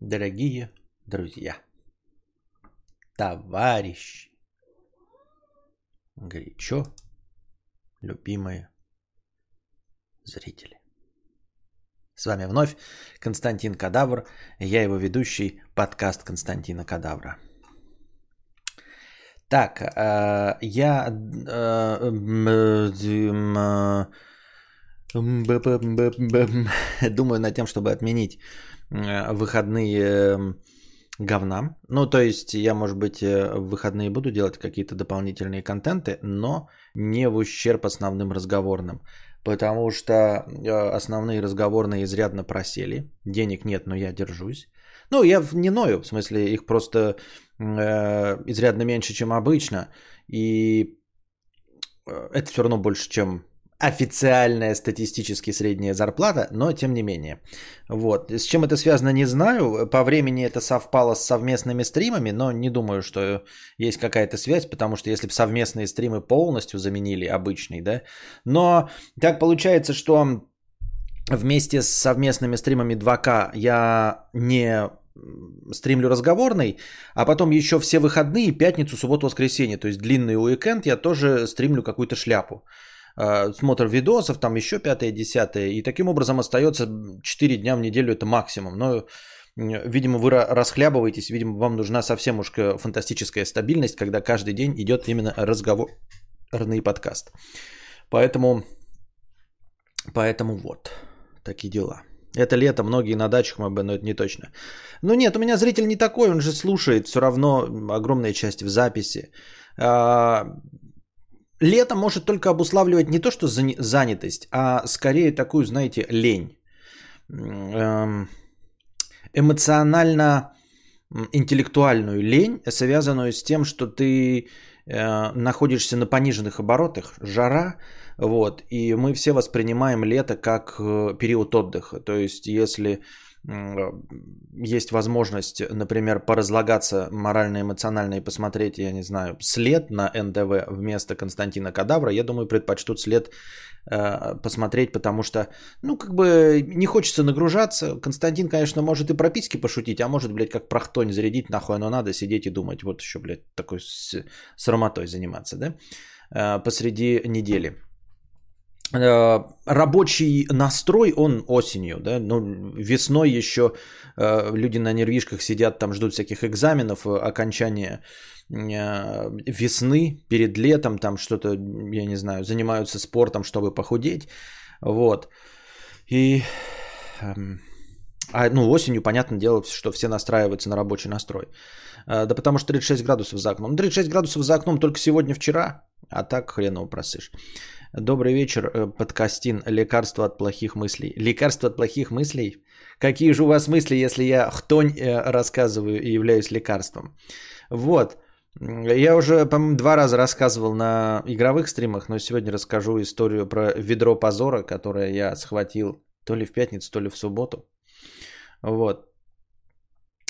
дорогие друзья, товарищи, горячо любимые зрители. С вами вновь Константин Кадавр, я его ведущий, подкаст Константина Кадавра. Так, я думаю над тем, чтобы отменить выходные говна. Ну, то есть я, может быть, э, в выходные буду делать какие-то дополнительные контенты, но не в ущерб основным разговорным. Потому что э, основные разговорные изрядно просели. Денег нет, но я держусь. Ну, я не ною, в смысле, их просто э, изрядно меньше, чем обычно. И это все равно больше, чем официальная статистически средняя зарплата, но тем не менее. Вот. С чем это связано, не знаю. По времени это совпало с совместными стримами, но не думаю, что есть какая-то связь, потому что если бы совместные стримы полностью заменили обычный, да. Но так получается, что вместе с совместными стримами 2К я не стримлю разговорный, а потом еще все выходные, пятницу, субботу, воскресенье, то есть длинный уикенд, я тоже стримлю какую-то шляпу. Э, смотр видосов, там еще пятое, десятое. И таким образом остается 4 дня в неделю это максимум. Но, видимо, вы расхлябываетесь, видимо, вам нужна совсем уж фантастическая стабильность, когда каждый день идет именно разговорный подкаст. Поэтому, поэтому вот, такие дела. Это лето, многие на дачах, но это не точно. Ну нет, у меня зритель не такой, он же слушает все равно огромная часть в записи. Лето может только обуславливать не то, что занятость, а скорее такую, знаете, лень. Эм, эмоционально интеллектуальную лень, связанную с тем, что ты э, находишься на пониженных оборотах, жара, вот, и мы все воспринимаем лето как э, период отдыха. То есть, если есть возможность, например, поразлагаться морально-эмоционально и посмотреть, я не знаю, след на НТВ вместо Константина Кадавра, я думаю, предпочтут след э, посмотреть, потому что, ну, как бы не хочется нагружаться. Константин, конечно, может и про письки пошутить, а может, блядь, как прохтонь зарядить, нахуй но надо сидеть и думать, вот еще, блядь, такой с, срамотой заниматься, да, э, посреди недели. Э, рабочий настрой, он осенью, да, ну, весной еще э, люди на нервишках сидят, там ждут всяких экзаменов, э, окончания весны, перед летом, там что-то, я не знаю, занимаются спортом, чтобы похудеть, вот, и, эм, а, ну, осенью, понятное дело, что все настраиваются на рабочий настрой, да потому что 36 градусов за окном, 36 ну, градусов за окном только сегодня-вчера, а так хреново просышь. Добрый вечер, э, подкастин. Лекарство от плохих мыслей. Лекарство от плохих мыслей? Какие же у вас мысли, если я хтонь э, рассказываю и являюсь лекарством? Вот. Я уже, по-моему, два раза рассказывал на игровых стримах, но сегодня расскажу историю про ведро позора, которое я схватил то ли в пятницу, то ли в субботу. Вот.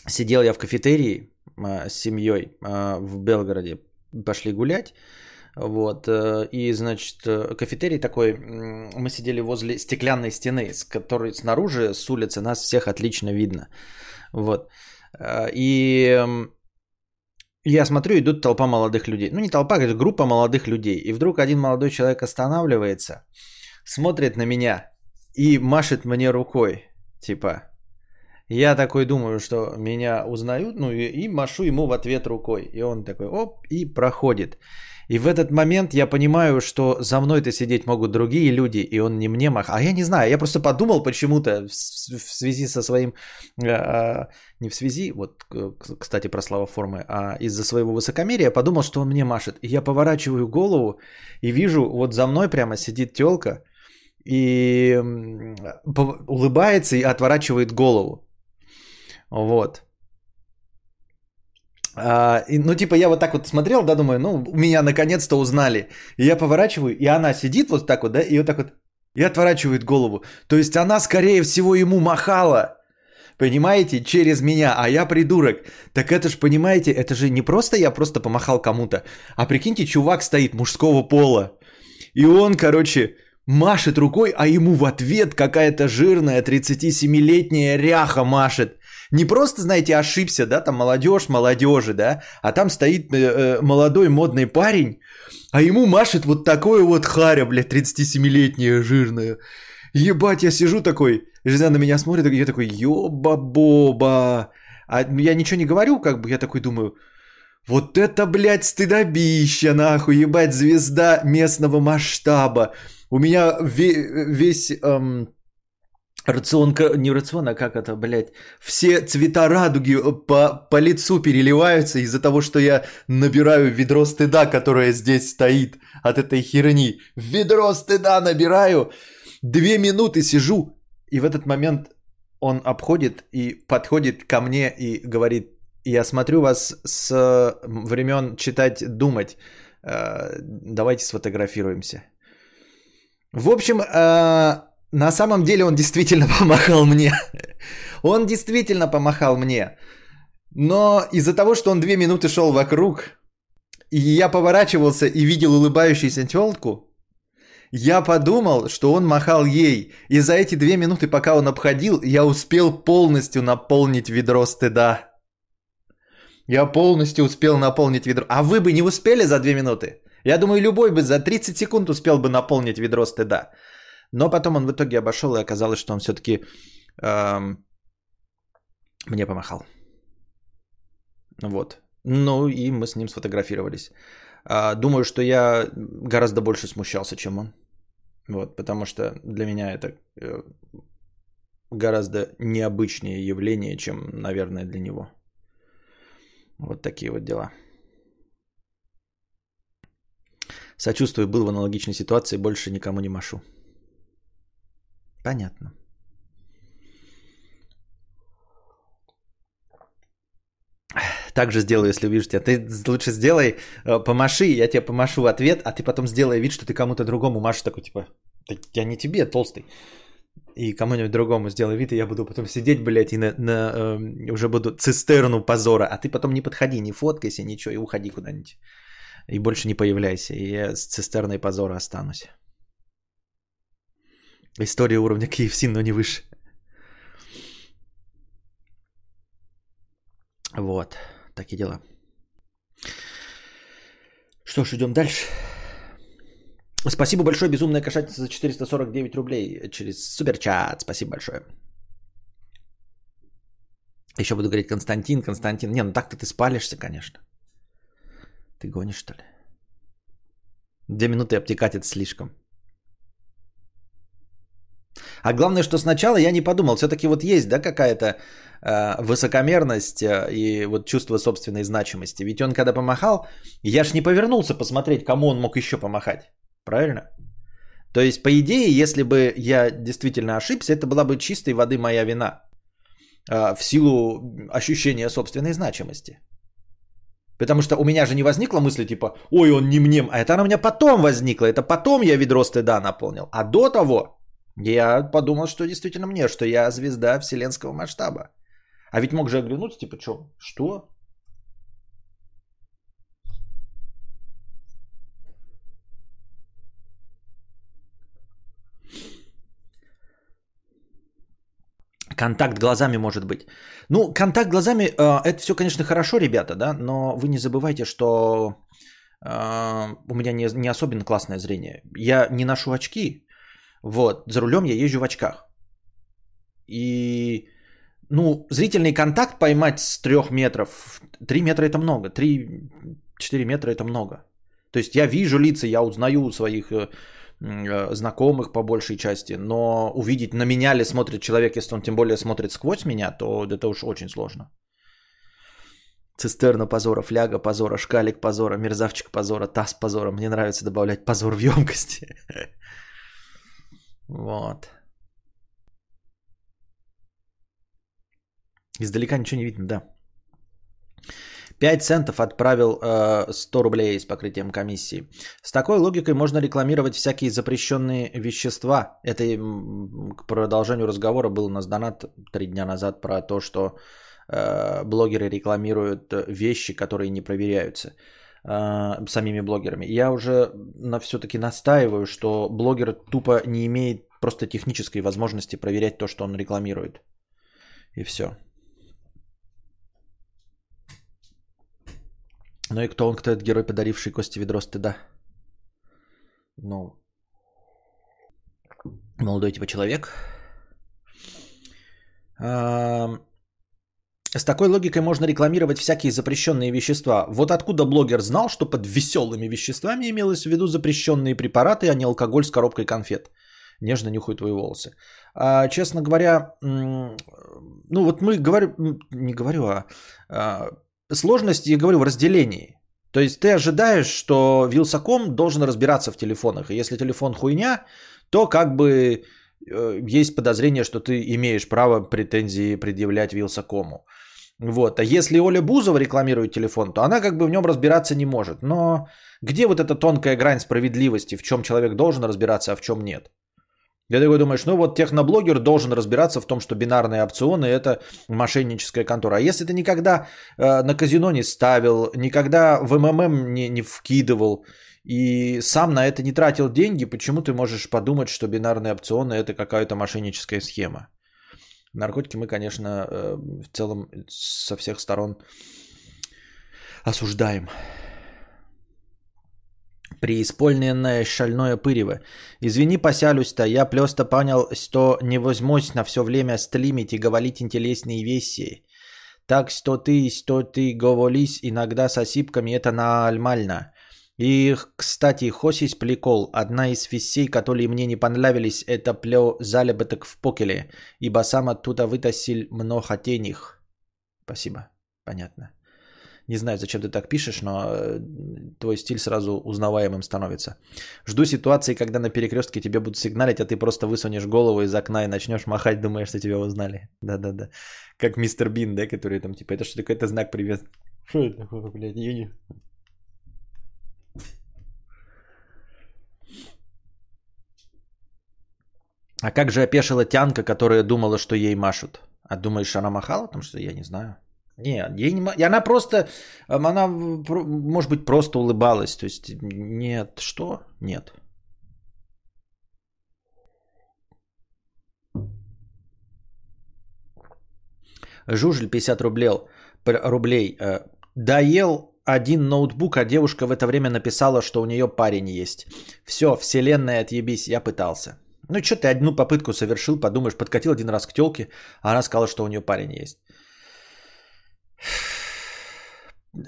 Сидел я в кафетерии с семьей а, в Белгороде. Пошли гулять. Вот, э, и, значит, э, кафетерий такой, мы сидели возле стеклянной стены, с которой снаружи, с улицы, нас всех отлично видно. Вот, э, и я смотрю, идут толпа молодых людей. Ну, не толпа, это группа молодых людей. И вдруг один молодой человек останавливается, смотрит на меня и машет мне рукой. Типа, я такой думаю, что меня узнают, ну и, и машу ему в ответ рукой. И он такой, оп, и проходит. И в этот момент я понимаю, что за мной-то сидеть могут другие люди, и он не мне мах. А я не знаю, я просто подумал почему-то в, связи со своим... Э, не в связи, вот, кстати, про слова формы, а из-за своего высокомерия подумал, что он мне машет. И я поворачиваю голову и вижу, вот за мной прямо сидит телка и улыбается и отворачивает голову. Вот. А, и, ну, типа, я вот так вот смотрел, да, думаю, ну, меня наконец-то узнали. И я поворачиваю, и она сидит вот так вот, да, и вот так вот, и отворачивает голову. То есть она, скорее всего, ему махала, понимаете, через меня, а я придурок. Так это ж, понимаете, это же не просто я просто помахал кому-то, а прикиньте, чувак стоит мужского пола. И он, короче, машет рукой, а ему в ответ какая-то жирная 37-летняя ряха машет. Не просто, знаете, ошибся, да, там молодежь, молодежи, да, а там стоит э, э, молодой модный парень, а ему машет вот такое вот харя, блядь, 37-летняя жирная. Ебать, я сижу такой, жена на меня смотрит, и я такой, ёба-боба. А я ничего не говорю, как бы, я такой думаю, вот это, блядь, стыдобища, нахуй, ебать, звезда местного масштаба. У меня весь эм, рацион, не рацион, а как это, блядь, все цвета радуги э, по, по лицу переливаются из-за того, что я набираю ведро стыда, которое здесь стоит от этой херни. Ведро стыда набираю, две минуты сижу, и в этот момент он обходит и подходит ко мне и говорит, я смотрю вас с времен читать, думать, э, давайте сфотографируемся. В общем, э, на самом деле он действительно помахал мне. Он действительно помахал мне. Но из-за того, что он две минуты шел вокруг, и я поворачивался и видел улыбающуюся телку, я подумал, что он махал ей. И за эти две минуты, пока он обходил, я успел полностью наполнить ведро стыда. Я полностью успел наполнить ведро. А вы бы не успели за две минуты? Я думаю, любой бы за 30 секунд успел бы наполнить ведро стыда. Но потом он в итоге обошел, и оказалось, что он все-таки эм, мне помахал. Вот. Ну и мы с ним сфотографировались. А, думаю, что я гораздо больше смущался, чем он. Вот, потому что для меня это э, гораздо необычнее явление, чем, наверное, для него. Вот такие вот дела. Сочувствую, был в аналогичной ситуации, больше никому не машу. Понятно. Так же сделаю, если увижу тебя. Ты лучше сделай, э, помаши, я тебе помашу в ответ, а ты потом сделай вид, что ты кому-то другому машешь такой, типа, я не тебе, толстый. И кому-нибудь другому сделай вид, и я буду потом сидеть, блядь, и на, на, э, уже буду цистерну позора. А ты потом не подходи, не фоткайся, ничего, и уходи куда-нибудь. И больше не появляйся. И я с цистерной позора останусь. История уровня KFC, но не выше. Вот, такие дела. Что ж, идем дальше. Спасибо большое, безумная кошатница, за 449 рублей через суперчат. Спасибо большое. Еще буду говорить Константин, Константин. Не, ну так-то ты спалишься, конечно. Ты гонишь, что ли? Две минуты обтекать это слишком. А главное, что сначала я не подумал, все-таки вот есть, да, какая-то э, высокомерность э, и вот чувство собственной значимости. Ведь он когда помахал, я ж не повернулся посмотреть, кому он мог еще помахать. Правильно? То есть, по идее, если бы я действительно ошибся, это была бы чистой воды моя вина. Э, в силу ощущения собственной значимости. Потому что у меня же не возникла мысль типа, ой, он не мне, а это она у меня потом возникла, это потом я ведро стыда наполнил. А до того я подумал, что действительно мне, что я звезда вселенского масштаба. А ведь мог же оглянуться, типа, что? Что? Контакт глазами может быть. Ну, контакт глазами, э, это все, конечно, хорошо, ребята, да, но вы не забывайте, что э, у меня не, не особенно классное зрение. Я не ношу очки, вот, за рулем я езжу в очках. И, ну, зрительный контакт поймать с трех метров, три метра это много, три-четыре метра это много. То есть я вижу лица, я узнаю своих э, э, знакомых по большей части, но увидеть, на меня ли смотрит человек, если он тем более смотрит сквозь меня, то это уж очень сложно. Цистерна позора, фляга позора, шкалик позора, мерзавчик позора, таз позора. Мне нравится добавлять позор в емкости. Вот. Издалека ничего не видно, да. 5 центов отправил э, 100 рублей с покрытием комиссии. С такой логикой можно рекламировать всякие запрещенные вещества. Это к продолжению разговора был у нас донат 3 дня назад про то, что э, блогеры рекламируют вещи, которые не проверяются э, самими блогерами. Я уже на все-таки настаиваю, что блогер тупо не имеет просто технической возможности проверять то, что он рекламирует. И все. Ну и кто он, кто этот герой, подаривший Кости ведро стыда? Ну, молодой типа человек. С такой логикой можно рекламировать всякие запрещенные вещества. Вот откуда блогер знал, что под веселыми веществами имелось в виду запрещенные препараты, а не алкоголь с коробкой конфет. Нежно нюхай твои волосы. А, честно говоря, ну вот мы говорим, не говорю, а, а сложность, я говорю, в разделении. То есть ты ожидаешь, что Вилсаком должен разбираться в телефонах. И если телефон хуйня, то как бы есть подозрение, что ты имеешь право претензии предъявлять Вилсакому. Вот. А если Оля Бузова рекламирует телефон, то она как бы в нем разбираться не может. Но где вот эта тонкая грань справедливости, в чем человек должен разбираться, а в чем нет? Я такой думаешь, ну вот техноблогер должен разбираться в том, что бинарные опционы это мошенническая контора. А если ты никогда э, на казино не ставил, никогда в МММ не, не вкидывал и сам на это не тратил деньги, почему ты можешь подумать, что бинарные опционы это какая-то мошенническая схема? Наркотики мы, конечно, э, в целом со всех сторон осуждаем. Преисполненное шальное пырево. Извини, посялюсь-то, я просто понял, что не возьмусь на все время стримить и говорить интересные вещи. Так что ты, что ты говоришь иногда с осипками, это нормально. И, кстати, хосись прикол. Одна из вещей, которые мне не понравились, это плё залебеток в покеле, ибо сам оттуда вытащил много денег. Спасибо. Понятно. Не знаю, зачем ты так пишешь, но э, твой стиль сразу узнаваемым становится. Жду ситуации, когда на перекрестке тебе будут сигналить, а ты просто высунешь голову из окна и начнешь махать, думаешь, что тебя узнали. Да-да-да. Как мистер Бин, да, который там типа, это что такое, это знак привет. Что это такое, блядь, я не... А как же опешила тянка, которая думала, что ей машут? А думаешь, она махала там, что я не знаю? Не, ей не, и она просто, она, может быть, просто улыбалась. То есть, нет, что? Нет. Жужель 50 рублей, рублей. Э, доел один ноутбук, а девушка в это время написала, что у нее парень есть. Все, вселенная отъебись, я пытался. Ну, что ты одну попытку совершил, подумаешь, подкатил один раз к телке, а она сказала, что у нее парень есть.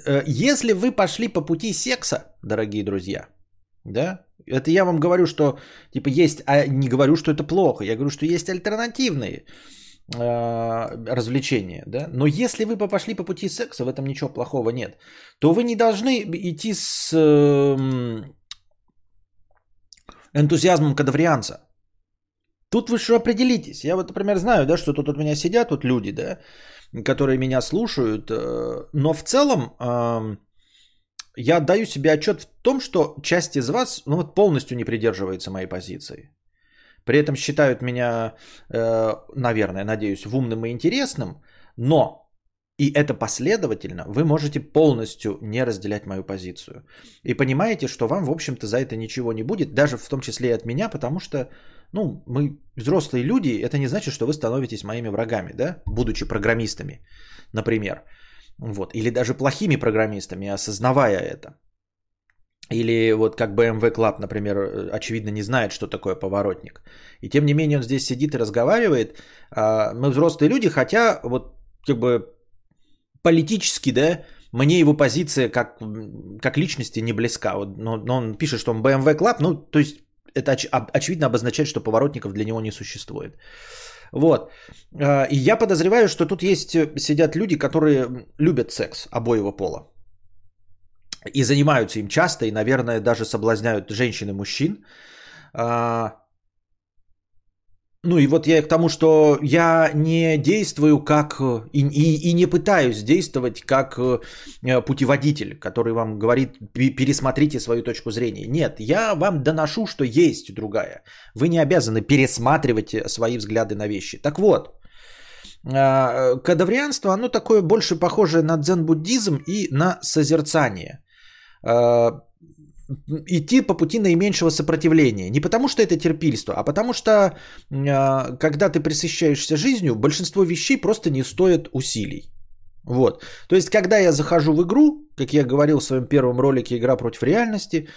Э, если вы пошли по пути секса, дорогие друзья, да, это я вам говорю, что типа есть, а не говорю, что это плохо, я говорю, что есть альтернативные э, развлечения, да, но если вы пошли по пути секса, в этом ничего плохого нет, то вы не должны идти с э, энтузиазмом кадаврианца. Тут вы что определитесь. Я вот, например, знаю, да, что тут у меня сидят вот люди, да, которые меня слушают. Э, но в целом я отдаю себе отчет в том, что часть из вас ну, вот полностью не придерживается моей позиции. При этом считают меня, э, наверное, надеюсь, умным и интересным, но и это последовательно, вы можете полностью не разделять мою позицию. И понимаете, что вам, в общем-то, за это ничего не будет, даже в том числе и от меня, потому что ну, мы взрослые люди, это не значит, что вы становитесь моими врагами, да, будучи программистами, например. Вот. Или даже плохими программистами, осознавая это. Или вот как BMW Club, например, очевидно не знает, что такое поворотник. И тем не менее он здесь сидит и разговаривает. А мы взрослые люди, хотя вот как бы политически, да, мне его позиция как, как личности не близка. Вот, но, но он пишет, что он BMW Club, ну, то есть это оч- очевидно обозначает, что поворотников для него не существует. Вот. А, и я подозреваю, что тут есть, э, сидят люди, которые любят секс обоего пола. И занимаются им часто, и, наверное, даже соблазняют женщин и мужчин. А, ну и вот я к тому, что я не действую как и, и, и не пытаюсь действовать как э, путеводитель, который вам говорит, пересмотрите свою точку зрения. Нет, я вам доношу, что есть другая. Вы не обязаны пересматривать свои взгляды на вещи. Так вот, а, кадаврианство, оно такое больше похоже на дзен-буддизм и на созерцание а, идти по пути наименьшего сопротивления. Не потому что это терпильство, а потому что а, когда ты присыщаешься жизнью, большинство вещей просто не стоят усилий. Вот. То есть, когда я захожу в игру, как я говорил в своем первом ролике «Игра против реальности»,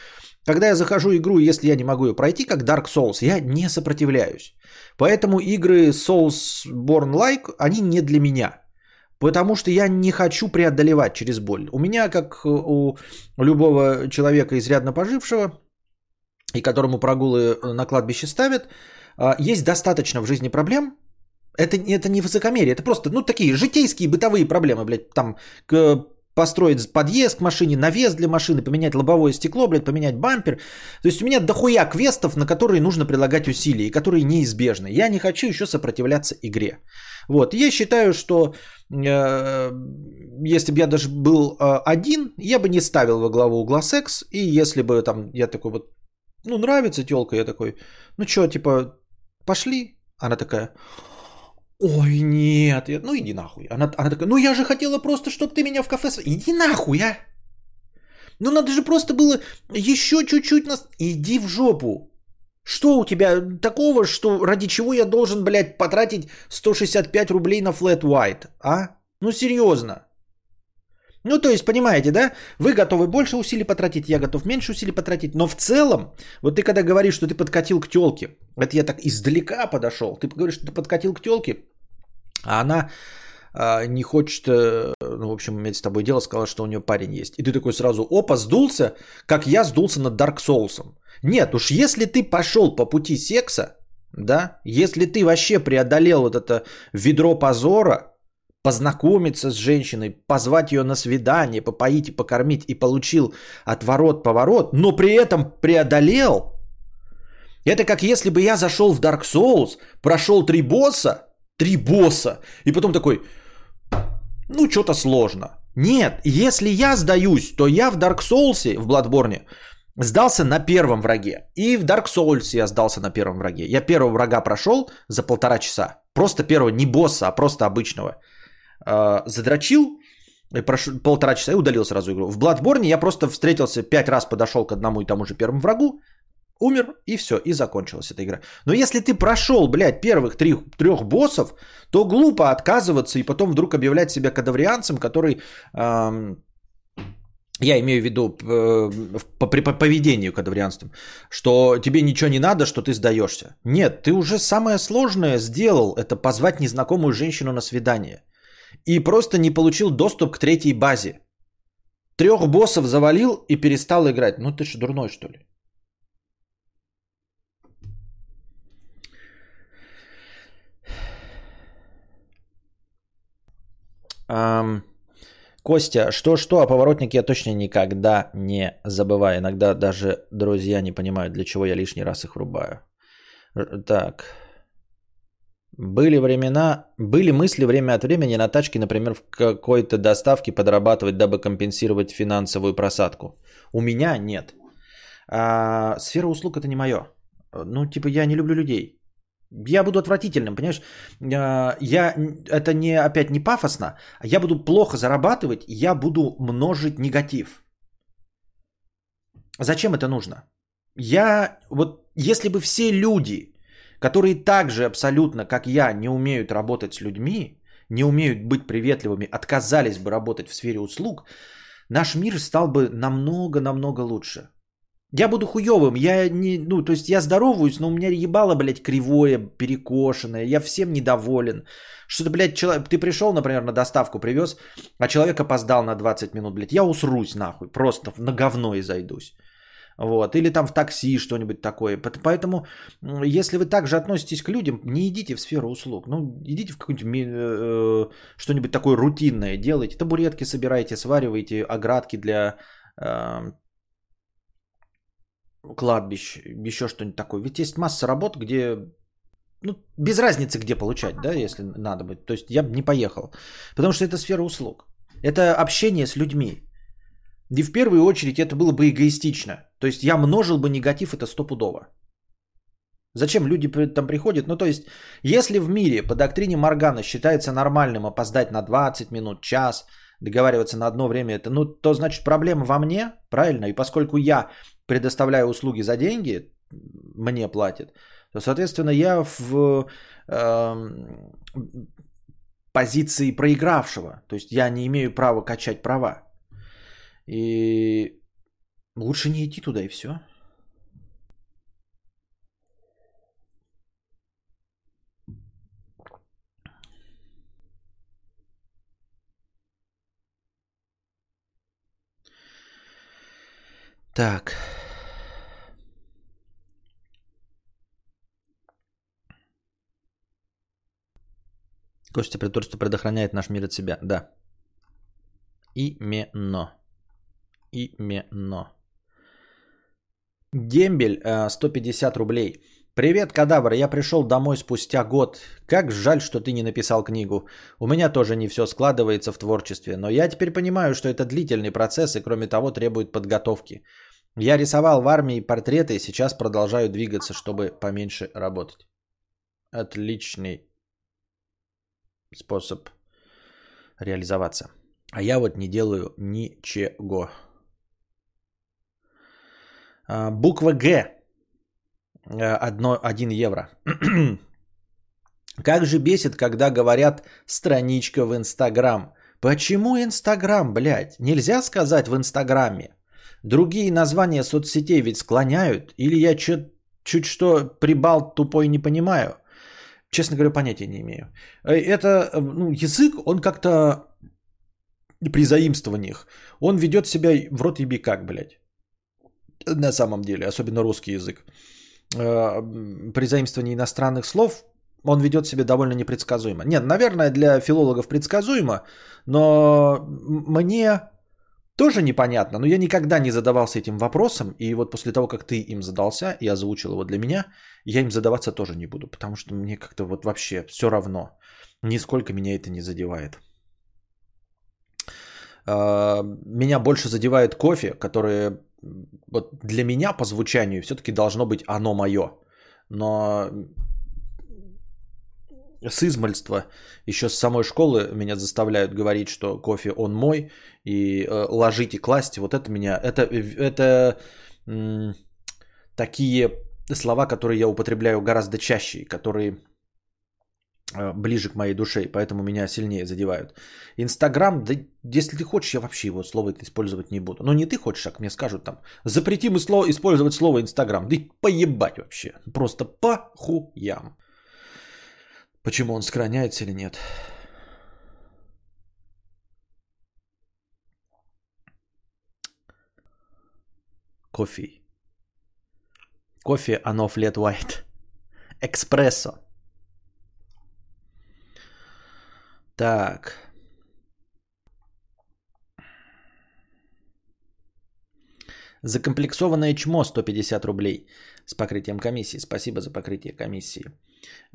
когда я захожу в игру, если я не могу ее пройти, как Dark Souls, я не сопротивляюсь. Поэтому игры Soulsborne-like, они не для меня. Потому что я не хочу преодолевать через боль. У меня, как у любого человека изрядно пожившего, и которому прогулы на кладбище ставят, а, есть достаточно в жизни проблем. Это, это не высокомерие, это просто, ну, такие житейские бытовые проблемы, блядь, там, к, построить подъезд к машине, навес для машины, поменять лобовое стекло, блядь, поменять бампер. То есть у меня дохуя квестов, на которые нужно прилагать усилия и которые неизбежны. Я не хочу еще сопротивляться игре. Вот, я считаю, что э, если бы я даже был э, один, я бы не ставил во главу угла секс, и если бы там я такой вот, ну, нравится телка, я такой, ну что, типа, пошли? Она такая, Ой, нет, я... ну иди нахуй. Она, она такая, ну я же хотела просто, чтобы ты меня в кафе... Иди нахуй, а! Ну надо же просто было еще чуть-чуть нас... Иди в жопу. Что у тебя такого, что ради чего я должен, блядь, потратить 165 рублей на flat white, а? Ну серьезно. Ну, то есть, понимаете, да? Вы готовы больше усилий потратить, я готов меньше усилий потратить. Но в целом, вот ты когда говоришь, что ты подкатил к телке, это я так издалека подошел, ты говоришь, что ты подкатил к телке, а она а, не хочет, э, ну, в общем, иметь с тобой дело, сказала, что у нее парень есть. И ты такой сразу, опа, сдулся, как я сдулся над Dark Souls. Нет, уж если ты пошел по пути секса, да, если ты вообще преодолел вот это ведро позора, познакомиться с женщиной, позвать ее на свидание, попоить и покормить и получил отворот-поворот, но при этом преодолел. Это как если бы я зашел в Dark Souls, прошел три босса, три босса, и потом такой, ну что-то сложно. Нет, если я сдаюсь, то я в Dark Souls, в Bloodborne, сдался на первом враге. И в Dark Souls я сдался на первом враге. Я первого врага прошел за полтора часа. Просто первого, не босса, а просто обычного. Э, задрочил, прошу, полтора часа и удалил сразу игру. В Bloodborne я просто встретился пять раз, подошел к одному и тому же первому врагу, умер и все, и закончилась эта игра. Но если ты прошел, блядь, первых три, трех боссов, то глупо отказываться и потом вдруг объявлять себя кадаврианцем, который... Эм, я имею в виду э, по, по поведению кадаврианством, что тебе ничего не надо, что ты сдаешься. Нет, ты уже самое сложное сделал, это позвать незнакомую женщину на свидание и просто не получил доступ к третьей базе. Трех боссов завалил и перестал играть. Ну ты что, дурной что ли? Um, Костя, что-что, а поворотники я точно никогда не забываю. Иногда даже друзья не понимают, для чего я лишний раз их врубаю. Так. Были времена, были мысли время от времени на тачке, например, в какой-то доставке подрабатывать, дабы компенсировать финансовую просадку. У меня нет. А, сфера услуг это не мое. Ну, типа, я не люблю людей. Я буду отвратительным, понимаешь? А, я, это не, опять не пафосно. Я буду плохо зарабатывать, я буду множить негатив. Зачем это нужно? Я, вот, если бы все люди которые также абсолютно, как я, не умеют работать с людьми, не умеют быть приветливыми, отказались бы работать в сфере услуг, наш мир стал бы намного-намного лучше. Я буду хуевым, я не, ну, то есть я здороваюсь, но у меня ебало, блядь, кривое, перекошенное, я всем недоволен. Что-то, блядь, человек, ты пришел, например, на доставку привез, а человек опоздал на 20 минут, блядь, я усрусь нахуй, просто на говно и зайдусь. Вот. Или там в такси что-нибудь такое. Поэтому, если вы также относитесь к людям, не идите в сферу услуг. Ну, идите в какое-нибудь э, что-нибудь такое рутинное. Делайте. Табуретки собирайте, сваривайте оградки для э, кладбищ, еще что-нибудь такое. Ведь есть масса работ, где ну, без разницы, где получать, да, если надо быть. То есть я бы не поехал. Потому что это сфера услуг. Это общение с людьми. И в первую очередь это было бы эгоистично. То есть я множил бы негатив, это стопудово. Зачем люди там приходят? Ну, то есть, если в мире по доктрине Моргана считается нормальным опоздать на 20 минут, час, договариваться на одно время, это, ну, то значит проблема во мне, правильно? И поскольку я предоставляю услуги за деньги, мне платят, то, соответственно, я в э, позиции проигравшего. То есть я не имею права качать права. И лучше не идти туда и все. Так. Костя притворство предохраняет наш мир от себя. Да. Именно. Именно. Дембель, 150 рублей. Привет, кадавр, я пришел домой спустя год. Как жаль, что ты не написал книгу. У меня тоже не все складывается в творчестве, но я теперь понимаю, что это длительный процесс и кроме того требует подготовки. Я рисовал в армии портреты и сейчас продолжаю двигаться, чтобы поменьше работать. Отличный способ реализоваться. А я вот не делаю ничего. А, буква Г. Э, одно, один евро. как же бесит, когда говорят страничка в Инстаграм. Почему Инстаграм, блядь? Нельзя сказать в Инстаграме. Другие названия соцсетей ведь склоняют. Или я чуть, чуть что прибал тупой не понимаю. Честно говоря, понятия не имею. Э, это э, ну, язык, он как-то при заимствованиях, он ведет себя в рот еби как, блядь. На самом деле, особенно русский язык. Э, при заимствовании иностранных слов он ведет себя довольно непредсказуемо. Нет, наверное, для филологов предсказуемо, но мне тоже непонятно, но я никогда не задавался этим вопросом, и вот после того, как ты им задался и озвучил его для меня, я им задаваться тоже не буду, потому что мне как-то вот вообще все равно, нисколько меня это не задевает. А, меня больше задевает кофе, которое вот для меня по звучанию все-таки должно быть оно мое, но с измальства, еще с самой школы меня заставляют говорить, что кофе он мой, и э, ложить и класть, вот это меня, это, это м, такие слова, которые я употребляю гораздо чаще, которые э, ближе к моей душе, поэтому меня сильнее задевают. Инстаграм, да если ты хочешь, я вообще его слово использовать не буду. Но не ты хочешь, а мне скажут там, запретим использовать слово Инстаграм. Да поебать вообще, просто похуям. Почему он сохраняется или нет? Кофе. Кофе, оно флет white. Экспрессо. Так. Закомплексованное чмо 150 рублей с покрытием комиссии. Спасибо за покрытие комиссии.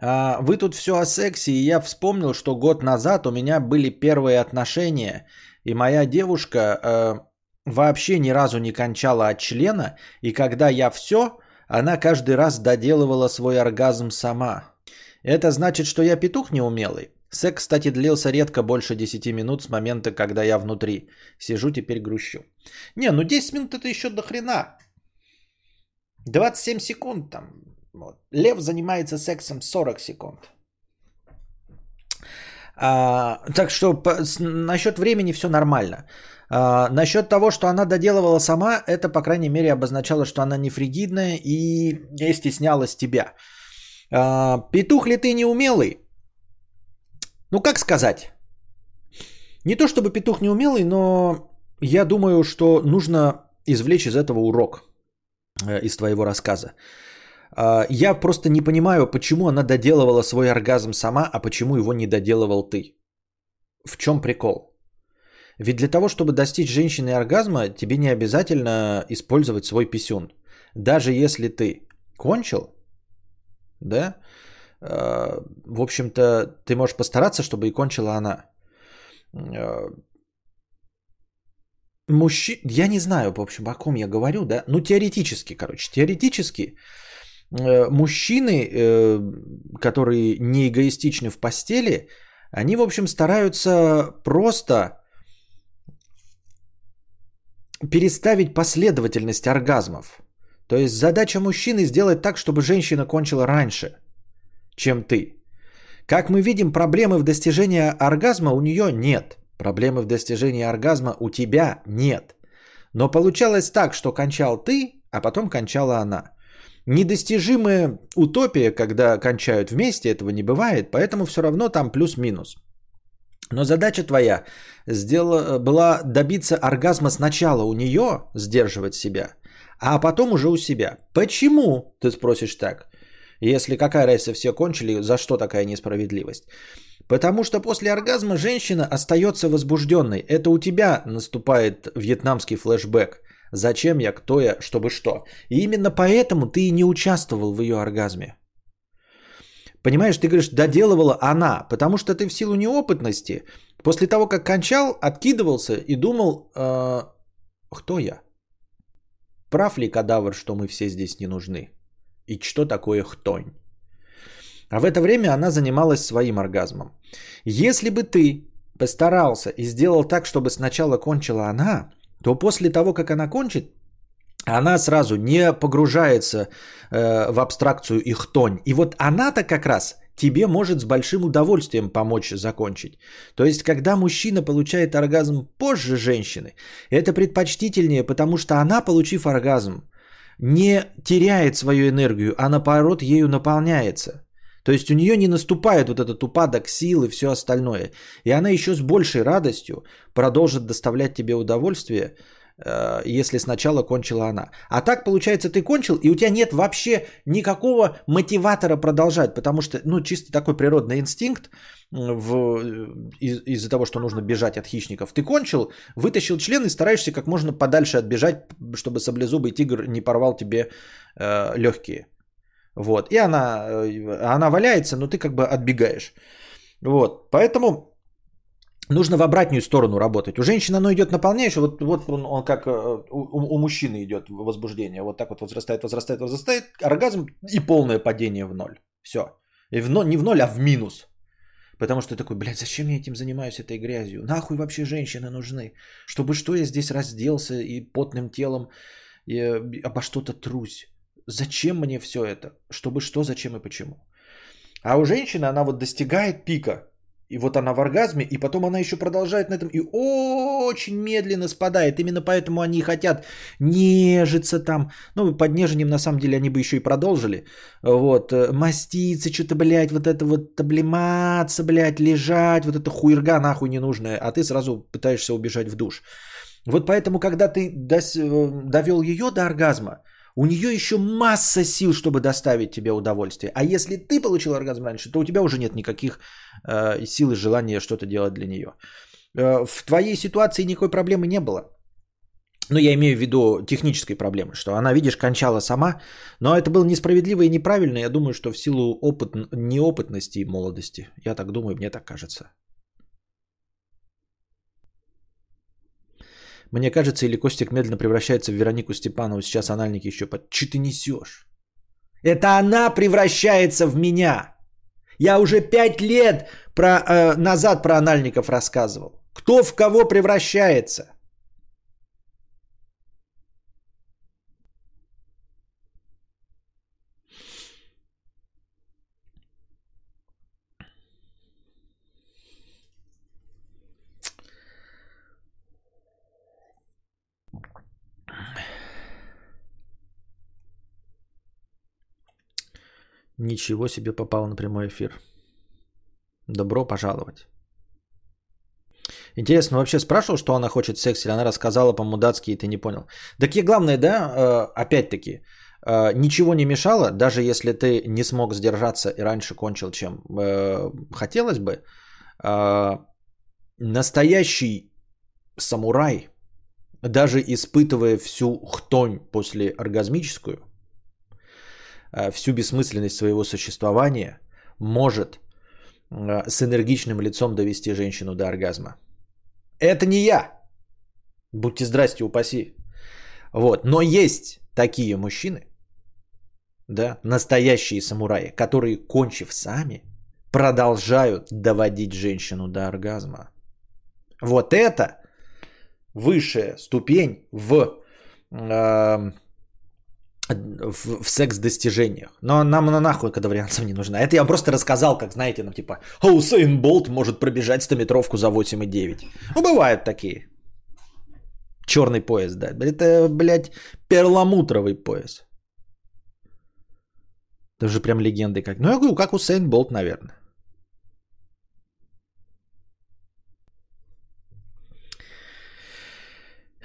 А, вы тут все о сексе, и я вспомнил, что год назад у меня были первые отношения, и моя девушка э, вообще ни разу не кончала от члена, и когда я все, она каждый раз доделывала свой оргазм сама. Это значит, что я петух неумелый? Секс, кстати, длился редко больше 10 минут с момента, когда я внутри. Сижу, теперь грущу. Не, ну 10 минут это еще до хрена. 27 секунд там. Вот. Лев занимается сексом 40 секунд. А, так что по, с, насчет времени все нормально. А, насчет того, что она доделывала сама, это, по крайней мере, обозначало, что она не фригидная и не стеснялась тебя. А, петух ли ты неумелый? Ну, как сказать? Не то чтобы петух неумелый, но я думаю, что нужно извлечь из этого урок, э, из твоего рассказа. А, я просто не понимаю, почему она доделывала свой оргазм сама, а почему его не доделывал ты. В чем прикол? Ведь для того, чтобы достичь женщины оргазма, тебе не обязательно использовать свой писюн. Даже если ты кончил, да, в общем-то, ты можешь постараться, чтобы и кончила она. А, Мужчи... Я не знаю, в общем, о ком я говорю, да? Ну, теоретически, короче, теоретически Э, мужчины, э, которые не эгоистичны в постели, они, в общем, стараются просто переставить последовательность оргазмов. То есть задача мужчины сделать так, чтобы женщина кончила раньше, чем ты. Как мы видим, проблемы в достижении оргазма у нее нет. Проблемы в достижении оргазма у тебя нет. Но получалось так, что кончал ты, а потом кончала она. Недостижимая утопия, когда кончают вместе, этого не бывает, поэтому все равно там плюс-минус. Но задача твоя сделала, была добиться оргазма сначала у нее, сдерживать себя, а потом уже у себя. Почему, ты спросишь так? Если какая разница, все кончили, за что такая несправедливость? Потому что после оргазма женщина остается возбужденной. Это у тебя наступает вьетнамский флешбэк. Зачем я, кто я, чтобы что. И именно поэтому ты и не участвовал в ее оргазме. Понимаешь, ты говоришь, доделывала она, потому что ты в силу неопытности, после того, как кончал, откидывался и думал, э, кто я? Прав ли кадавр, что мы все здесь не нужны? И что такое хтонь? А в это время она занималась своим оргазмом. Если бы ты постарался и сделал так, чтобы сначала кончила она, то после того, как она кончит, она сразу не погружается э, в абстракцию и хтонь. И вот она-то как раз тебе может с большим удовольствием помочь закончить. То есть, когда мужчина получает оргазм позже женщины, это предпочтительнее, потому что она, получив оргазм, не теряет свою энергию, а наоборот ею наполняется. То есть у нее не наступает вот этот упадок сил и все остальное. И она еще с большей радостью продолжит доставлять тебе удовольствие, если сначала кончила она. А так, получается, ты кончил, и у тебя нет вообще никакого мотиватора продолжать, потому что, ну, чисто такой природный инстинкт в, из- из-за того, что нужно бежать от хищников. Ты кончил, вытащил член и стараешься как можно подальше отбежать, чтобы саблезубый тигр не порвал тебе э, легкие. Вот. И она, э, она валяется, но ты как бы отбегаешь. Вот. Поэтому нужно в обратную сторону работать. У женщины оно идет наполняющее, вот, вот он, он как э, у, у мужчины идет возбуждение. Вот так вот возрастает, возрастает, возрастает. Оргазм и полное падение в ноль. Все. И в, не в ноль, а в минус. Потому что такой, блядь, зачем я этим занимаюсь, этой грязью? Нахуй вообще женщины нужны? Чтобы что я здесь разделся и потным телом и э, обо что-то трусь? Зачем мне все это? Чтобы что, зачем и почему? А у женщины она вот достигает пика. И вот она в оргазме, и потом она еще продолжает на этом и очень медленно спадает. Именно поэтому они хотят нежиться там. Ну, под нежением на самом деле они бы еще и продолжили. Вот, э, маститься, что-то, блядь, вот это вот облиматься, блядь, лежать, вот это хуерга нахуй ненужная. А ты сразу пытаешься убежать в душ. Вот поэтому, когда ты э, довел ее до оргазма, у нее еще масса сил, чтобы доставить тебе удовольствие. А если ты получил оргазм раньше, то у тебя уже нет никаких э, сил и желания что-то делать для нее. Э, в твоей ситуации никакой проблемы не было. Ну, я имею в виду технической проблемы, что она, видишь, кончала сама, но это было несправедливо и неправильно. Я думаю, что в силу опыт, неопытности и молодости. Я так думаю, мне так кажется. Мне кажется, или Костик медленно превращается в Веронику Степанову. Сейчас анальники еще под... Че ты несешь? Это она превращается в меня. Я уже пять лет про, э, назад про анальников рассказывал. Кто в кого превращается? Ничего себе попал на прямой эфир. Добро пожаловать. Интересно, вообще спрашивал, что она хочет секс, или она рассказала по-мудацки, и ты не понял. Так и главное, да, э, опять-таки, э, ничего не мешало, даже если ты не смог сдержаться и раньше кончил, чем э, хотелось бы, настоящий самурай, даже испытывая всю хтонь после оргазмическую, всю бессмысленность своего существования, может э, с энергичным лицом довести женщину до оргазма. Это не я. Будьте здрасте, упаси. Вот. Но есть такие мужчины, да, настоящие самураи, которые, кончив сами, продолжают доводить женщину до оргазма. Вот это высшая ступень в э, в, в секс-достижениях. Но нам на нахуй кадаврианцев не нужна. Это я вам просто рассказал, как, знаете, ну типа, Усейн Болт может пробежать 100-метровку за 8,9. Ну, бывают такие. Черный пояс, да. Это, блядь, перламутровый пояс. Это же прям легенды как. Ну, я говорю, как у Сейн Болт, наверное.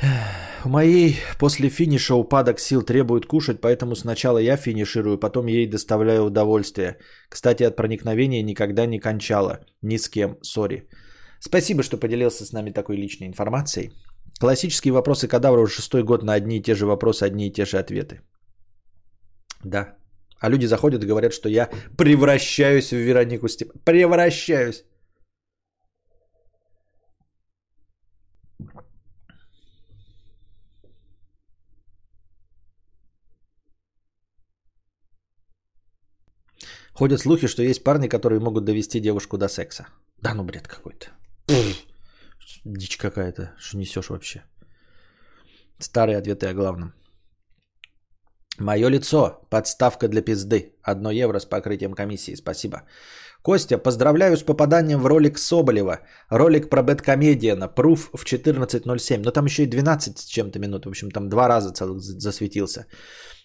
У моей после финиша упадок сил требует кушать, поэтому сначала я финиширую, потом ей доставляю удовольствие. Кстати, от проникновения никогда не кончала. Ни с кем, сори. Спасибо, что поделился с нами такой личной информацией. Классические вопросы кадавра уже шестой год на одни и те же вопросы, одни и те же ответы. Да. А люди заходят и говорят, что я превращаюсь в Веронику Степ... Превращаюсь. Ходят слухи, что есть парни, которые могут довести девушку до секса. Да ну бред какой-то. Дичь какая-то. Что несешь вообще? Старые ответы о главном. Мое лицо. Подставка для пизды. Одно евро с покрытием комиссии. Спасибо. Костя, поздравляю с попаданием в ролик Соболева. Ролик про Бэткомедиана. Пруф в 14.07. Но там еще и 12 с чем-то минут. В общем, там два раза целых засветился.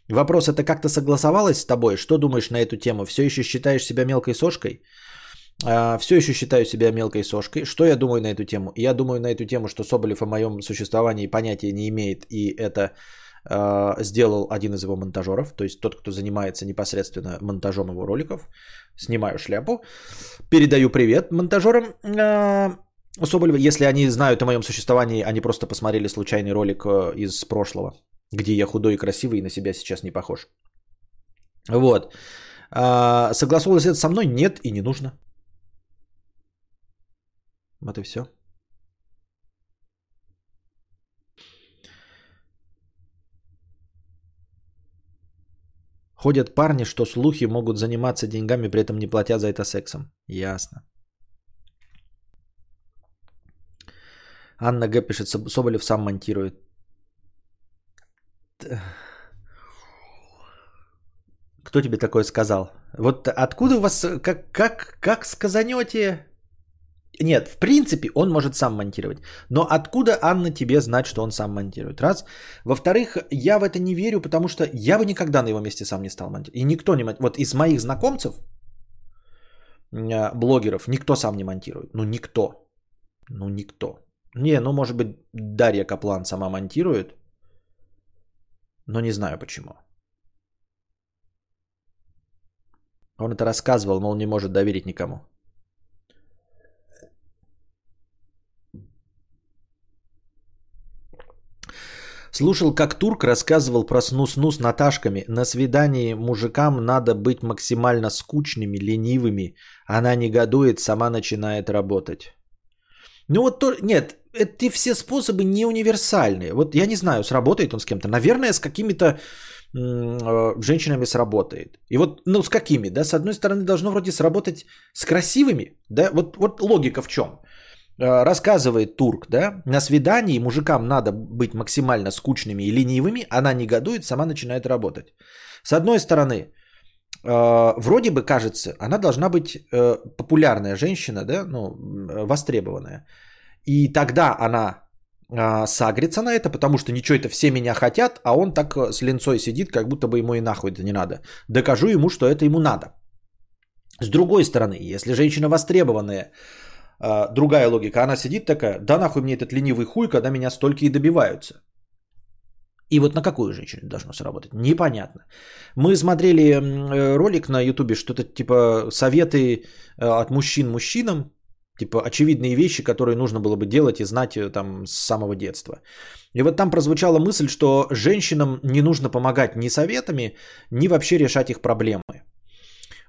Вопрос, это как-то согласовалось с тобой? Что думаешь на эту тему? Все еще считаешь себя мелкой сошкой? А, все еще считаю себя мелкой сошкой. Что я думаю на эту тему? Я думаю на эту тему, что Соболев о моем существовании понятия не имеет, и это э, сделал один из его монтажеров, то есть тот, кто занимается непосредственно монтажом его роликов. Снимаю шляпу, передаю привет монтажерам э, Соболева. Если они знают о моем существовании, они просто посмотрели случайный ролик э, из прошлого, где я худой и красивый и на себя сейчас не похож. Вот. А, согласовалось это со мной? Нет и не нужно. Вот и все. Ходят парни, что слухи могут заниматься деньгами, при этом не платя за это сексом. Ясно. Анна Г. пишет, Соболев сам монтирует. Кто тебе такое сказал? Вот откуда у вас, как, как, как сказанете, нет, в принципе, он может сам монтировать. Но откуда Анна тебе знать, что он сам монтирует? Раз. Во-вторых, я в это не верю, потому что я бы никогда на его месте сам не стал монтировать. И никто не монтирует. Вот из моих знакомцев, а, блогеров, никто сам не монтирует. Ну, никто. Ну, никто. Не, ну, может быть, Дарья Каплан сама монтирует. Но не знаю почему. Он это рассказывал, но он не может доверить никому. Слушал, как турк рассказывал про снус-ну с Наташками. На свидании мужикам надо быть максимально скучными, ленивыми. Она негодует, сама начинает работать. Ну вот то, нет, эти все способы не универсальные. Вот я не знаю, сработает он с кем-то. Наверное, с какими-то э, женщинами сработает. И вот, ну, с какими, да? С одной стороны, должно вроде сработать с красивыми, да? Вот, вот логика в чем? Э, рассказывает турк, да, на свидании мужикам надо быть максимально скучными и ленивыми, она негодует, сама начинает работать. С одной стороны, э, вроде бы кажется, она должна быть популярная женщина, да, ну, востребованная. И тогда она сагрится на это, потому что ничего это все меня хотят, а он так с линцой сидит, как будто бы ему и нахуй это не надо. Докажу ему, что это ему надо. С другой стороны, если женщина востребованная, а, другая логика. Она сидит такая, да нахуй мне этот ленивый хуй, когда меня столько и добиваются. И вот на какую женщину должно сработать? Непонятно. Мы смотрели э, ролик на ютубе, что-то типа советы э, от мужчин мужчинам, типа очевидные вещи, которые нужно было бы делать и знать э, там с самого детства. И вот там прозвучала мысль, что женщинам не нужно помогать ни советами, ни вообще решать их проблемы.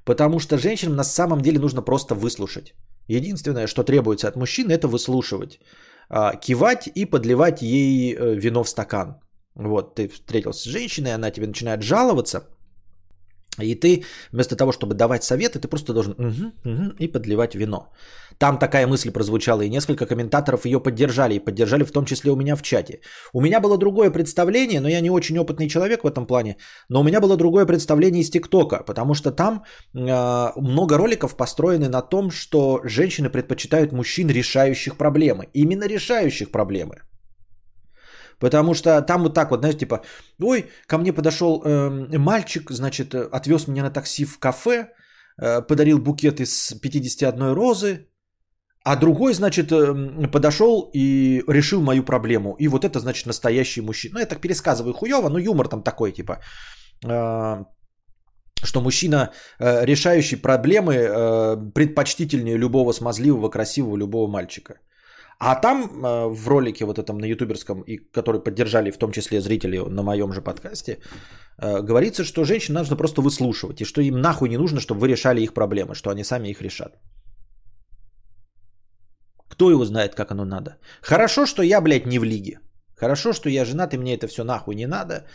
Потому что женщинам на самом деле нужно просто выслушать. Единственное, что требуется от мужчины, это выслушивать, а, кивать и подливать ей э, вино в стакан. Вот, ты встретился с женщиной, она тебе начинает жаловаться – и ты вместо того, чтобы давать советы, ты просто должен угу, угу, и подливать вино. Там такая мысль прозвучала, и несколько комментаторов ее поддержали, и поддержали в том числе у меня в чате. У меня было другое представление, но я не очень опытный человек в этом плане, но у меня было другое представление из ТикТока, потому что там э, много роликов построены на том, что женщины предпочитают мужчин, решающих проблемы. Именно решающих проблемы. Потому что там вот так вот, знаешь, типа, ой, ко мне подошел э, мальчик, значит, отвез меня на такси в кафе, э, подарил букет из 51 розы, а другой, значит, э, подошел и решил мою проблему. И вот это, значит, настоящий мужчина. Ну, я так пересказываю хуево, но юмор там такой, типа, э, что мужчина, э, решающий проблемы, э, предпочтительнее любого смазливого, красивого, любого мальчика. А там э, в ролике вот этом на ютуберском, и который поддержали в том числе зрители на моем же подкасте, э, говорится, что женщин нужно просто выслушивать, и что им нахуй не нужно, чтобы вы решали их проблемы, что они сами их решат. Кто его знает, как оно надо. Хорошо, что я, блядь, не в лиге. Хорошо, что я женат, и мне это все нахуй не надо.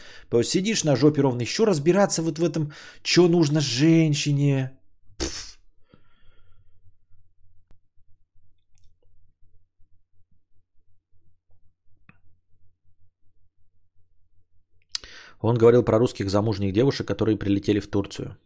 Сидишь на жопе ровно, еще разбираться вот в этом, что нужно женщине. Он говорил про русских замужних девушек, которые прилетели в Турцию.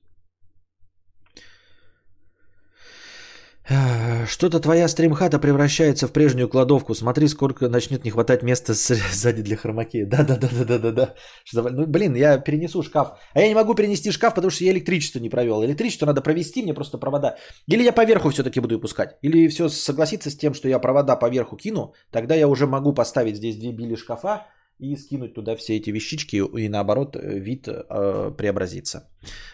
Что-то твоя стримхата превращается в прежнюю кладовку. Смотри, сколько начнет не хватать места сзади для хромаки. Да-да-да-да-да-да. Ну, блин, я перенесу шкаф. А я не могу перенести шкаф, потому что я электричество не провел. Электричество надо провести, мне просто провода. Или я поверху все-таки буду пускать. Или все согласиться с тем, что я провода поверху кину. Тогда я уже могу поставить здесь две били шкафа и скинуть туда все эти вещички. И наоборот, вид э, преобразится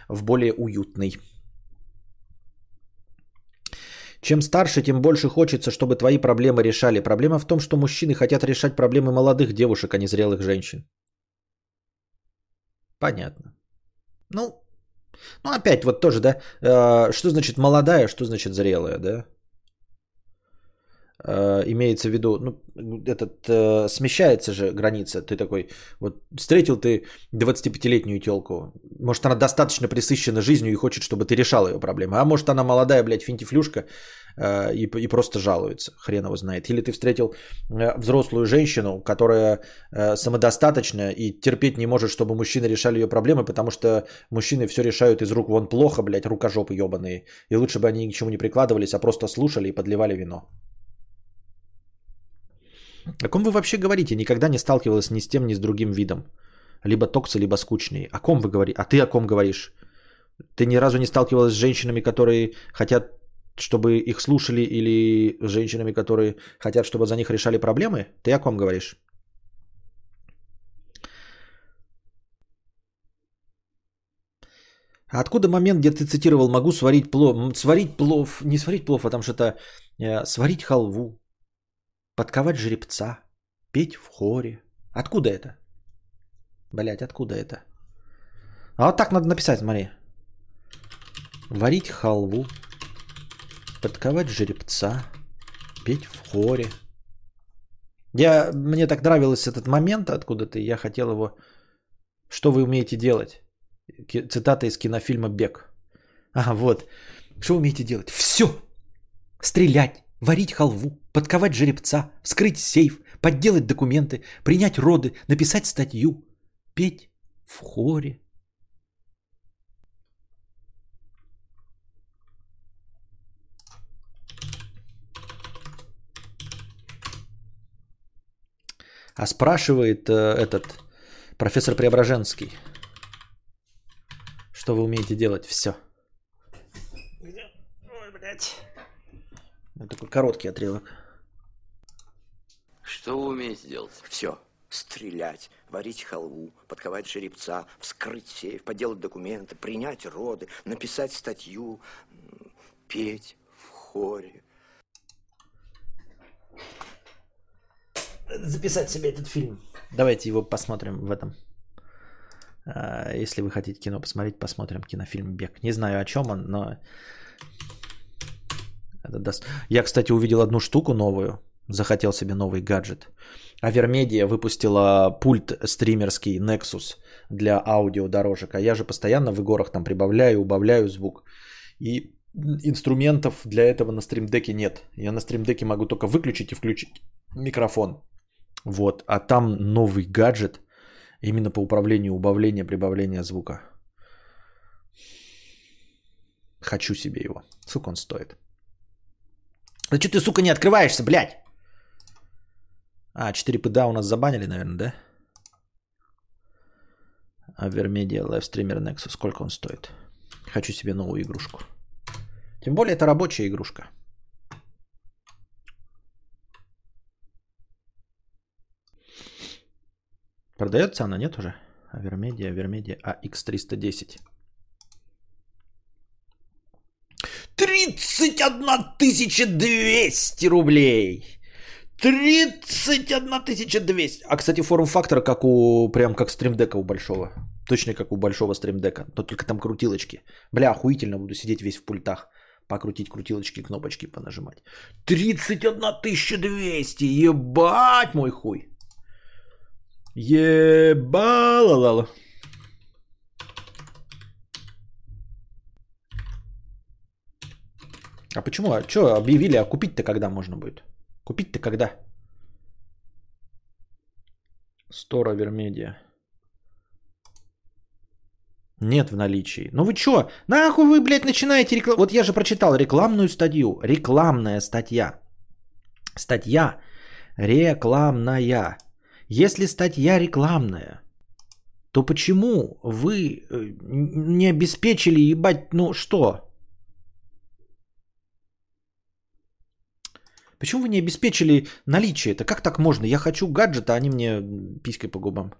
в более уютный. Чем старше, тем больше хочется, чтобы твои проблемы решали. Проблема в том, что мужчины хотят решать проблемы молодых девушек, а не зрелых женщин. Понятно. Ну, ну опять вот тоже, да, э, что значит молодая, что значит зрелая, да? Э, имеется в виду, ну, этот, э, смещается же граница. Ты такой, вот встретил ты 25-летнюю телку, может она достаточно присыщена жизнью и хочет, чтобы ты решал ее проблемы, а может она молодая, блядь, финтифлюшка э, и, и просто жалуется, хрен его знает. Или ты встретил э, взрослую женщину, которая э, самодостаточна и терпеть не может, чтобы мужчины решали ее проблемы, потому что мужчины все решают из рук вон плохо, блядь, рукожопы ебаные. И лучше бы они ни к чему не прикладывались, а просто слушали и подливали вино. О ком вы вообще говорите? Никогда не сталкивалась ни с тем, ни с другим видом. Либо токсы, либо скучные. О ком вы говорите? А ты о ком говоришь? Ты ни разу не сталкивалась с женщинами, которые хотят, чтобы их слушали, или с женщинами, которые хотят, чтобы за них решали проблемы? Ты о ком говоришь? А откуда момент, где ты цитировал «могу сварить плов»? Сварить плов, не сварить плов, а там что-то э, сварить халву, подковать жеребца, петь в хоре. Откуда это? Блять, откуда это? А вот так надо написать, смотри. Варить халву, подковать жеребца, петь в хоре. Я, мне так нравился этот момент откуда-то, я хотел его... Что вы умеете делать? Цитата из кинофильма «Бег». А, вот. Что умеете делать? Все! Стрелять, варить халву, подковать жеребца, вскрыть сейф, подделать документы, принять роды, написать статью, петь в хоре. А спрашивает э, этот профессор Преображенский, что вы умеете делать? Все. Ой, блядь. Это такой короткий отрывок. Что вы умеете делать? Все. Стрелять, варить халву, подковать жеребца, вскрыть сейф, поделать документы, принять роды, написать статью, петь в хоре. Записать себе этот фильм. Давайте его посмотрим в этом. А, если вы хотите кино посмотреть, посмотрим кинофильм «Бег». Не знаю, о чем он, но... Это даст... Я, кстати, увидел одну штуку новую захотел себе новый гаджет. Авермедия выпустила пульт стримерский Nexus для аудиодорожек. А я же постоянно в игорах там прибавляю, убавляю звук. И инструментов для этого на стримдеке нет. Я на стримдеке могу только выключить и включить микрофон. Вот. А там новый гаджет именно по управлению убавления, прибавления звука. Хочу себе его. Сколько он стоит? Да что ты, сука, не открываешься, блядь? А, 4 пда у нас забанили, наверное, да? Авермедиа Лайвстример Nexus. Сколько он стоит? Хочу себе новую игрушку. Тем более это рабочая игрушка. Продается она, нет уже? Авермедиа, Авермедиа AX310. 31 200 рублей! 31 200. А, кстати, форм фактора, как у, прям как стримдека у большого. Точно как у большого стримдека, но только там крутилочки. Бля, охуительно буду сидеть весь в пультах. Покрутить крутилочки, кнопочки понажимать. 31 200, ебать мой хуй. Ебалалала. А почему? А что объявили, а купить-то когда можно будет? Купить-то когда? Стора Вермедиа. Нет в наличии. Ну вы что? Нахуй вы, блядь, начинаете рекламу? Вот я же прочитал рекламную статью. Рекламная статья. Статья рекламная. Если статья рекламная, то почему вы э, не обеспечили, ебать, ну что? Почему вы не обеспечили наличие? Это как так можно? Я хочу гаджета, а они мне писькой по губам.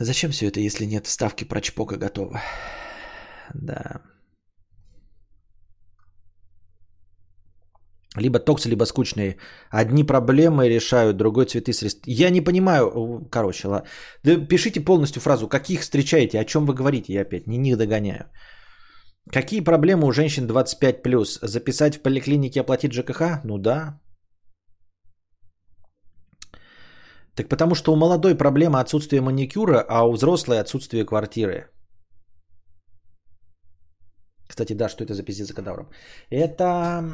Зачем все это, если нет вставки про чпока готова? Да. Либо токс, либо скучные. Одни проблемы решают, другой цветы средств. Я не понимаю, короче, ладно. Да пишите полностью фразу, каких встречаете, о чем вы говорите, я опять не них догоняю. Какие проблемы у женщин 25 плюс? Записать в поликлинике оплатить ЖКХ? Ну да. Так потому что у молодой проблема отсутствие маникюра, а у взрослой отсутствие квартиры. Кстати, да, что это за пиздец за кадавром? Это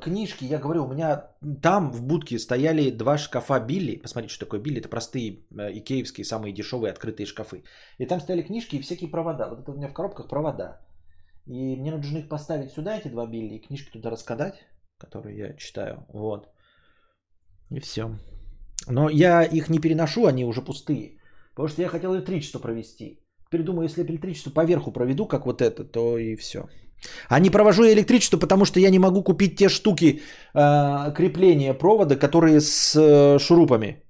книжки, я говорю, у меня там в будке стояли два шкафа Билли. Посмотрите, что такое Билли. Это простые э, икеевские, самые дешевые открытые шкафы. И там стояли книжки и всякие провода. Вот это у меня в коробках провода. И мне нужно их поставить сюда, эти два билли, и книжки туда раскадать, которые я читаю. Вот. И все. Но я их не переношу, они уже пустые. Потому что я хотел электричество провести. Теперь если электричество поверху проведу, как вот это, то и все. А не провожу я электричество, потому что я не могу купить те штуки э, крепления провода, которые с э, шурупами.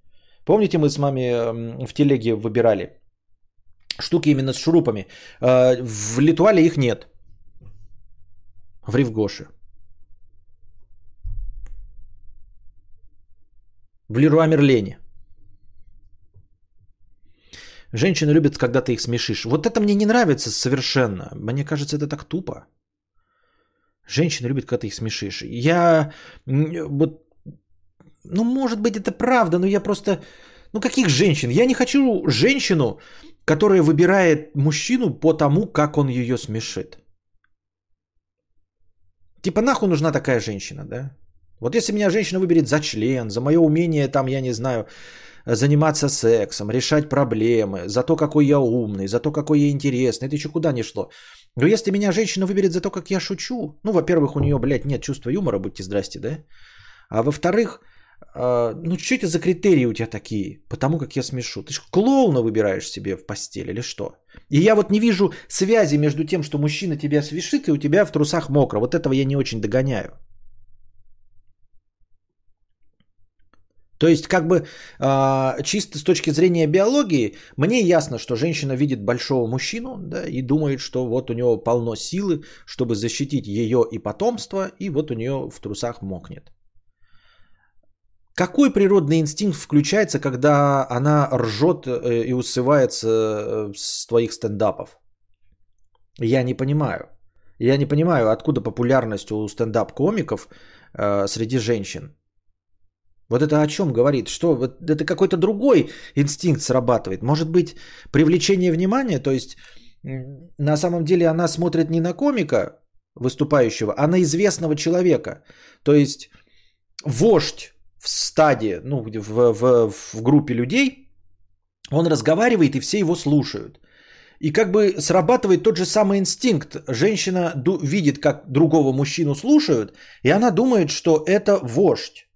Помните, мы с вами в телеге выбирали штуки именно с шурупами. Э, в Литуале их нет в Ривгоше. В Леруа Мерлене. Женщины любят, когда ты их смешишь. Вот это мне не нравится совершенно. Мне кажется, это так тупо. Женщины любят, когда ты их смешишь. Я вот, ну, может быть, это правда, но я просто, ну, каких женщин? Я не хочу женщину, которая выбирает мужчину по тому, как он ее смешит. Типа нахуй нужна такая женщина, да? Вот если меня женщина выберет за член, за мое умение там, я не знаю, заниматься сексом, решать проблемы, за то, какой я умный, за то, какой я интересный, это еще куда не шло. Но если меня женщина выберет за то, как я шучу, ну, во-первых, у нее, блядь, нет чувства юмора, будьте здрасте, да? А во-вторых, ну, что это за критерии у тебя такие? Потому как я смешу. Ты же клоуна выбираешь себе в постель или что? И я вот не вижу связи между тем, что мужчина тебя свешит, и у тебя в трусах мокро. Вот этого я не очень догоняю. То есть, как бы э, чисто с точки зрения биологии, мне ясно, что женщина видит большого мужчину да, и думает, что вот у него полно силы, чтобы защитить ее и потомство, и вот у нее в трусах мокнет. Какой природный инстинкт включается, когда она ржет э, и усывается э, с твоих стендапов? Я не понимаю. Я не понимаю, откуда популярность у стендап-комиков э, среди женщин. Вот это о чем говорит? Что вот это какой-то другой инстинкт срабатывает? Может быть, привлечение внимания? То есть на самом деле она смотрит не на комика выступающего, а на известного человека. То есть вождь в стаде, ну, в, в, в группе людей, он разговаривает и все его слушают. И как бы срабатывает тот же самый инстинкт. Женщина видит, как другого мужчину слушают, и она думает, что это вождь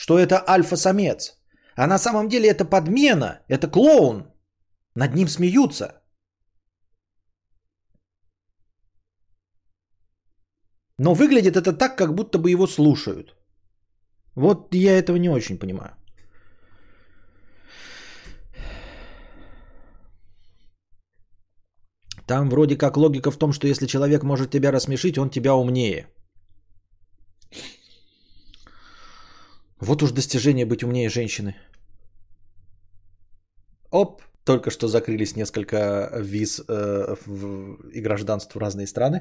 что это альфа-самец. А на самом деле это подмена, это клоун. Над ним смеются. Но выглядит это так, как будто бы его слушают. Вот я этого не очень понимаю. Там вроде как логика в том, что если человек может тебя рассмешить, он тебя умнее. Вот уж достижение быть умнее женщины. Оп, только что закрылись несколько виз э, в, и гражданств в разные страны.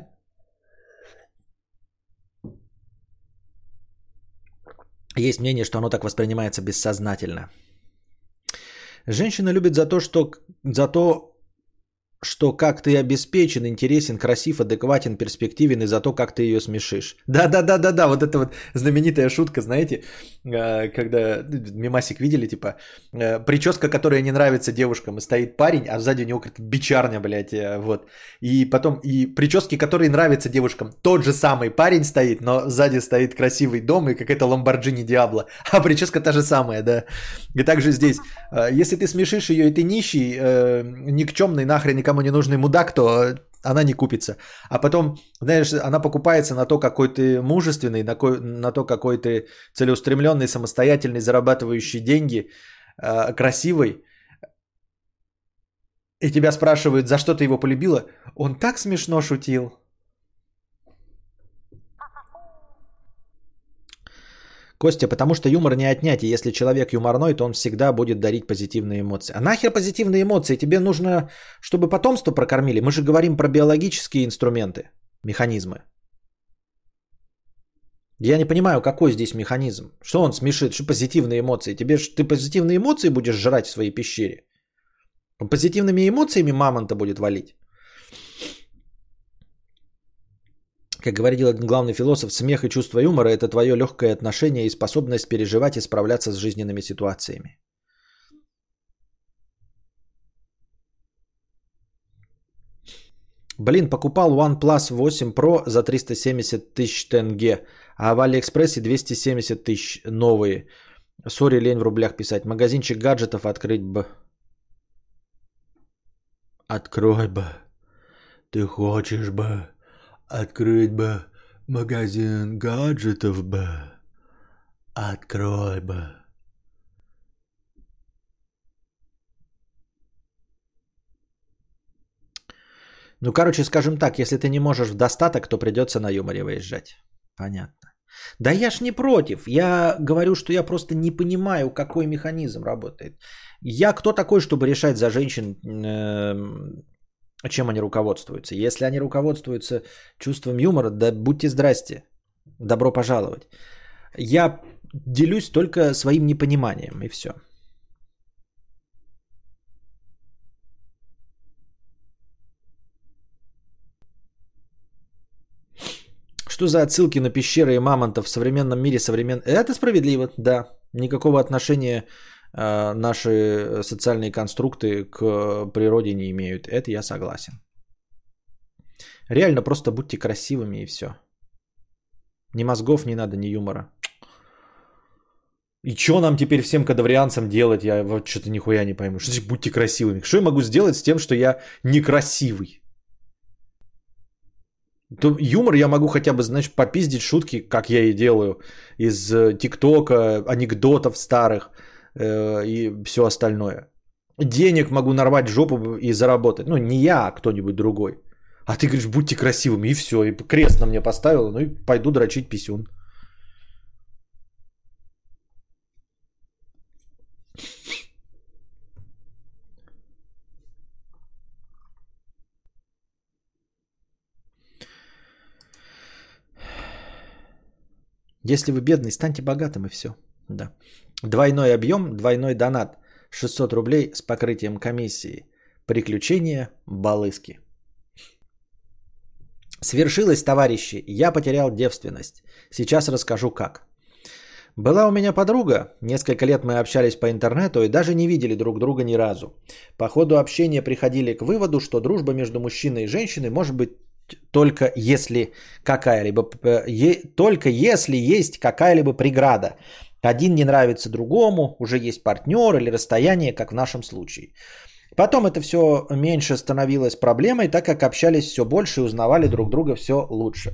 Есть мнение, что оно так воспринимается бессознательно. Женщина любит за то, что, за то, что как ты обеспечен, интересен, красив, адекватен, перспективен и за то, как ты ее смешишь. Да-да-да-да-да, вот это вот знаменитая шутка, знаете, э, когда ну, мимасик видели, типа, э, прическа, которая не нравится девушкам, и стоит парень, а сзади у него как-то бичарня, блядь, э, вот. И потом, и прически, которые нравятся девушкам, тот же самый парень стоит, но сзади стоит красивый дом и какая-то Ламборджини Диабло, а прическа та же самая, да. И также здесь, если ты смешишь ее, и ты нищий, никчемный, нахрен никому не нужный мудак, то она не купится. А потом, знаешь, она покупается на то, какой ты мужественный, на, ко- на то, какой ты целеустремленный, самостоятельный, зарабатывающий деньги, э, красивый. И тебя спрашивают, за что ты его полюбила. Он так смешно шутил. Костя, потому что юмор не отнять, и если человек юморной, то он всегда будет дарить позитивные эмоции. А нахер позитивные эмоции? Тебе нужно, чтобы потомство прокормили? Мы же говорим про биологические инструменты, механизмы. Я не понимаю, какой здесь механизм. Что он смешит? Что позитивные эмоции? Тебе ты позитивные эмоции будешь жрать в своей пещере? Позитивными эмоциями мамонта будет валить. Как говорил один главный философ, смех и чувство юмора – это твое легкое отношение и способность переживать и справляться с жизненными ситуациями. Блин, покупал OnePlus 8 Pro за 370 тысяч тенге, а в Алиэкспрессе 270 тысяч новые. Сори, лень в рублях писать. Магазинчик гаджетов открыть бы. Открой бы. Ты хочешь бы. Открыть бы магазин гаджетов бы. Открой бы. Ну, короче, скажем так, если ты не можешь в достаток, то придется на юморе выезжать. Понятно. Да я ж не против. Я говорю, что я просто не понимаю, какой механизм работает. Я кто такой, чтобы решать за женщин э, чем они руководствуются. Если они руководствуются чувством юмора, да будьте здрасте, добро пожаловать. Я делюсь только своим непониманием и все. Что за отсылки на пещеры и мамонтов в современном мире современ... Это справедливо, да. Никакого отношения наши социальные конструкты к природе не имеют. Это я согласен. Реально просто будьте красивыми и все. Ни мозгов не надо, ни юмора. И что нам теперь всем кадаврианцам делать? Я вот что-то нихуя не пойму. Что значит будьте красивыми? Что я могу сделать с тем, что я некрасивый? То юмор я могу хотя бы, значит, попиздить шутки, как я и делаю, из э, ТикТока, анекдотов старых – Э, и все остальное. Денег могу нарвать жопу и заработать. Ну, не я, а кто-нибудь другой. А ты говоришь, будьте красивыми, и все. И крест на мне поставил, ну и пойду дрочить писюн. Если вы бедный, станьте богатым и все. Да. Двойной объем, двойной донат. 600 рублей с покрытием комиссии. Приключения Балыски. Свершилось, товарищи. Я потерял девственность. Сейчас расскажу как. Была у меня подруга, несколько лет мы общались по интернету и даже не видели друг друга ни разу. По ходу общения приходили к выводу, что дружба между мужчиной и женщиной может быть только если какая-либо, э, только если есть какая-либо преграда. Один не нравится другому, уже есть партнер или расстояние, как в нашем случае. Потом это все меньше становилось проблемой, так как общались все больше и узнавали друг друга все лучше.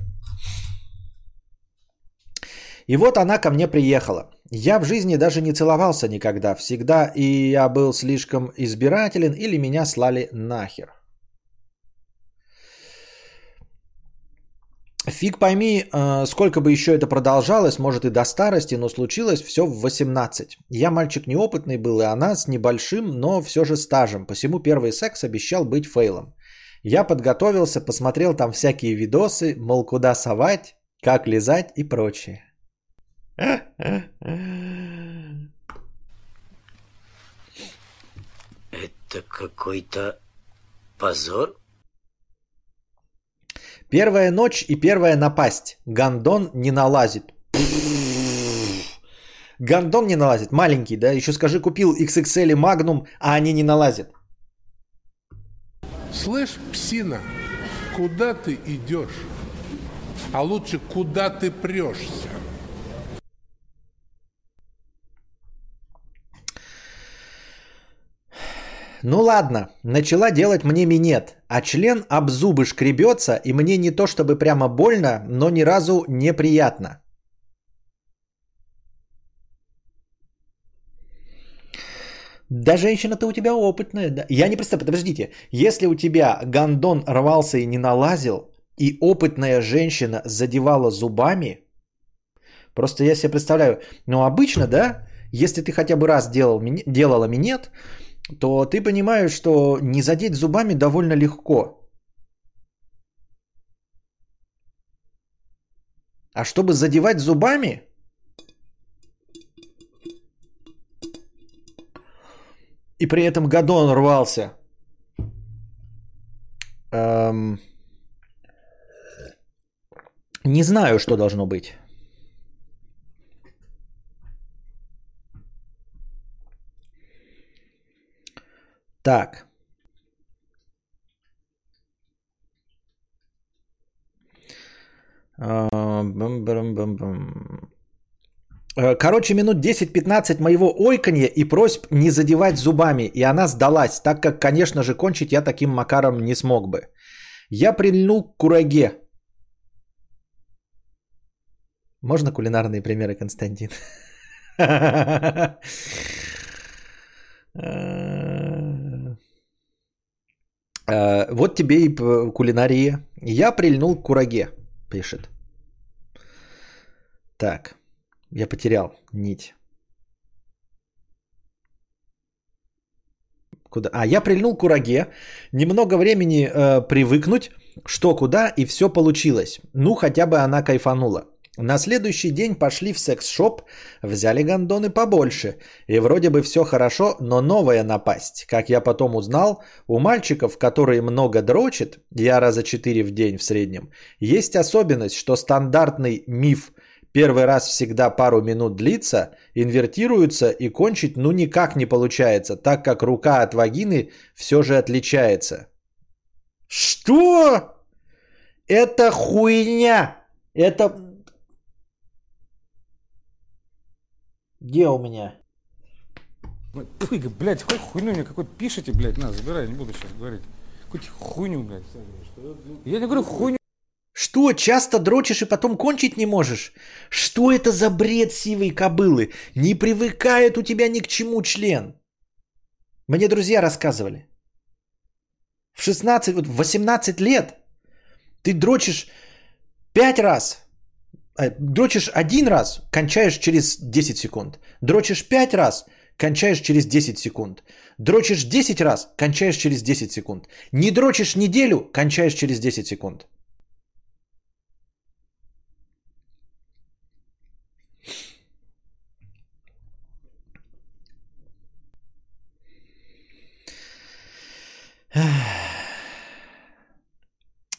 И вот она ко мне приехала. Я в жизни даже не целовался никогда. Всегда и я был слишком избирателен или меня слали нахер. Фиг пойми, э, сколько бы еще это продолжалось, может и до старости, но случилось все в 18. Я мальчик неопытный был, и она с небольшим, но все же стажем. Посему первый секс обещал быть фейлом. Я подготовился, посмотрел там всякие видосы, мол, куда совать, как лизать и прочее. Это какой-то позор? Первая ночь и первая напасть. Гандон не налазит. Гандон не налазит. Маленький, да? Еще скажи, купил XXL и Magnum, а они не налазят. Слышь, псина, куда ты идешь? А лучше, куда ты прешься? Ну ладно, начала делать мне минет, а член об зубы шкребется, и мне не то чтобы прямо больно, но ни разу неприятно. Да, женщина-то у тебя опытная. Да. Я не представляю, подождите, если у тебя гандон рвался и не налазил, и опытная женщина задевала зубами, просто я себе представляю, ну обычно, да, если ты хотя бы раз делал, делала минет, то ты понимаешь, что не задеть зубами довольно легко. А чтобы задевать зубами, и при этом Гадон рвался, эм, не знаю, что должно быть. Так. А, э, короче, минут 10-15 моего ойканья и просьб не задевать зубами, и она сдалась, так как, конечно же, кончить я таким макаром не смог бы. Я прильнул к кураге. Можно кулинарные примеры, Константин? Э, вот тебе и кулинария. Я прильнул к кураге, пишет. Так, я потерял нить. Куда? А, я прильнул к кураге. Немного времени э, привыкнуть, что куда, и все получилось. Ну, хотя бы она кайфанула. На следующий день пошли в секс-шоп, взяли гондоны побольше. И вроде бы все хорошо, но новая напасть. Как я потом узнал, у мальчиков, которые много дрочат, я раза четыре в день в среднем, есть особенность, что стандартный миф первый раз всегда пару минут длится, инвертируется и кончить ну никак не получается, так как рука от вагины все же отличается. Что? Это хуйня! Это Где у меня? Ой, блядь, какой хуйню мне какой-то пишите, блядь, на, забирай, не буду сейчас говорить. Какую-то хуйню, блядь. Я не говорю хуйню. Что, часто дрочишь и потом кончить не можешь? Что это за бред сивой кобылы? Не привыкает у тебя ни к чему член. Мне друзья рассказывали. В 16, вот в 18 лет ты дрочишь 5 раз, дрочишь один раз, кончаешь через 10 секунд. Дрочишь 5 раз, кончаешь через 10 секунд. Дрочишь 10 раз, кончаешь через 10 секунд. Не дрочишь неделю, кончаешь через 10 секунд. Ах.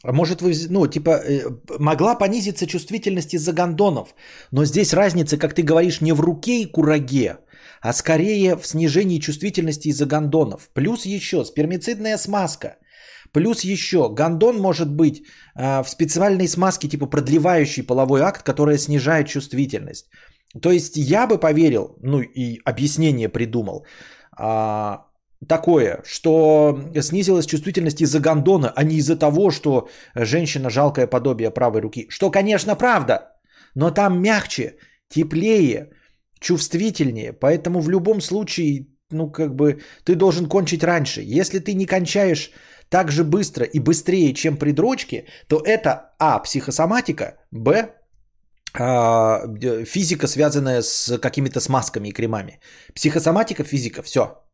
А может вы, ну, типа, э, могла понизиться чувствительность из-за гондонов, но здесь разница, как ты говоришь, не в руке и кураге, а скорее в снижении чувствительности из-за гондонов. Плюс еще спермицидная смазка. Плюс еще гондон может быть э, в специальной смазке, типа продлевающий половой акт, которая снижает чувствительность. То есть я бы поверил, ну и объяснение придумал, а, такое, что снизилась чувствительность из-за гондона, а не из-за того, что женщина жалкое подобие правой руки. Что, конечно, правда, но там мягче, теплее, чувствительнее. Поэтому в любом случае, ну как бы, ты должен кончить раньше. Если ты не кончаешь так же быстро и быстрее, чем при дрочке, то это А. Психосоматика, Б. А, физика, связанная с какими-то смазками и кремами. Психосоматика, физика, все.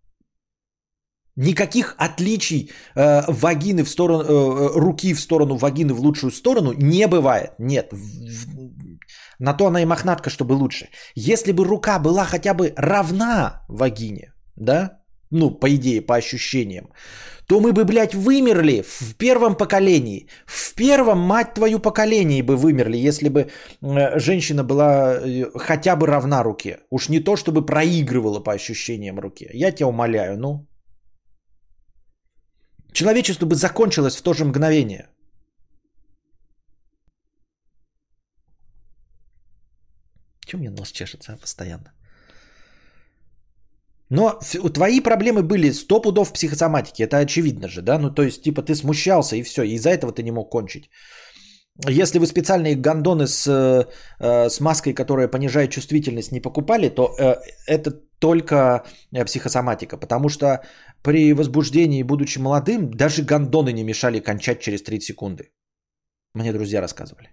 Никаких отличий э, вагины в сторону, э, руки в сторону вагины в лучшую сторону не бывает. Нет. На то она и мохнатка, чтобы лучше. Если бы рука была хотя бы равна вагине, да, ну, по идее, по ощущениям, то мы бы, блядь, вымерли в первом поколении. В первом, мать твою, поколении бы вымерли, если бы э, женщина была э, хотя бы равна руке. Уж не то, чтобы проигрывала по ощущениям руке. Я тебя умоляю, ну. Человечество бы закончилось в то же мгновение. Чем мне нос чешется а, постоянно? Но твои проблемы были 100 пудов в психосоматике, это очевидно же, да? Ну, то есть, типа, ты смущался и все, и из-за этого ты не мог кончить. Если вы специальные гондоны с, э, с маской, которая понижает чувствительность, не покупали, то э, это только э, психосоматика. Потому что при возбуждении, будучи молодым, даже гондоны не мешали кончать через 30 секунды. Мне друзья рассказывали.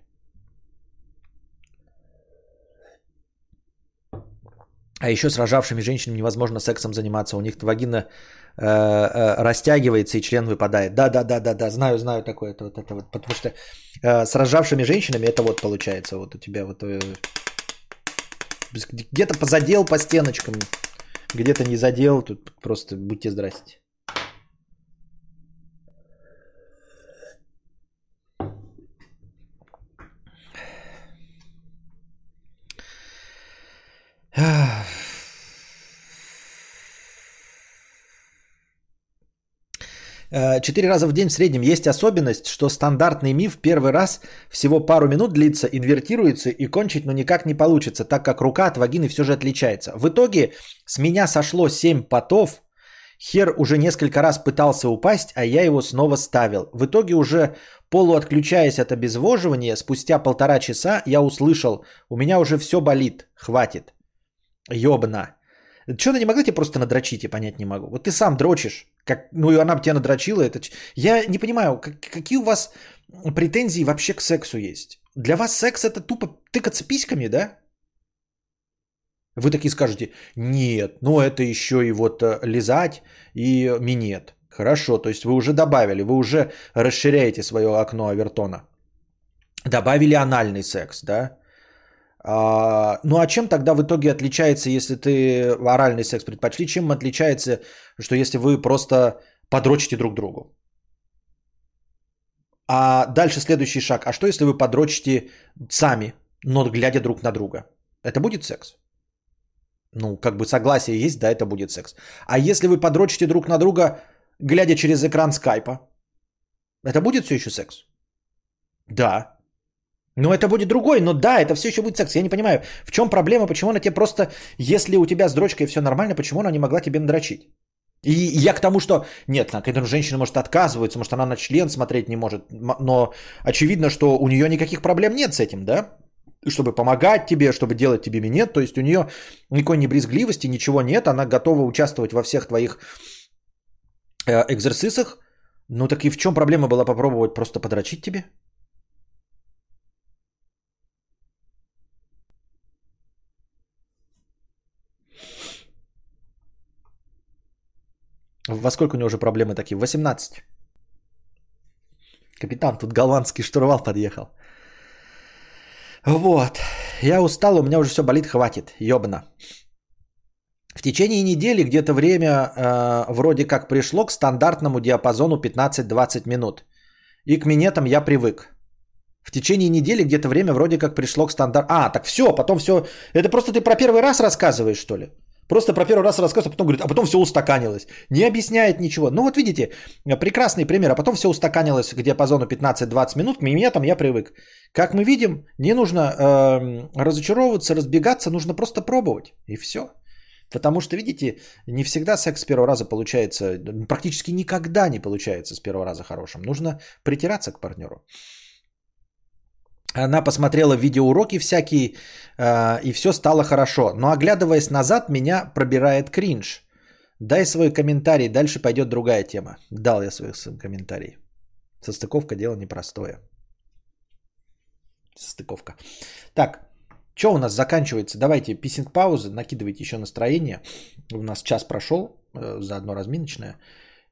А еще с рожавшими женщинами невозможно сексом заниматься. У них вагина э, э, растягивается и член выпадает. Да, да, да, да, да, знаю, знаю такое. Это, вот, это вот, потому что э, с рожавшими женщинами это вот получается. Вот у тебя вот э, где-то позадел по стеночкам, где-то не задел. Тут просто будьте здрасте. Э, четыре раза в день в среднем есть особенность, что стандартный миф первый раз всего пару минут длится, инвертируется и кончить ну никак не получится, так как рука от вагины все же отличается. В итоге с меня сошло 7 потов, хер уже несколько раз пытался упасть, а я его снова ставил. В итоге уже полуотключаясь от обезвоживания, спустя полтора часа я услышал, у меня уже все болит, хватит. Ёбна. Что она не могла тебе просто надрочить, я понять не могу. Вот ты сам дрочишь, как, ну и она бы тебя надрочила. Это... Я не понимаю, как, какие у вас претензии вообще к сексу есть? Для вас секс это тупо тыкаться письками, да? Вы такие скажете, нет, ну это еще и вот э, лизать и минет. Хорошо, то есть вы уже добавили, вы уже расширяете свое окно Авертона. Добавили анальный секс, да? А, ну а чем тогда в итоге отличается, если ты оральный секс предпочли, чем отличается, что если вы просто подрочите друг другу? А дальше следующий шаг. А что если вы подрочите сами, но глядя друг на друга? Это будет секс? Ну, как бы согласие есть, да, это будет секс. А если вы подрочите друг на друга, глядя через экран скайпа, это будет все еще секс? Да. Ну, это будет другой, но да, это все еще будет секс. Я не понимаю, в чем проблема, почему она тебе просто, если у тебя с дрочкой все нормально, почему она не могла тебе надрочить? И я к тому, что нет, к женщина может отказывается, может она на член смотреть не может, но очевидно, что у нее никаких проблем нет с этим, да? Чтобы помогать тебе, чтобы делать тебе минет, то есть у нее никакой не брезгливости, ничего нет, она готова участвовать во всех твоих э, экзерсисах. Ну так и в чем проблема была попробовать просто подрочить тебе? Во сколько у него уже проблемы такие? 18. Капитан, тут голландский штурвал подъехал. Вот. Я устал, у меня уже все болит, хватит. Ёбна. В течение недели где-то время э, вроде как пришло к стандартному диапазону 15-20 минут. И к минетам я привык. В течение недели где-то время вроде как пришло к стандарт... А, так все, потом все... Это просто ты про первый раз рассказываешь, что ли? Просто про первый раз рассказывает, а потом говорит, а потом все устаканилось. Не объясняет ничего. Ну вот видите, прекрасный пример, а потом все устаканилось к диапазону 15-20 минут, к минетам я привык. Как мы видим, не нужно э, разочаровываться, разбегаться, нужно просто пробовать. И все. Потому что, видите, не всегда секс с первого раза получается, практически никогда не получается с первого раза хорошим. Нужно притираться к партнеру. Она посмотрела видеоуроки всякие, э, и все стало хорошо. Но оглядываясь назад, меня пробирает кринж. Дай свой комментарий, дальше пойдет другая тема. Дал я свой комментарий. Состыковка дело непростое. Состыковка. Так, что у нас заканчивается? Давайте писинг паузы, накидывайте еще настроение. У нас час прошел, э, заодно разминочная.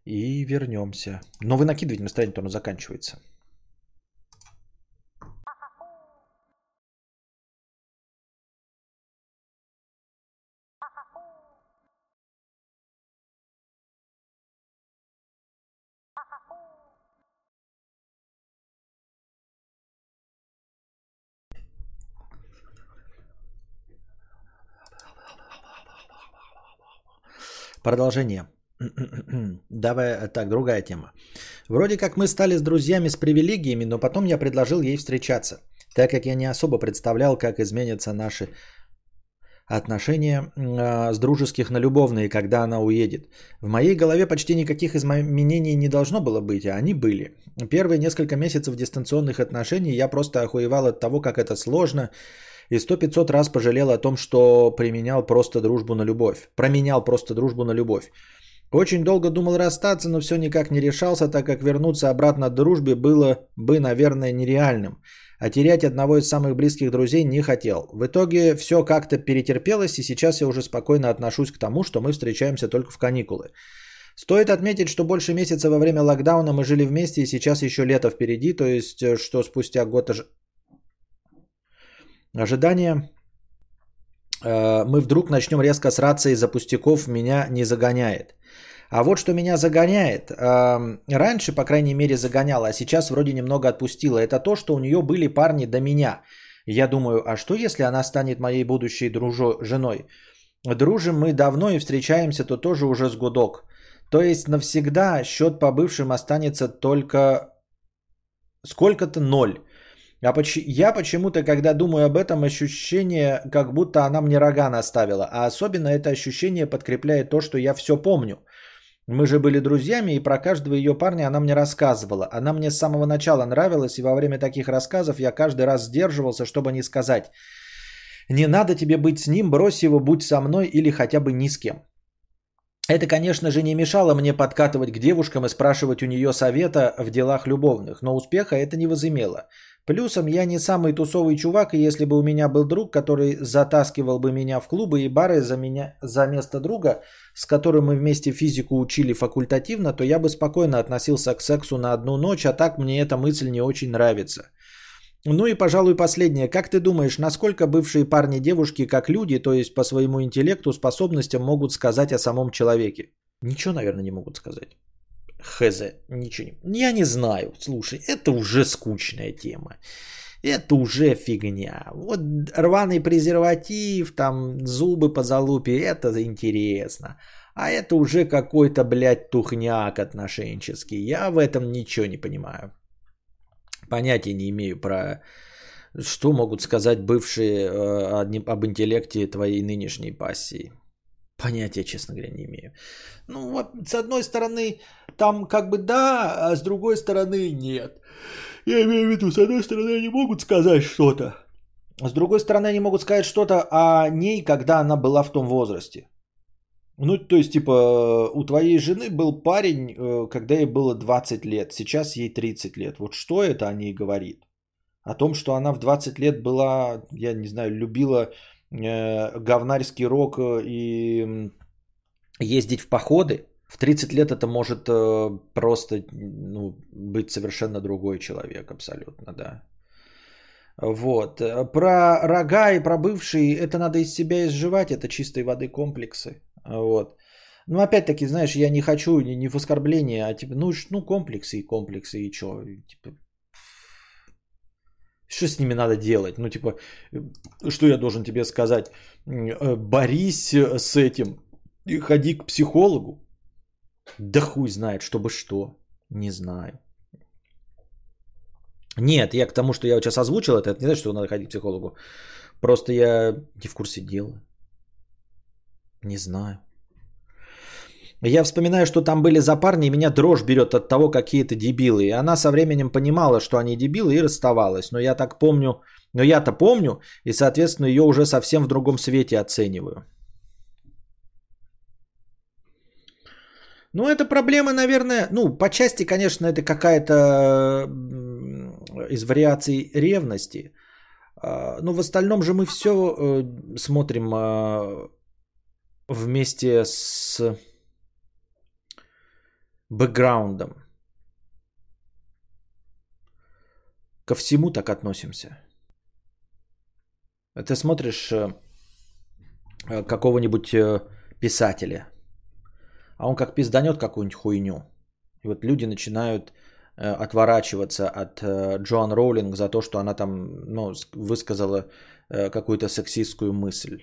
И вернемся. Но вы накидывайте настроение, то оно заканчивается. Продолжение. Давай, так, другая тема. Вроде как мы стали с друзьями с привилегиями, но потом я предложил ей встречаться, так как я не особо представлял, как изменятся наши отношения э, с дружеских на любовные, когда она уедет. В моей голове почти никаких изменений не должно было быть, а они были. Первые несколько месяцев дистанционных отношений я просто охуевал от того, как это сложно, и сто пятьсот раз пожалел о том, что применял просто дружбу на любовь. Променял просто дружбу на любовь. Очень долго думал расстаться, но все никак не решался, так как вернуться обратно к дружбе было бы, наверное, нереальным. А терять одного из самых близких друзей не хотел. В итоге все как-то перетерпелось, и сейчас я уже спокойно отношусь к тому, что мы встречаемся только в каникулы. Стоит отметить, что больше месяца во время локдауна мы жили вместе, и сейчас еще лето впереди, то есть, э, что спустя год ожидания э, мы вдруг начнем резко сраться из-за пустяков, меня не загоняет. А вот что меня загоняет, э, раньше, по крайней мере, загоняло, а сейчас вроде немного отпустило, это то, что у нее были парни до меня. Я думаю, а что если она станет моей будущей дружо- женой? Дружим мы давно и встречаемся, то тоже уже с гудок. То есть навсегда счет по бывшим останется только сколько-то ноль. А поч- я почему-то, когда думаю об этом, ощущение, как будто она мне рога наставила. А особенно это ощущение подкрепляет то, что я все помню. Мы же были друзьями, и про каждого ее парня она мне рассказывала. Она мне с самого начала нравилась, и во время таких рассказов я каждый раз сдерживался, чтобы не сказать «Не надо тебе быть с ним, брось его, будь со мной или хотя бы ни с кем». Это, конечно же, не мешало мне подкатывать к девушкам и спрашивать у нее совета в делах любовных, но успеха это не возымело. Плюсом я не самый тусовый чувак, и если бы у меня был друг, который затаскивал бы меня в клубы и бары за, меня, за место друга, с которым мы вместе физику учили факультативно, то я бы спокойно относился к сексу на одну ночь, а так мне эта мысль не очень нравится. Ну и, пожалуй, последнее. Как ты думаешь, насколько бывшие парни девушки, как люди, то есть по своему интеллекту, способностям, могут сказать о самом человеке? Ничего, наверное, не могут сказать. Хз, ничего не... Я не знаю, слушай, это уже скучная тема. Это уже фигня. Вот рваный презерватив, там зубы по залупе, это интересно. А это уже какой-то, блядь, тухняк отношенческий. Я в этом ничего не понимаю. Понятия не имею про что могут сказать бывшие э, об интеллекте твоей нынешней пассии. Понятия, честно говоря, не имею. Ну, вот, с одной стороны, там как бы да, а с другой стороны нет. Я имею в виду, с одной стороны, они могут сказать что-то. С другой стороны, они могут сказать что-то о ней, когда она была в том возрасте. Ну, то есть, типа, у твоей жены был парень, э, когда ей было 20 лет, сейчас ей 30 лет. Вот что это о ней говорит? О том, что она в 20 лет была, я не знаю, любила говнарский рок э, и ездить в походы. В 30 лет это может э, просто ну, быть совершенно другой человек, абсолютно, да. Вот. Про рога и про бывшие, это надо из себя изживать, это чистой воды комплексы. Вот. Ну, опять-таки, знаешь, я не хочу не, не в оскорбление, а типа, ну, ну, комплексы и комплексы, и что? Типа, что с ними надо делать? Ну, типа, что я должен тебе сказать? э, борись с этим, ходи к психологу. Да хуй знает, чтобы что. Не знаю. Нет, я к тому, что я сейчас озвучил это, это не значит, что надо ходить к психологу. Просто я не в курсе дела. Не знаю. Я вспоминаю, что там были за парни, и меня дрожь берет от того, какие это дебилы. И она со временем понимала, что они дебилы, и расставалась. Но я так помню, но я-то помню, и, соответственно, ее уже совсем в другом свете оцениваю. Ну, это проблема, наверное, ну, по части, конечно, это какая-то из вариаций ревности. А, но в остальном же мы все э, смотрим а, вместе с бэкграундом. Ко всему так относимся. Ты смотришь э, какого-нибудь писателя – а он как пизданет какую-нибудь хуйню. И вот люди начинают э, отворачиваться от э, Джоан Роулинг за то, что она там ну, высказала э, какую-то сексистскую мысль.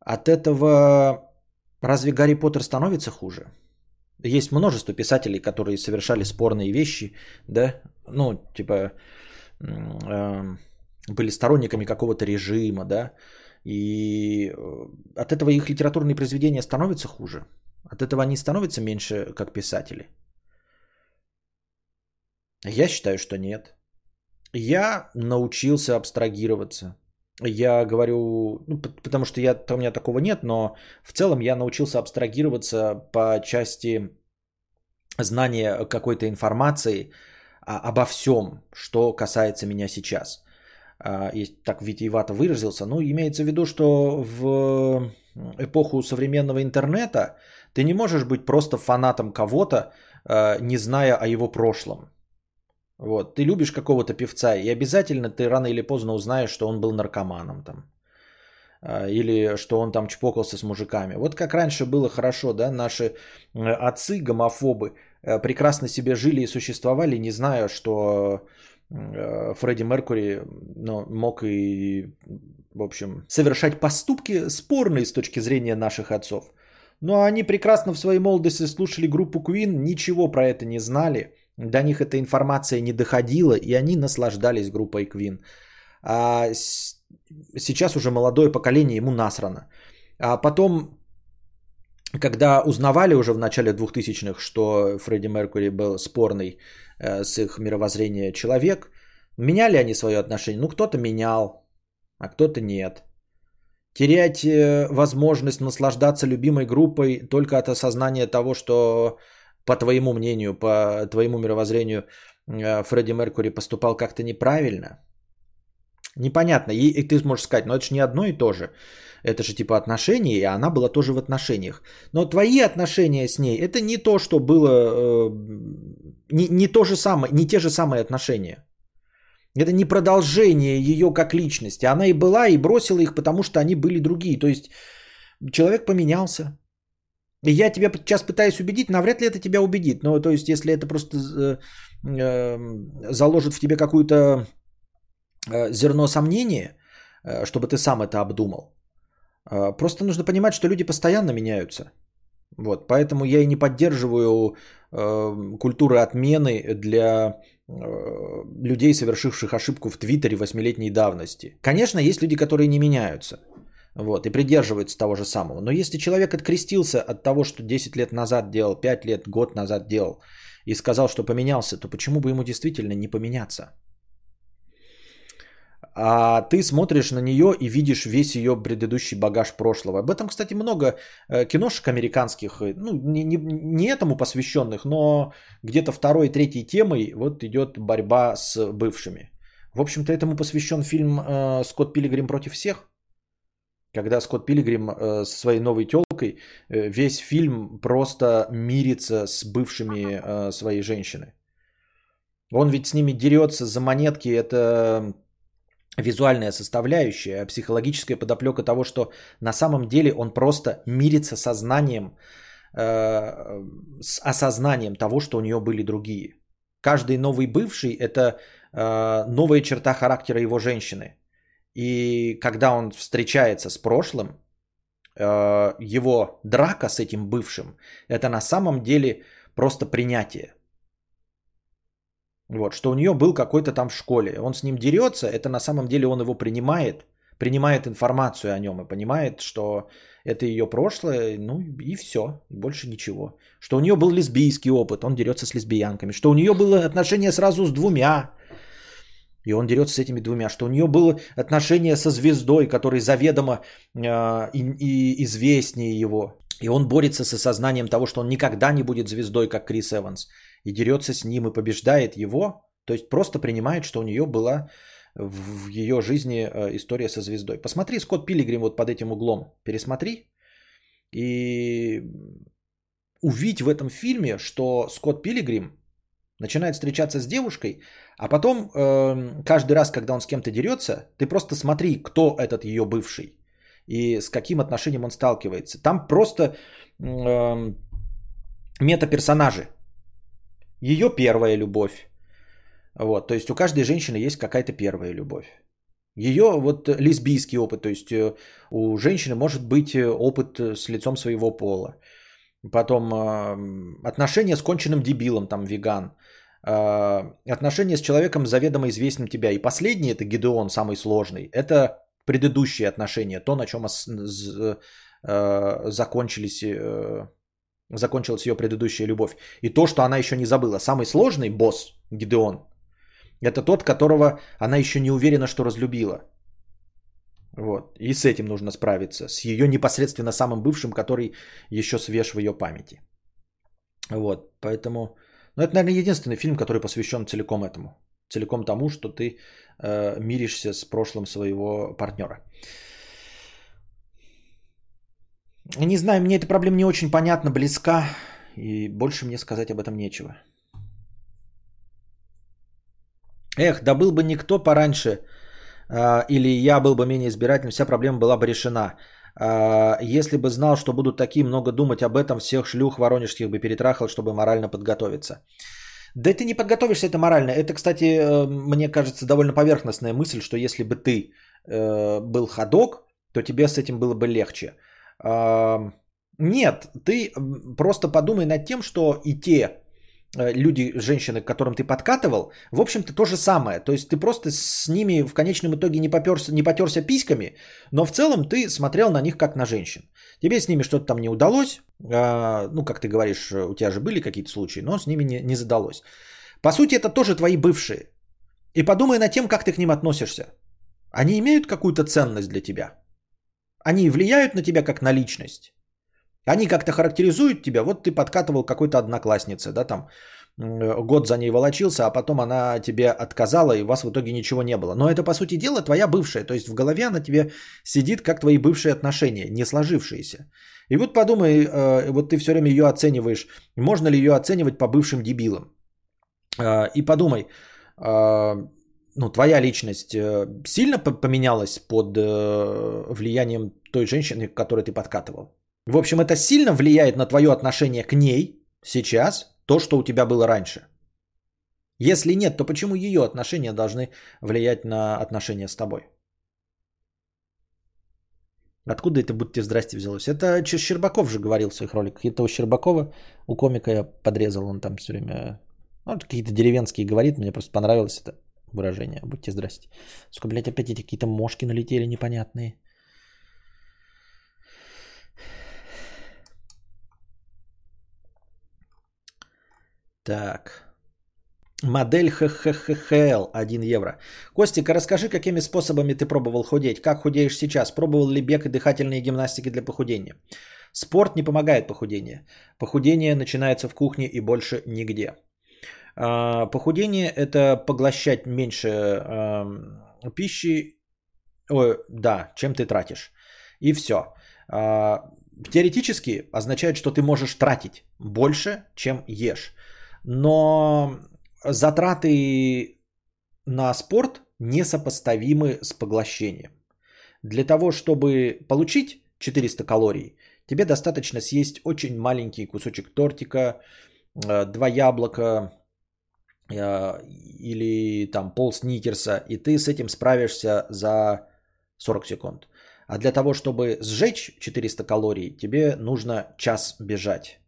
От этого разве Гарри Поттер становится хуже? Есть множество писателей, которые совершали спорные вещи, да, ну, типа, э, были сторонниками какого-то режима, да, и э, от этого их литературные произведения становятся хуже. От этого они становятся меньше как писатели. Я считаю, что нет. Я научился абстрагироваться. Я говорю, ну, потому что я, у меня такого нет, но в целом я научился абстрагироваться по части знания какой-то информации обо всем, что касается меня сейчас. А, так витиевато выразился, ну, имеется в виду, что в эпоху современного интернета ты не можешь быть просто фанатом кого-то, а, не зная о его прошлом. Вот, ты любишь какого-то певца, и обязательно ты рано или поздно узнаешь, что он был наркоманом там. А, или что он там чпокался с мужиками. Вот как раньше было хорошо, да, наши отцы, гомофобы, прекрасно себе жили и существовали, не зная, что Э, Фредди Меркури ну, мог и, в общем, совершать поступки спорные с точки зрения наших отцов. Но они прекрасно в своей молодости слушали группу Queen, ничего про это не знали, до них эта информация не доходила, и они наслаждались группой Queen. А сейчас уже молодое поколение ему насрано. А потом, когда узнавали уже в начале 2000-х, что Фредди Меркури был спорный Э, с их мировоззрения человек. Меняли они свое отношение? Ну, кто-то менял, а кто-то нет. Терять э, возможность наслаждаться любимой группой только от осознания того, что, по твоему мнению, по твоему мировоззрению, э, Фредди Меркури поступал как-то неправильно. Непонятно. И, и ты можешь сказать, но это же не одно и то же. Это же типа отношения, и она была тоже в отношениях. Но твои отношения с ней, это не то, что было, э, не, не то же самое, не те же самые отношения. Это не продолжение ее как личности. Она и была, и бросила их, потому что они были другие. То есть человек поменялся. И я тебя сейчас пытаюсь убедить, навряд ли это тебя убедит. Но то есть, если это просто э, э, заложит в тебе какую-то э, зерно сомнения, э, чтобы ты сам это обдумал, просто нужно понимать, что люди постоянно меняются. Вот, поэтому я и не поддерживаю э, культуры отмены для э, людей, совершивших ошибку в Твиттере восьмилетней давности. Конечно, есть люди, которые не меняются. Вот, и придерживаются того же самого. Но если человек открестился от того, что 10 лет назад делал, 5 лет, год назад делал, и сказал, что поменялся, то почему бы ему действительно не поменяться? а ты смотришь на нее и видишь весь ее предыдущий багаж прошлого. Об этом, кстати, много э, киношек американских, э, ну, не, не, не этому посвященных, но где-то второй, третьей темой вот идет борьба с бывшими. В общем-то, этому посвящен фильм э, «Скотт Пилигрим против всех», когда Скотт Пилигрим э, со своей новой телкой э, весь фильм просто мирится с бывшими э, своей женщины. Он ведь с ними дерется за монетки, это визуальная составляющая, психологическая подоплека того, что на самом деле он просто мирится сознанием, э, с осознанием того, что у нее были другие. Каждый новый бывший – это э, новая черта характера его женщины. И когда он встречается с прошлым, э, его драка с этим бывшим, это на самом деле просто принятие. Вот, что у нее был какой-то там в школе. Он с ним дерется, это на самом деле он его принимает, принимает информацию о нем и понимает, что это ее прошлое, ну и все, больше ничего. Что у нее был лесбийский опыт, он дерется с лесбиянками. Что у нее было отношение сразу с двумя, и он дерется с этими двумя. Что у нее было отношение со звездой, который заведомо э, и, и известнее его. И он борется с осознанием того, что он никогда не будет звездой, как Крис Эванс. И дерется с ним и побеждает его. То есть просто принимает, что у нее была в ее жизни э, история со звездой. Посмотри Скотт Пилигрим вот под этим углом. Пересмотри. И увидь в этом фильме, что Скотт Пилигрим начинает встречаться с девушкой, а потом э, каждый раз, когда он с кем-то дерется, ты просто смотри, кто этот ее бывший и с каким отношением он сталкивается. Там просто э, метаперсонажи. Ее первая любовь. Вот, то есть у каждой женщины есть какая-то первая любовь. Ее вот лесбийский опыт, то есть э, у женщины может быть э, опыт э, с лицом своего пола. Потом э, отношения с конченным дебилом, там веган. Э, отношения с человеком заведомо известным тебя. И последний, это Гидеон, самый сложный. Это предыдущие отношения, то, на чем э, закончились, э, закончилась ее предыдущая любовь. И то, что она еще не забыла. Самый сложный босс Гидеон – это тот, которого она еще не уверена, что разлюбила. Вот. И с этим нужно справиться. С ее непосредственно самым бывшим, который еще свеж в ее памяти. Вот. Поэтому... Ну, это, наверное, единственный фильм, который посвящен целиком этому. Целиком тому, что ты э, миришься с прошлым своего партнера. Не знаю, мне эта проблема не очень понятна, близка. И больше мне сказать об этом нечего. Эх, да был бы никто пораньше, э, или я был бы менее избирательным, вся проблема была бы решена. Э, если бы знал, что будут такие много думать об этом, всех шлюх воронежских бы перетрахал, чтобы морально подготовиться. Да ты не подготовишься это морально. Это, кстати, э, мне кажется, довольно поверхностная мысль, что если бы ты э, был ходок, то тебе с этим было бы легче. Э, нет, ты просто подумай над тем, что и те люди, женщины, к которым ты подкатывал, в общем-то то же самое. То есть ты просто с ними в конечном итоге не, поперся, не потерся письками, но в целом ты смотрел на них как на женщин. Тебе с ними что-то там не удалось, а, ну, как ты говоришь, у тебя же были какие-то случаи, но с ними не, не задалось. По сути, это тоже твои бывшие. И подумай над тем, как ты к ним относишься. Они имеют какую-то ценность для тебя? Они влияют на тебя как на личность? Они как-то характеризуют тебя? Вот ты подкатывал какой-то однокласснице, да, там год за ней волочился, а потом она тебе отказала, и у вас в итоге ничего не было. Но это, по сути дела, твоя бывшая. То есть в голове она тебе сидит, как твои бывшие отношения, не сложившиеся. И вот подумай, э, вот ты все время ее оцениваешь, можно ли ее оценивать по бывшим дебилам. Э, и подумай, э, ну, твоя личность сильно поменялась под влиянием той женщины, к которой ты подкатывал. В общем, это сильно влияет на твое отношение к ней сейчас, то, что у тебя было раньше. Если нет, то почему ее отношения должны влиять на отношения с тобой? Откуда это будьте здрасте взялось? Это Щербаков же говорил в своих роликах. Это у Щербакова, у комика я подрезал, он там все время ну, какие-то деревенские говорит, мне просто понравилось это выражение. Будьте здрасте. Сколько, блядь, опять эти какие-то мошки налетели непонятные. Так. Модель ХХХЛ 1 евро. Костика, расскажи, какими способами ты пробовал худеть? Как худеешь сейчас? Пробовал ли бег и дыхательные гимнастики для похудения? Спорт не помогает похудению. Похудение начинается в кухне и больше нигде. А, похудение – это поглощать меньше э, пищи, Ой, да, чем ты тратишь. И все. А, теоретически означает, что ты можешь тратить больше, чем ешь. Но затраты на спорт несопоставимы с поглощением. Для того, чтобы получить 400 калорий, тебе достаточно съесть очень маленький кусочек тортика, э, два яблока э, или там пол сникерса, и ты с этим справишься за 40 секунд. А для того, чтобы сжечь 400 калорий, тебе нужно час бежать.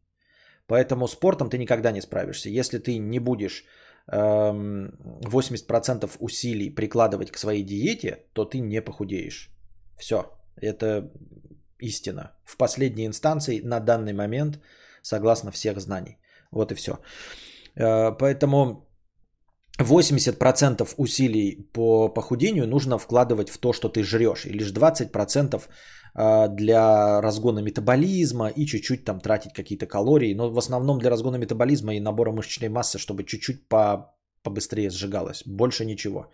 Поэтому спортом ты никогда не справишься. Если ты не будешь эм, 80% усилий прикладывать к своей диете, то ты не похудеешь. Все. Это истина. В последней инстанции на данный момент, согласно всех знаний. Вот и все. Э, поэтому 80% усилий по похудению нужно вкладывать в то, что ты жрешь, и лишь 20% э, для разгона метаболизма и чуть-чуть там тратить какие-то калории, но в основном для разгона метаболизма и набора мышечной массы, чтобы чуть-чуть по побыстрее сжигалось. Больше ничего.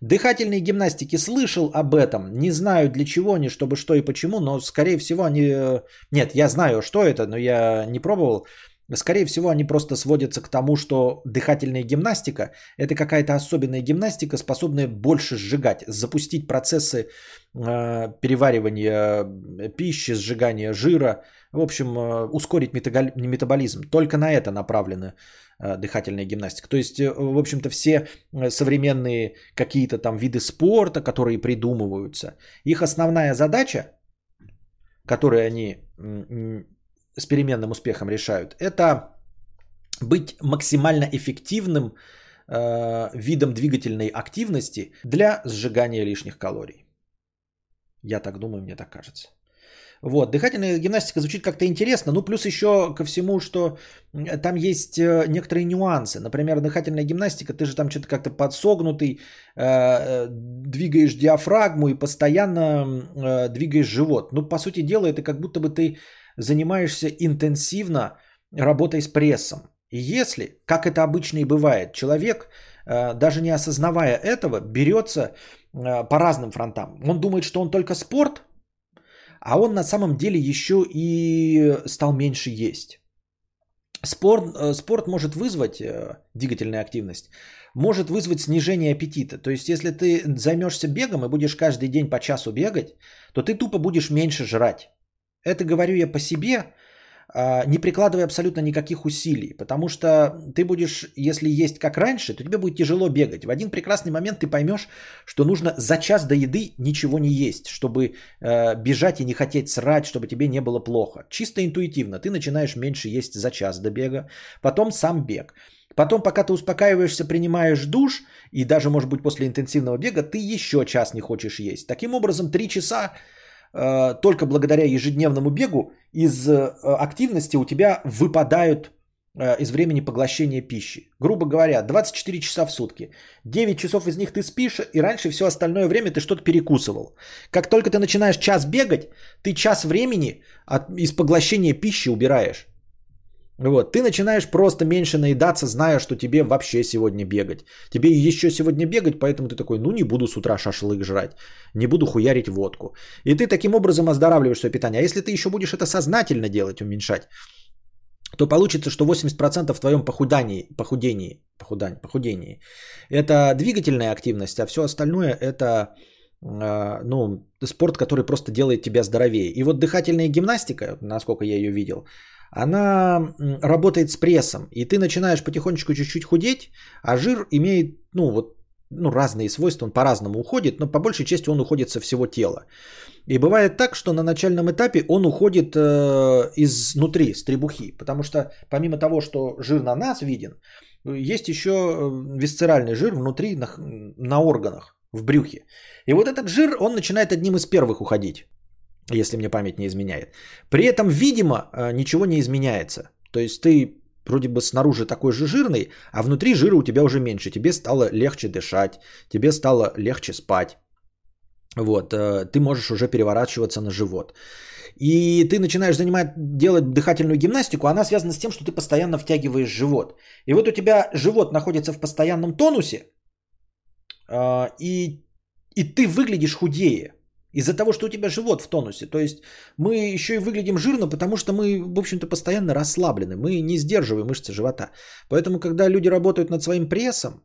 Дыхательные гимнастики слышал об этом. Не знаю для чего они, чтобы что и почему, но скорее всего они... Э, нет, я знаю, что это, но я не пробовал. Скорее всего, они просто сводятся к тому, что дыхательная гимнастика – это какая-то особенная гимнастика, способная больше сжигать, запустить процессы переваривания э, пищи, сжигания жира, в общем, э, ускорить метаболизм. Только на это направлена э, дыхательная гимнастика. То есть, э, в общем-то, все современные какие-то там виды спорта, которые придумываются, их основная задача, которую они с переменным успехом решают, это быть максимально эффективным э, видом двигательной активности для сжигания лишних калорий. Я так думаю, мне так кажется. Вот, дыхательная гимнастика звучит как-то интересно, ну плюс еще ко всему, что там есть э, некоторые нюансы. Например, дыхательная гимнастика, ты же там что-то как-то подсогнутый, э, э, двигаешь диафрагму и постоянно двигаешь живот. Ну, по сути дела, это как будто бы ты занимаешься интенсивно работой с прессом. И если, как это обычно и бывает, человек, даже не осознавая этого, берется по разным фронтам. Он думает, что он только спорт, а он на самом деле еще и стал меньше есть. Спорт, э, спорт может вызвать двигательная активность, может вызвать снижение аппетита. То есть, если ты займешься бегом и будешь каждый день по часу бегать, то ты тупо будешь меньше жрать. Это говорю я по себе, не прикладывая абсолютно никаких усилий, потому что ты будешь, если есть как раньше, то тебе будет тяжело бегать. В один прекрасный момент ты поймешь, что нужно за час до еды ничего не есть, чтобы э, бежать и не хотеть срать, чтобы тебе не было плохо. Чисто интуитивно ты начинаешь меньше есть за час до бега, потом сам бег. Потом, пока ты успокаиваешься, принимаешь душ, и даже, может быть, после интенсивного бега, ты еще час не хочешь есть. Таким образом, три часа только благодаря ежедневному бегу из э, активности у тебя выпадают э, из времени поглощения пищи. Грубо говоря, 24 часа в сутки. 9 часов из них ты спишь, и раньше все остальное время ты что-то перекусывал. Как только ты начинаешь час бегать, ты час времени от, из поглощения пищи убираешь. Вот, ты начинаешь просто меньше наедаться, зная, что тебе вообще сегодня бегать. Тебе еще сегодня бегать, поэтому ты такой, ну не буду с утра шашлык жрать, не буду хуярить водку. И ты таким образом оздоравливаешь свое питание. А если ты еще будешь это сознательно делать, уменьшать, то получится, что 80% в твоем похудании, похудении, похудании, похудении это двигательная активность, а все остальное это а, ну, спорт, который просто делает тебя здоровее. И вот дыхательная гимнастика, насколько я ее видел, она работает с прессом, и ты начинаешь потихонечку чуть-чуть худеть, а жир имеет, ну, вот, ну, разные свойства, он по-разному уходит, но по большей части он уходит со всего тела. И бывает так, что на начальном этапе он уходит э, изнутри, с требухи, потому что помимо того, что жир на нас виден, есть еще э, висцеральный жир внутри, на, на органах, в брюхе. И вот этот жир, он начинает одним из первых уходить если мне память не изменяет. При этом, видимо, э, ничего не изменяется. То есть ты вроде бы снаружи такой же жирный, а внутри жира у тебя уже меньше. Тебе стало легче дышать, тебе стало легче спать. Вот, э, ты можешь уже переворачиваться на живот. И ты начинаешь занимать, делать дыхательную гимнастику, она связана с тем, что ты постоянно втягиваешь живот. И вот у тебя живот находится в постоянном тонусе, э, и, и ты выглядишь худее. Из-за того, что у тебя живот в тонусе. То есть мы еще и выглядим жирно, потому что мы, в общем-то, постоянно расслаблены. Мы не сдерживаем мышцы живота. Поэтому, когда люди работают над своим прессом,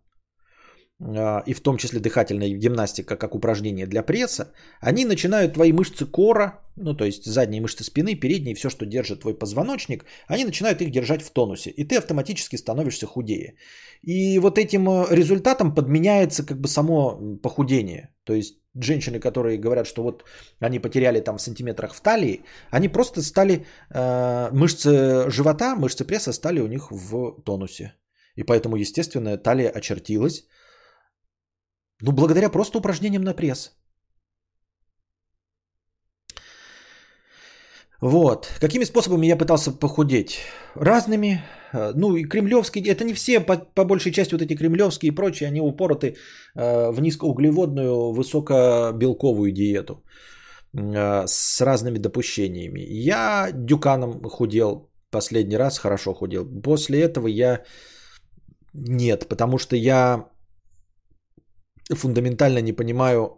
а, и в том числе дыхательная гимнастика как упражнение для пресса, они начинают твои мышцы кора, ну то есть задние мышцы спины, передние, все, что держит твой позвоночник, они начинают их держать в тонусе, и ты автоматически становишься худее. И вот этим э, результатом подменяется как бы само похудение. То есть женщины, которые говорят, что вот они потеряли там в сантиметрах в талии, они просто стали, э, мышцы живота, мышцы пресса стали у них в тонусе. И поэтому, естественно, талия очертилась, ну, благодаря просто упражнениям на пресс. Вот. Какими способами я пытался похудеть? Разными. Э, ну, и кремлевские, это не все, по, по большей части вот эти кремлевские и прочие, они упороты э, в низкоуглеводную, высокобелковую диету э, с разными допущениями. Я дюканом худел последний раз, хорошо худел. После этого я нет, потому что я фундаментально не понимаю,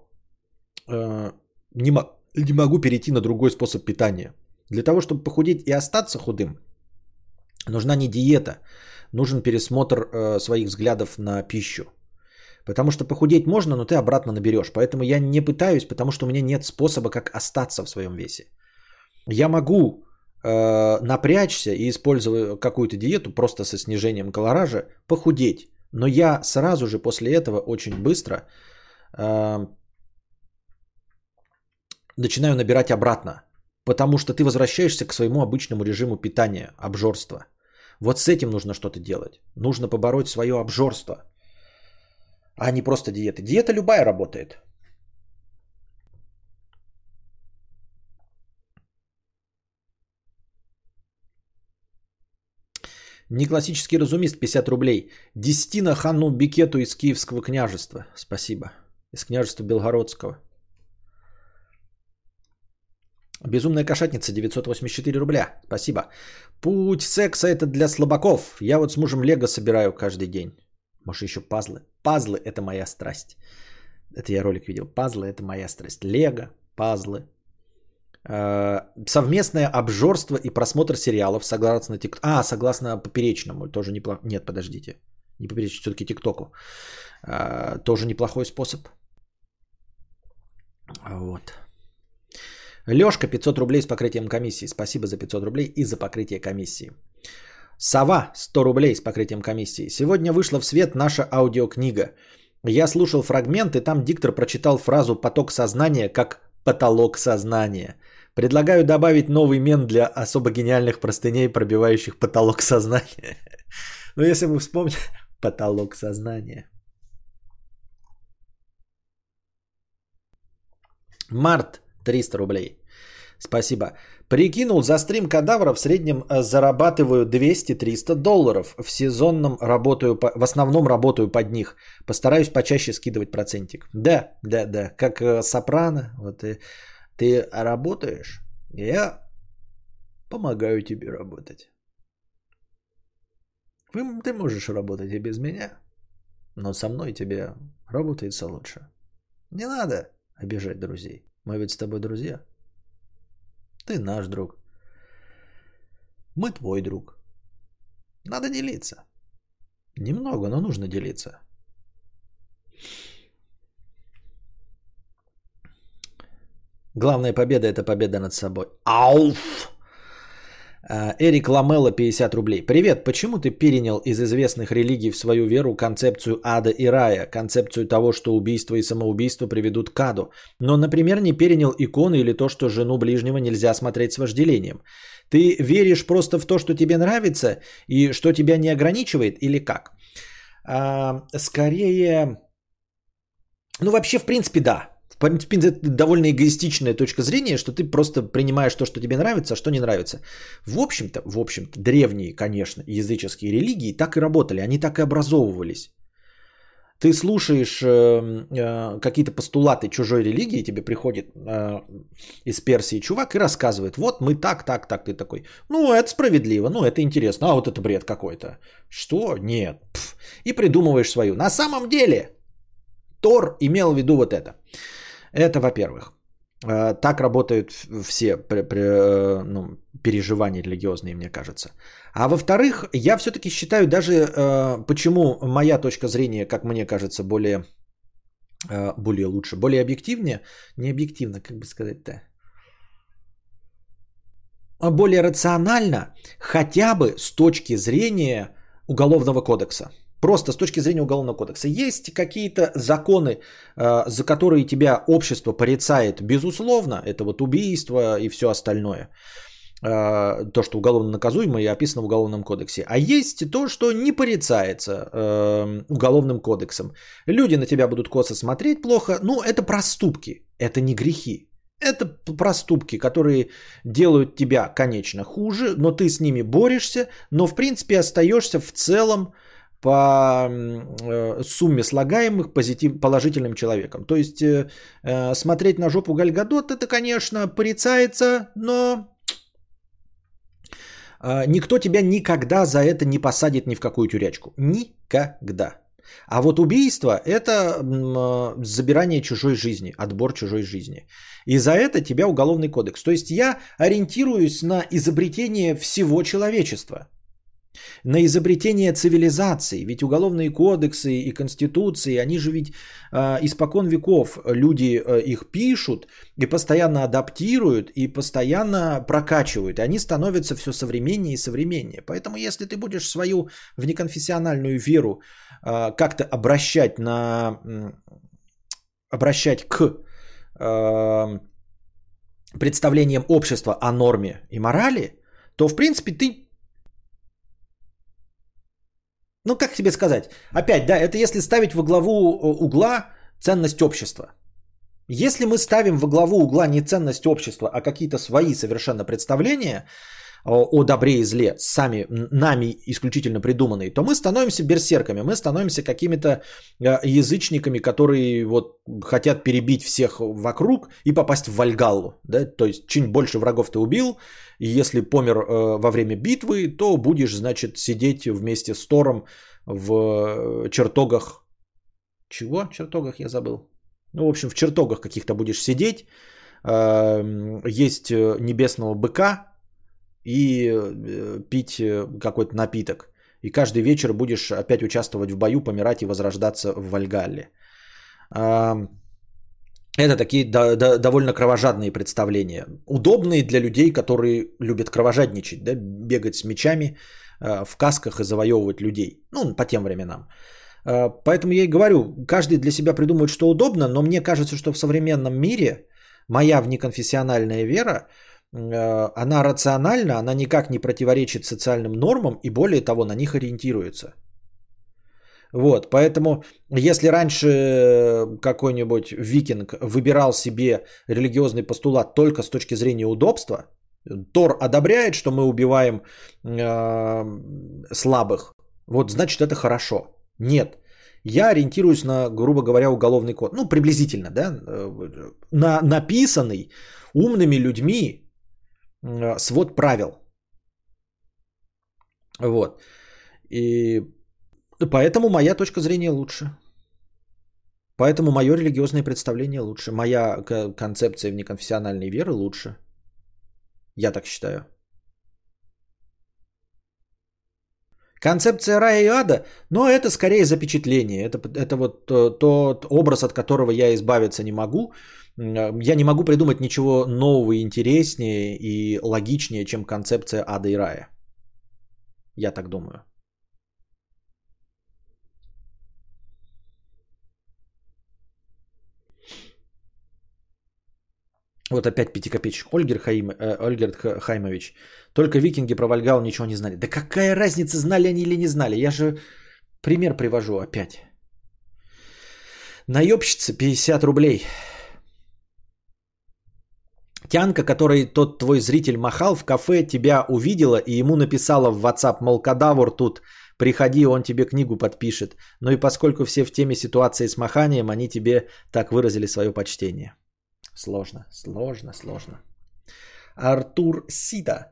не, не могу перейти на другой способ питания. Для того, чтобы похудеть и остаться худым, нужна не диета, нужен пересмотр э, своих взглядов на пищу. Потому что похудеть можно, но ты обратно наберешь. Поэтому я не пытаюсь, потому что у меня нет способа, как остаться в своем весе. Я могу э, напрячься и используя какую-то диету просто со снижением колоража, похудеть. Но я сразу же после этого очень быстро э, начинаю набирать обратно. Потому что ты возвращаешься к своему обычному режиму питания, обжорства. Вот с этим нужно что-то делать. Нужно побороть свое обжорство, а не просто диета. Диета любая работает. Неклассический разумист 50 рублей. Десятина хану Бикету из Киевского княжества. Спасибо. Из княжества Белгородского. Безумная кошатница 984 рубля. Спасибо. Путь секса это для слабаков. Я вот с мужем Лего собираю каждый день. Может еще пазлы. Пазлы это моя страсть. Это я ролик видел. Пазлы это моя страсть. Лего, пазлы. Э, совместное обжорство и просмотр сериалов согласно тик... А, согласно поперечному, тоже неплохо. Нет, подождите. Не поперечному, все-таки ТикТоку. Э, тоже неплохой способ. Вот. Лешка, 500 рублей с покрытием комиссии. Спасибо за 500 рублей и за покрытие комиссии. Сова, 100 рублей с покрытием комиссии. Сегодня вышла в свет наша аудиокнига. Я слушал фрагмент, и там диктор прочитал фразу «поток сознания» как «потолок сознания». Предлагаю добавить новый мен для особо гениальных простыней, пробивающих потолок сознания. Ну, если вы вспомните, потолок сознания. Март 300 рублей. Спасибо. Прикинул, за стрим кадавра в среднем э, зарабатываю 200-300 долларов. В сезонном работаю, по, в основном работаю под них. Постараюсь почаще скидывать процентик. Да, да, да. Как э, сопрано. Вот и ты работаешь, я помогаю тебе работать. Ты можешь работать и без меня, но со мной тебе работается лучше. Не надо обижать друзей. Мы ведь с тобой друзья. Ты наш друг. Мы твой друг. Надо делиться. Немного, но нужно делиться. Главная победа – это победа над собой. Ауф! А, Эрик Ламелла, 50 рублей. Привет, почему ты перенял из известных религий в свою веру концепцию ада и рая, концепцию того, что убийство и самоубийство приведут к аду, но, например, не перенял иконы или то, что жену ближнего нельзя смотреть с вожделением? Ты веришь просто в то, что тебе нравится и что тебя не ограничивает или как? А, скорее, ну вообще в принципе да, в принципе, это довольно эгоистичная точка зрения, что ты просто принимаешь то, что тебе нравится, а что не нравится. В общем-то, в общем-то, древние, конечно, языческие религии так и работали, они так и образовывались. Ты слушаешь э, э, какие-то постулаты чужой религии, тебе приходит э, из Персии чувак и рассказывает, вот мы так, так, так, ты такой, ну это справедливо, ну это интересно, а вот это бред какой-то. Что? Нет. Пф. И придумываешь свою. На самом деле Тор имел в виду вот это. Это во-первых. Э, так работают все э, ну, переживания религиозные, мне кажется. А во-вторых, я все-таки считаю даже, э, почему моя точка зрения, как мне кажется, более, э, более лучше, более объективнее, не объективно, как бы сказать-то, а более рационально, хотя бы с точки зрения Уголовного кодекса. Просто с точки зрения Уголовного кодекса. Есть какие-то законы, э, за которые тебя общество порицает, безусловно, это вот убийство и все остальное. Э, то, что уголовно наказуемо и описано в Уголовном кодексе. А есть то, что не порицается э, Уголовным кодексом. Люди на тебя будут косо смотреть плохо. Ну, это проступки, это не грехи. Это проступки, которые делают тебя, конечно, хуже, но ты с ними борешься, но в принципе остаешься в целом по э, сумме слагаемых позитив, положительным человеком. То есть э, э, смотреть на жопу Гальгадот это, конечно, порицается, но никто тебя никогда за это не посадит ни в какую тюрячку. Никогда. А вот убийство – это забирание чужой жизни, отбор чужой жизни. И за это тебя уголовный кодекс. То есть я ориентируюсь на изобретение всего человечества – на изобретение цивилизации. Ведь уголовные кодексы и конституции, они же ведь э, испокон веков люди э, их пишут и постоянно адаптируют и постоянно прокачивают. И они становятся все современнее и современнее. Поэтому если ты будешь свою внеконфессиональную веру э, как-то обращать на обращать к э, представлениям общества о норме и морали, то в принципе ты ну как тебе сказать? Опять, да, это если ставить во главу э, угла ценность общества. Если мы ставим во главу угла не ценность общества, а какие-то свои совершенно представления о добре и зле, сами нами исключительно придуманные, то мы становимся берсерками, мы становимся какими-то э, язычниками, которые вот хотят перебить всех вокруг и попасть в Вальгаллу. Да? То есть, чуть больше врагов ты убил, если помер э, во время битвы, то будешь, значит, сидеть вместе с Тором в э, чертогах. Чего? Чертогах я забыл. Ну, в общем, в чертогах каких-то будешь сидеть, есть небесного быка, и э, пить э, какой-то напиток. И каждый вечер будешь опять участвовать в бою, помирать и возрождаться в Вальгалле. Это такие довольно кровожадные представления. Удобные для людей, которые любят кровожадничать, да, бегать с мечами э, в касках и завоевывать людей. Ну, по тем временам. Поэтому я и говорю, каждый для себя придумывает, что удобно, но мне кажется, что в современном мире моя внеконфессиональная вера она рациональна, она никак не противоречит социальным нормам и более того, на них ориентируется. Вот, поэтому если раньше какой-нибудь викинг выбирал себе религиозный постулат только с точки зрения удобства, Тор одобряет, что мы убиваем э, слабых, вот значит это хорошо. Нет, я ориентируюсь на, грубо говоря, уголовный код, ну приблизительно, да, э, на написанный умными людьми Э, свод правил. Вот. И поэтому моя точка зрения лучше. Поэтому мое религиозное представление лучше. Моя концепция внеконфессиональной веры лучше. Я так считаю. Концепция рая и ада, но это скорее запечатление. Это, это вот э, тот образ, от которого я избавиться не могу. Я не могу придумать ничего нового, интереснее и логичнее, чем концепция ада и рая. Я так думаю. Вот опять пятикопеечек. Ольгер, Хаим, э, Ольгер Хаймович. Только викинги про Вальгал ничего не знали. Да какая разница, знали они или не знали? Я же пример привожу опять. Наебщица 50 рублей. Тянка, который тот твой зритель махал в кафе, тебя увидела и ему написала в WhatsApp, мол, кадавр тут, приходи, он тебе книгу подпишет. Ну и поскольку все в теме ситуации с маханием, они тебе так выразили свое почтение. Сложно, сложно, сложно. Артур Сита.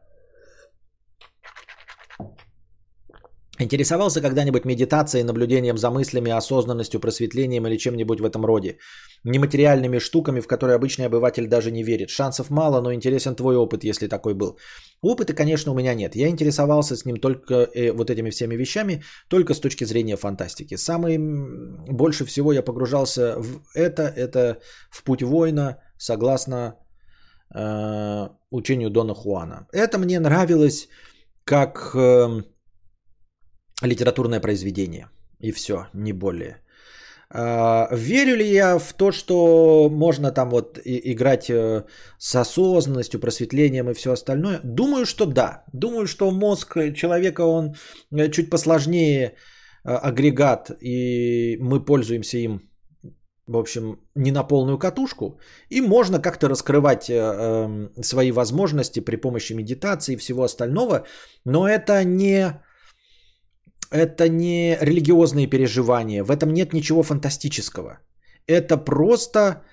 Интересовался когда-нибудь медитацией, наблюдением за мыслями, осознанностью, просветлением или чем-нибудь в этом роде? Нематериальными штуками, в которые обычный обыватель даже не верит. Шансов мало, но интересен твой опыт, если такой был. Опыта, конечно, у меня нет. Я интересовался с ним только э, вот этими всеми вещами, только с точки зрения фантастики. Самый больше всего я погружался в это, это в путь воина, согласно э, учению Дона Хуана. Это мне нравилось как... Э, литературное произведение. И все, не более. А, верю ли я в то, что можно там вот играть э, с осознанностью, просветлением и все остальное? Думаю, что да. Думаю, что мозг человека, он э, чуть посложнее э, агрегат, и мы пользуемся им, в общем, не на полную катушку. И можно как-то раскрывать эм, свои возможности при помощи медитации и всего остального, но это не это не религиозные переживания, в этом нет ничего фантастического. Это просто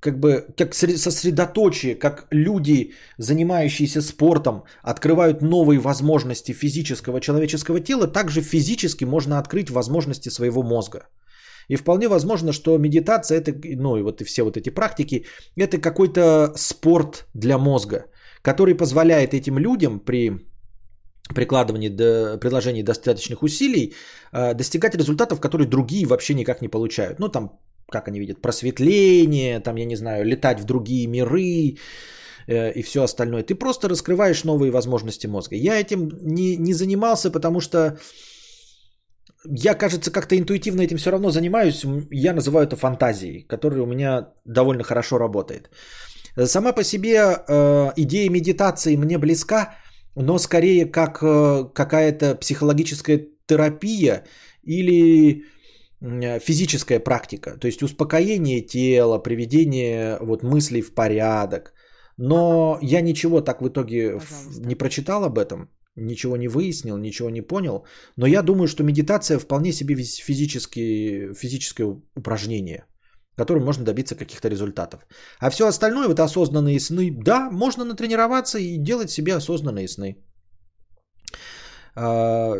как бы как сосредоточие, как люди, занимающиеся спортом, открывают новые возможности физического человеческого тела, также физически можно открыть возможности своего мозга. И вполне возможно, что медитация, это, ну и вот и все вот эти практики, это какой-то спорт для мозга, который позволяет этим людям при прикладывании до, предложений достаточных усилий э, достигать результатов, которые другие вообще никак не получают. Ну, там, как они видят, просветление, там, я не знаю, летать в другие миры э, и все остальное. Ты просто раскрываешь новые возможности мозга. Я этим не, не занимался, потому что я, кажется, как-то интуитивно этим все равно занимаюсь. Я называю это фантазией, которая у меня довольно хорошо работает. Сама по себе э, идея медитации мне близка, но скорее как э, какая-то психологическая терапия или физическая практика, то есть успокоение тела, приведение вот мыслей в порядок. Но я ничего так в итоге Пожалуйста. не прочитал об этом, ничего не выяснил, ничего не понял. Но я думаю, что медитация вполне себе физические, физическое упражнение которым можно добиться каких-то результатов. А все остальное, вот осознанные сны, да, можно натренироваться и делать себе осознанные сны. А,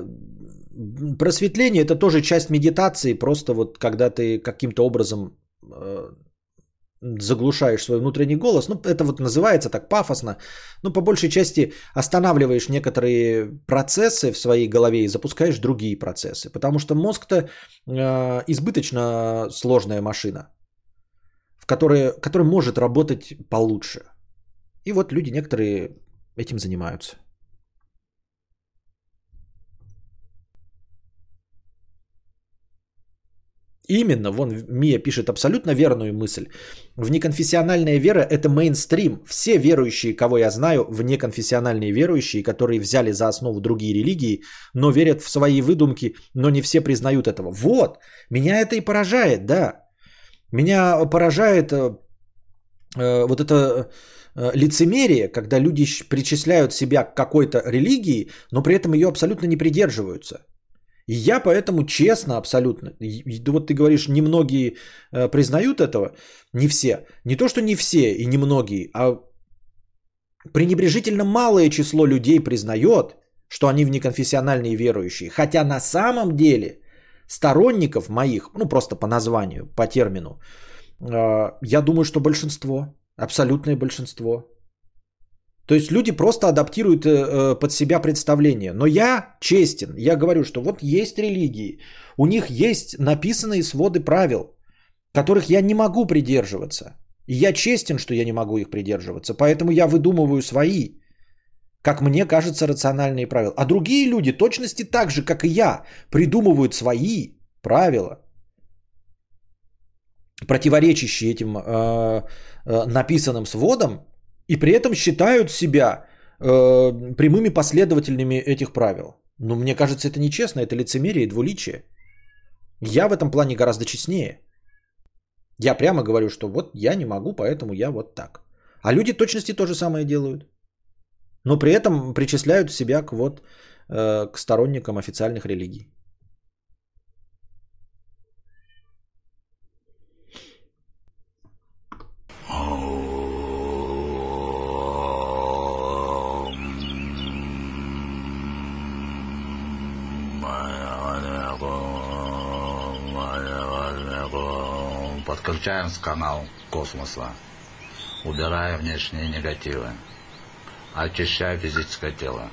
просветление это тоже часть медитации, просто вот когда ты каким-то образом а, заглушаешь свой внутренний голос, ну это вот называется так пафосно, но по большей части останавливаешь некоторые процессы в своей голове и запускаешь другие процессы, потому что мозг-то э, избыточно сложная машина в которое, который может работать получше. И вот люди некоторые этим занимаются. Именно, вон Мия пишет абсолютно верную мысль. Внеконфессиональная вера – это мейнстрим. Все верующие, кого я знаю, внеконфессиональные верующие, которые взяли за основу другие религии, но верят в свои выдумки, но не все признают этого. Вот, меня это и поражает, да. Меня поражает э, э, вот это э, лицемерие, когда люди причисляют себя к какой-то религии, но при этом ее абсолютно не придерживаются. И я поэтому честно абсолютно, вот ты говоришь, немногие э, признают этого, не все. Не то, что не все и не многие, а пренебрежительно малое число людей признает, что они внеконфессиональные верующие. Хотя на самом деле сторонников моих, ну просто по названию, по термину, э, я думаю, что большинство, абсолютное большинство. То есть люди просто адаптируют э, э, под себя представление. Но я честен, я говорю, что вот есть религии, у них есть написанные своды правил, которых я не могу придерживаться. И я честен, что я не могу их придерживаться, поэтому я выдумываю свои как мне кажется, рациональные правила. А другие люди точности так же, как и я, придумывают свои правила, противоречащие этим э, э, написанным сводам, и при этом считают себя э, прямыми последователями этих правил. Но мне кажется, это нечестно, это лицемерие и двуличие. Я в этом плане гораздо честнее. Я прямо говорю, что вот я не могу, поэтому я вот так. А люди точности то же самое делают но при этом причисляют себя к вот э, к сторонникам официальных религий. Подключаем с канал космоса. Убирая внешние негативы. Очищая физическое тело.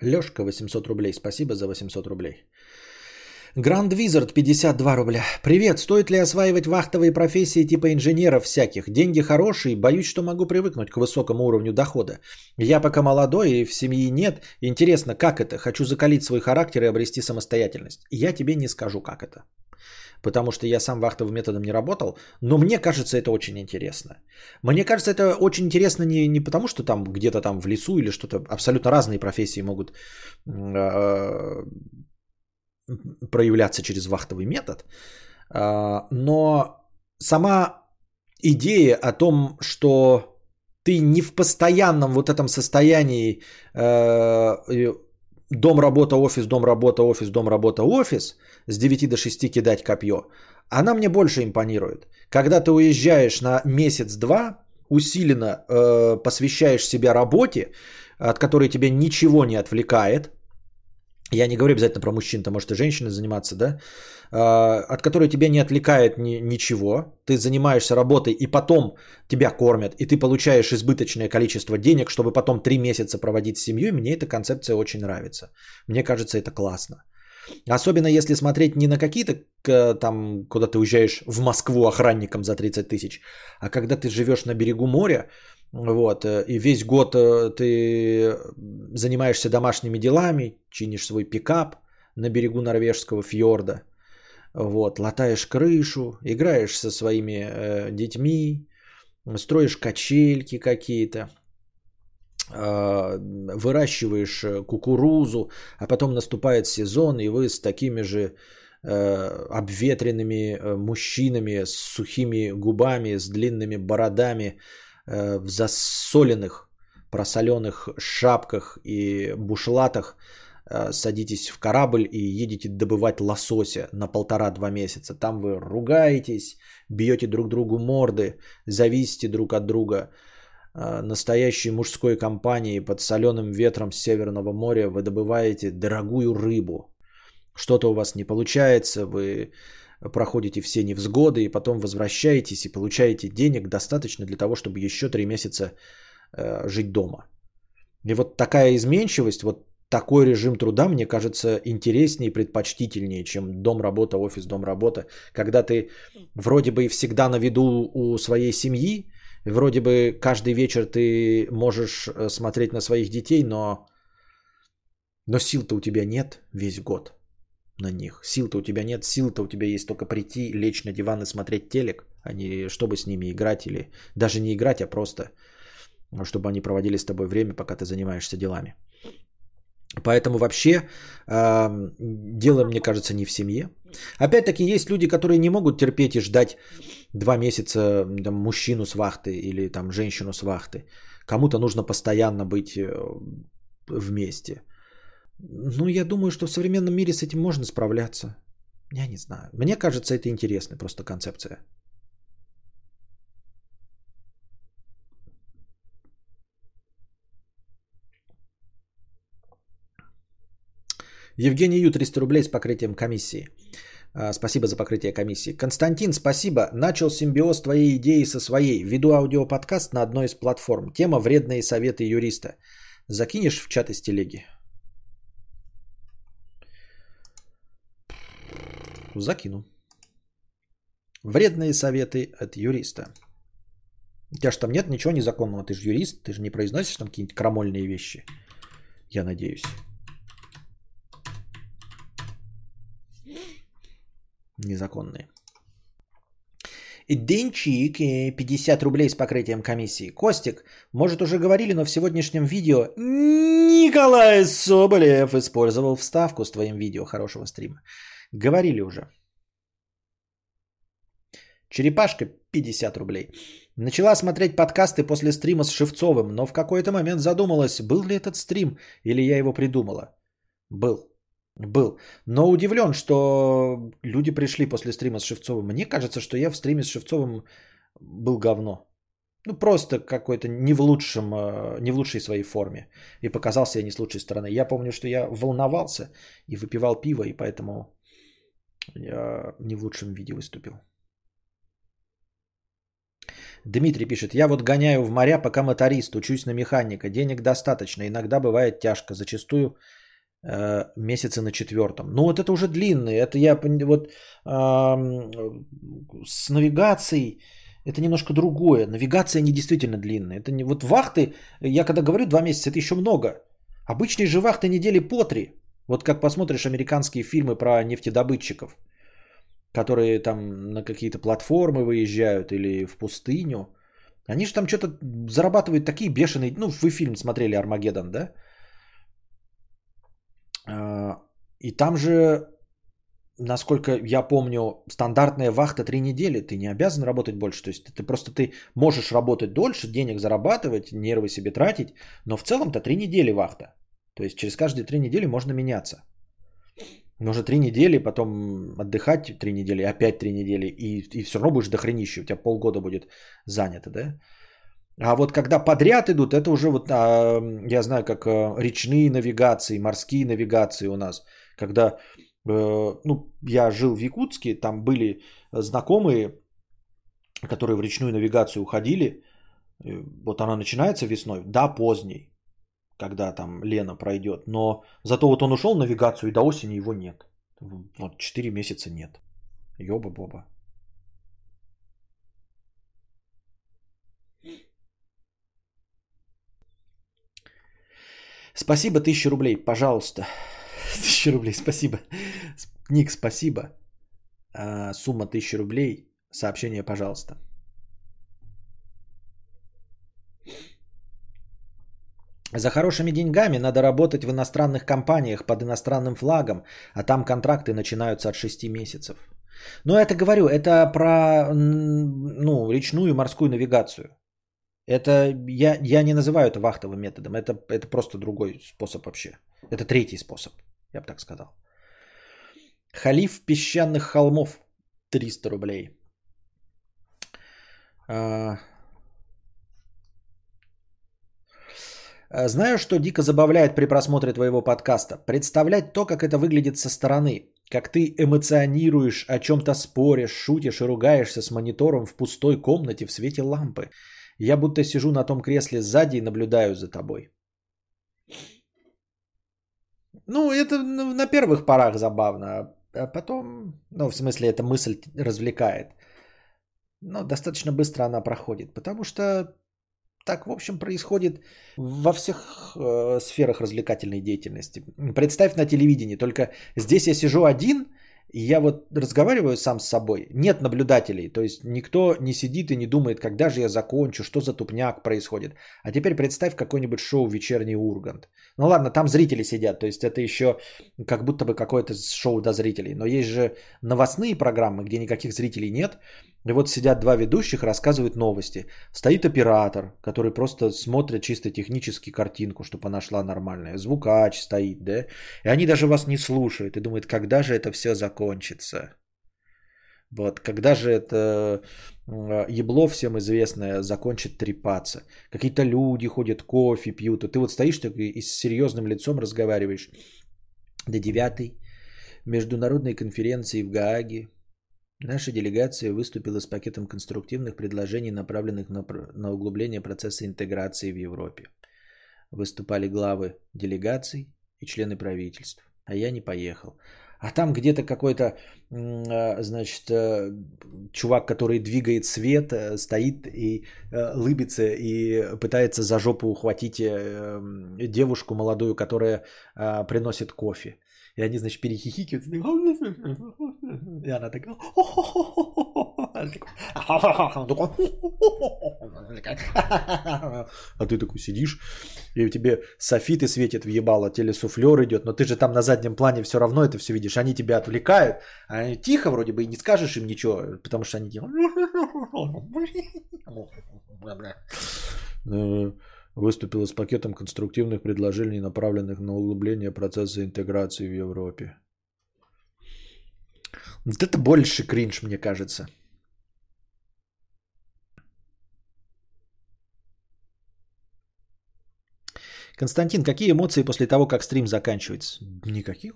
Лешка, 800 рублей. Спасибо за 800 рублей. Гранд Визард, 52 рубля. Привет, стоит ли осваивать вахтовые профессии типа инженеров всяких? Деньги хорошие, боюсь, что могу привыкнуть к высокому уровню дохода. Я пока молодой и в семье нет. Интересно, как это? Хочу закалить свой характер и обрести самостоятельность. Я тебе не скажу, как это потому что я сам вахтовым методом не работал, но мне кажется это очень интересно. Мне кажется это очень интересно не, не потому, что там где-то там в лесу или что-то, абсолютно разные профессии могут э, проявляться через вахтовый метод, э, но сама идея о том, что ты не в постоянном вот этом состоянии э, дом, работа, офис, дом, работа, офис, дом, работа, офис, с 9 до 6 кидать копье, она мне больше импонирует. Когда ты уезжаешь на месяц-два, усиленно э, посвящаешь себя работе, от которой тебя ничего не отвлекает, я не говорю обязательно про мужчин, то может и женщины заниматься, да, а, от которой тебя не отвлекает ни, ничего, ты занимаешься работой и потом тебя кормят, и ты получаешь избыточное количество денег, чтобы потом три месяца проводить с семьей, мне эта концепция очень нравится. Мне кажется, это классно. Особенно если смотреть не на какие-то там, куда ты уезжаешь в Москву охранником за 30 тысяч, а когда ты живешь на берегу моря, вот, э, и весь год э, ты занимаешься домашними делами, чинишь свой пикап на берегу норвежского фьорда, вот, латаешь крышу, играешь со своими э, детьми, строишь качельки какие-то, э, выращиваешь кукурузу, а потом наступает сезон, и вы с такими же э, обветренными мужчинами, с сухими губами, с длинными бородами, в засоленных, просоленных шапках и бушлатах э, садитесь в корабль и едете добывать лосося на полтора-два месяца. Там вы ругаетесь, бьете друг другу морды, зависите друг от друга. Э, настоящей мужской компании под соленым ветром с Северного моря вы добываете дорогую рыбу. Что-то у вас не получается, вы проходите все невзгоды и потом возвращаетесь и получаете денег достаточно для того, чтобы еще три месяца э, жить дома. И вот такая изменчивость, вот такой режим труда, мне кажется, интереснее и предпочтительнее, чем дом-работа, офис, дом-работа, когда ты вроде бы всегда на виду у своей семьи, вроде бы каждый вечер ты можешь э, смотреть на своих детей, но, но сил-то у тебя нет весь год на них. Сил-то у тебя нет, сил-то у тебя есть только прийти, лечь на диван и смотреть телек, а не чтобы с ними играть или даже не играть, а просто чтобы они проводили с тобой время, пока ты занимаешься делами. Поэтому вообще э, дело, мне кажется, не в семье. Опять-таки есть люди, которые не могут терпеть и ждать два месяца там, мужчину с вахты или там женщину с вахты. Кому-то нужно постоянно быть э, вместе. Ну, я думаю, что в современном мире с этим можно справляться. Я не знаю. Мне кажется, это интересная просто концепция. Евгений Ю, 300 рублей с покрытием комиссии. А, спасибо за покрытие комиссии. Константин, спасибо. Начал симбиоз твоей идеи со своей. Веду аудиоподкаст на одной из платформ. Тема «Вредные советы юриста». Закинешь в чат из телеги? Закину. Вредные советы от юриста. У тебя же там нет ничего незаконного. Ты же юрист, ты же не произносишь там какие-нибудь крамольные вещи. Я надеюсь. Незаконные. Денчик, 50 рублей с покрытием комиссии. Костик, может уже говорили, но в сегодняшнем видео Николай Соболев использовал вставку с твоим видео. Хорошего стрима. Говорили уже. Черепашка 50 рублей. Начала смотреть подкасты после стрима с Шевцовым, но в какой-то момент задумалась, был ли этот стрим или я его придумала. Был. Был. Но удивлен, что люди пришли после стрима с Шевцовым. Мне кажется, что я в стриме с Шевцовым был говно. Ну, просто какой-то не в лучшем, э, не в лучшей своей форме. И показался я не с лучшей стороны. Я помню, что я волновался и выпивал пиво, и поэтому я не в лучшем виде выступил. Дмитрий пишет, я вот гоняю в моря, пока моторист, учусь на механика. Денег достаточно, иногда бывает тяжко, зачастую э, месяца на четвертом. Ну вот это уже длинные, это я вот э, с навигацией, это немножко другое. Навигация не действительно длинная. Это не вот вахты, я когда говорю два месяца, это еще много. Обычные же вахты недели по три. Вот как посмотришь американские фильмы про нефтедобытчиков, которые там на какие-то платформы выезжают или в пустыню. Они же там что-то зарабатывают такие бешеные... Ну, вы фильм смотрели «Армагеддон», да? А, и там же насколько я помню, стандартная вахта три недели, ты не обязан работать больше. То есть ты просто ты можешь работать дольше, денег зарабатывать, нервы себе тратить, но в целом-то три недели вахта. То есть через каждые три недели можно меняться. Нужно три недели, потом отдыхать три недели, опять три недели, и, и все равно будешь дохренище, у тебя полгода будет занято, да? А вот когда подряд идут, это уже вот, а, я знаю, как а, речные навигации, морские навигации у нас, когда Э, ну, я жил в Якутске, там были знакомые, которые в речную навигацию уходили. Э, вот она начинается весной, да, поздней, когда там Лена пройдет. Но зато вот он ушел в навигацию, и до осени его нет. Вот 4 месяца нет. Ёба-боба. Спасибо, тысяча рублей, пожалуйста. Тысяча рублей, спасибо. Ник, спасибо. А, сумма тысяча рублей. Сообщение, пожалуйста. За хорошими деньгами надо работать в иностранных компаниях под иностранным флагом, а там контракты начинаются от 6 месяцев. Но это говорю, это про ну, речную и морскую навигацию. Это я, я не называю это вахтовым методом, это, это просто другой способ вообще. Это третий способ. Я бы так сказал. Халиф песчаных холмов. 300 рублей. Знаю, что дико забавляет при просмотре твоего подкаста. Представлять то, как это выглядит со стороны. Как ты эмоционируешь, о чем-то споришь, шутишь и ругаешься с монитором в пустой комнате в свете лампы. Я будто сижу на том кресле сзади и наблюдаю за тобой. Ну, это на первых порах забавно, а потом, ну, в смысле, эта мысль развлекает. Но достаточно быстро она проходит, потому что так, в общем, происходит во всех э, сферах развлекательной деятельности. Представь на телевидении, только здесь я сижу один, и я вот разговариваю сам с собой, нет наблюдателей, то есть никто не сидит и не думает, когда же я закончу, что за тупняк происходит. А теперь представь какой-нибудь шоу «Вечерний Ургант». Ну ладно, там зрители сидят, то есть это еще как будто бы какое-то шоу до зрителей. Но есть же новостные программы, где никаких зрителей нет, и вот сидят два ведущих, рассказывают новости. Стоит оператор, который просто смотрит чисто технически картинку, чтобы она шла нормальная. Звукач стоит, да? И они даже вас не слушают и думают, когда же это все закончится. Вот, когда же это ебло всем известное закончит трепаться. Какие-то люди ходят, кофе пьют, а ты вот стоишь такой и с серьезным лицом разговариваешь. До девятой международной конференции в Гааге Наша делегация выступила с пакетом конструктивных предложений, направленных на, на углубление процесса интеграции в Европе. Выступали главы делегаций и члены правительств, а я не поехал. А там где-то какой-то, а, значит, э, чувак, который двигает свет, э, стоит и э, лыбится и пытается за жопу ухватить девушку молодую, которая а, приносит кофе. И они, значит, перехихикивают. И она такая... А ты такой сидишь, и тебе софиты светят в ебало, телесуфлер идет, но ты же там на заднем плане все равно это все видишь. Они тебя отвлекают, а они тихо вроде бы и не скажешь им ничего, потому что они делают выступила с пакетом конструктивных предложений, направленных на углубление процесса интеграции в Европе. Вот это больше кринж, мне кажется. Константин, какие эмоции после того, как стрим заканчивается? Никаких.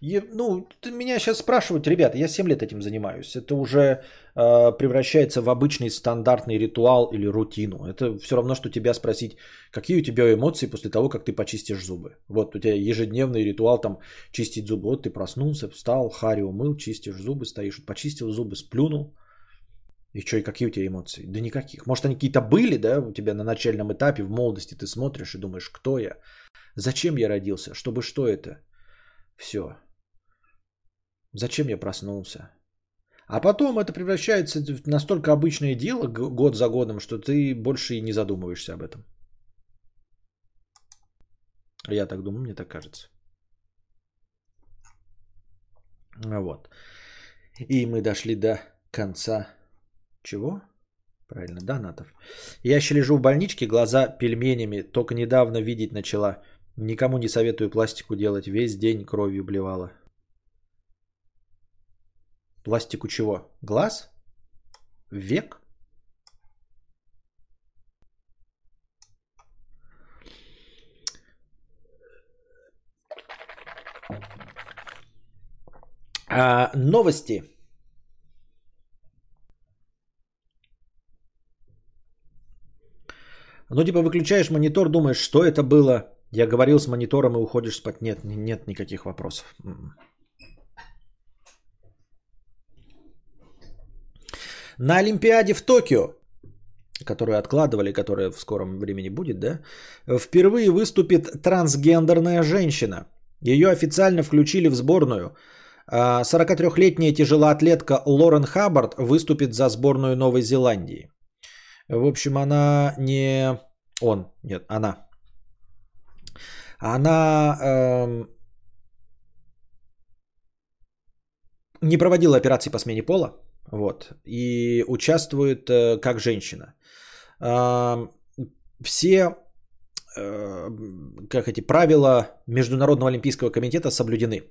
И, ну, меня сейчас спрашивают, ребята, я 7 лет этим занимаюсь. Это уже э, превращается в обычный стандартный ритуал или рутину. Это все равно, что тебя спросить, какие у тебя эмоции после того, как ты почистишь зубы. Вот у тебя ежедневный ритуал там чистить зубы. Вот ты проснулся, встал, хари умыл, чистишь зубы, стоишь, почистил зубы, сплюнул. И что, и какие у тебя эмоции? Да никаких. Может, они какие-то были, да, у тебя на начальном этапе, в молодости ты смотришь и думаешь, кто я? Зачем я родился? Чтобы что это? Все. Зачем я проснулся? А потом это превращается в настолько обычное дело год за годом, что ты больше и не задумываешься об этом. Я так думаю, мне так кажется. Вот. И мы дошли до конца. Чего? Правильно, донатов. Я еще лежу в больничке, глаза пельменями, только недавно видеть начала. Никому не советую пластику делать. Весь день кровью блевала. Пластику чего? Глаз? Век? А, новости. Ну, типа, выключаешь монитор, думаешь, что это было, я говорил с монитором и уходишь спать. Нет, нет никаких вопросов. М-м. На Олимпиаде в Токио, которую откладывали, которая в скором времени будет, да, впервые выступит трансгендерная женщина. Ее официально включили в сборную. 43-летняя а тяжелоатлетка Лорен Хаббард выступит за сборную Новой Зеландии. В общем, она не... Он, нет, она она эм, не проводила операции по смене пола, вот, и участвует э, как женщина. Э, все э, как эти правила Международного олимпийского комитета соблюдены.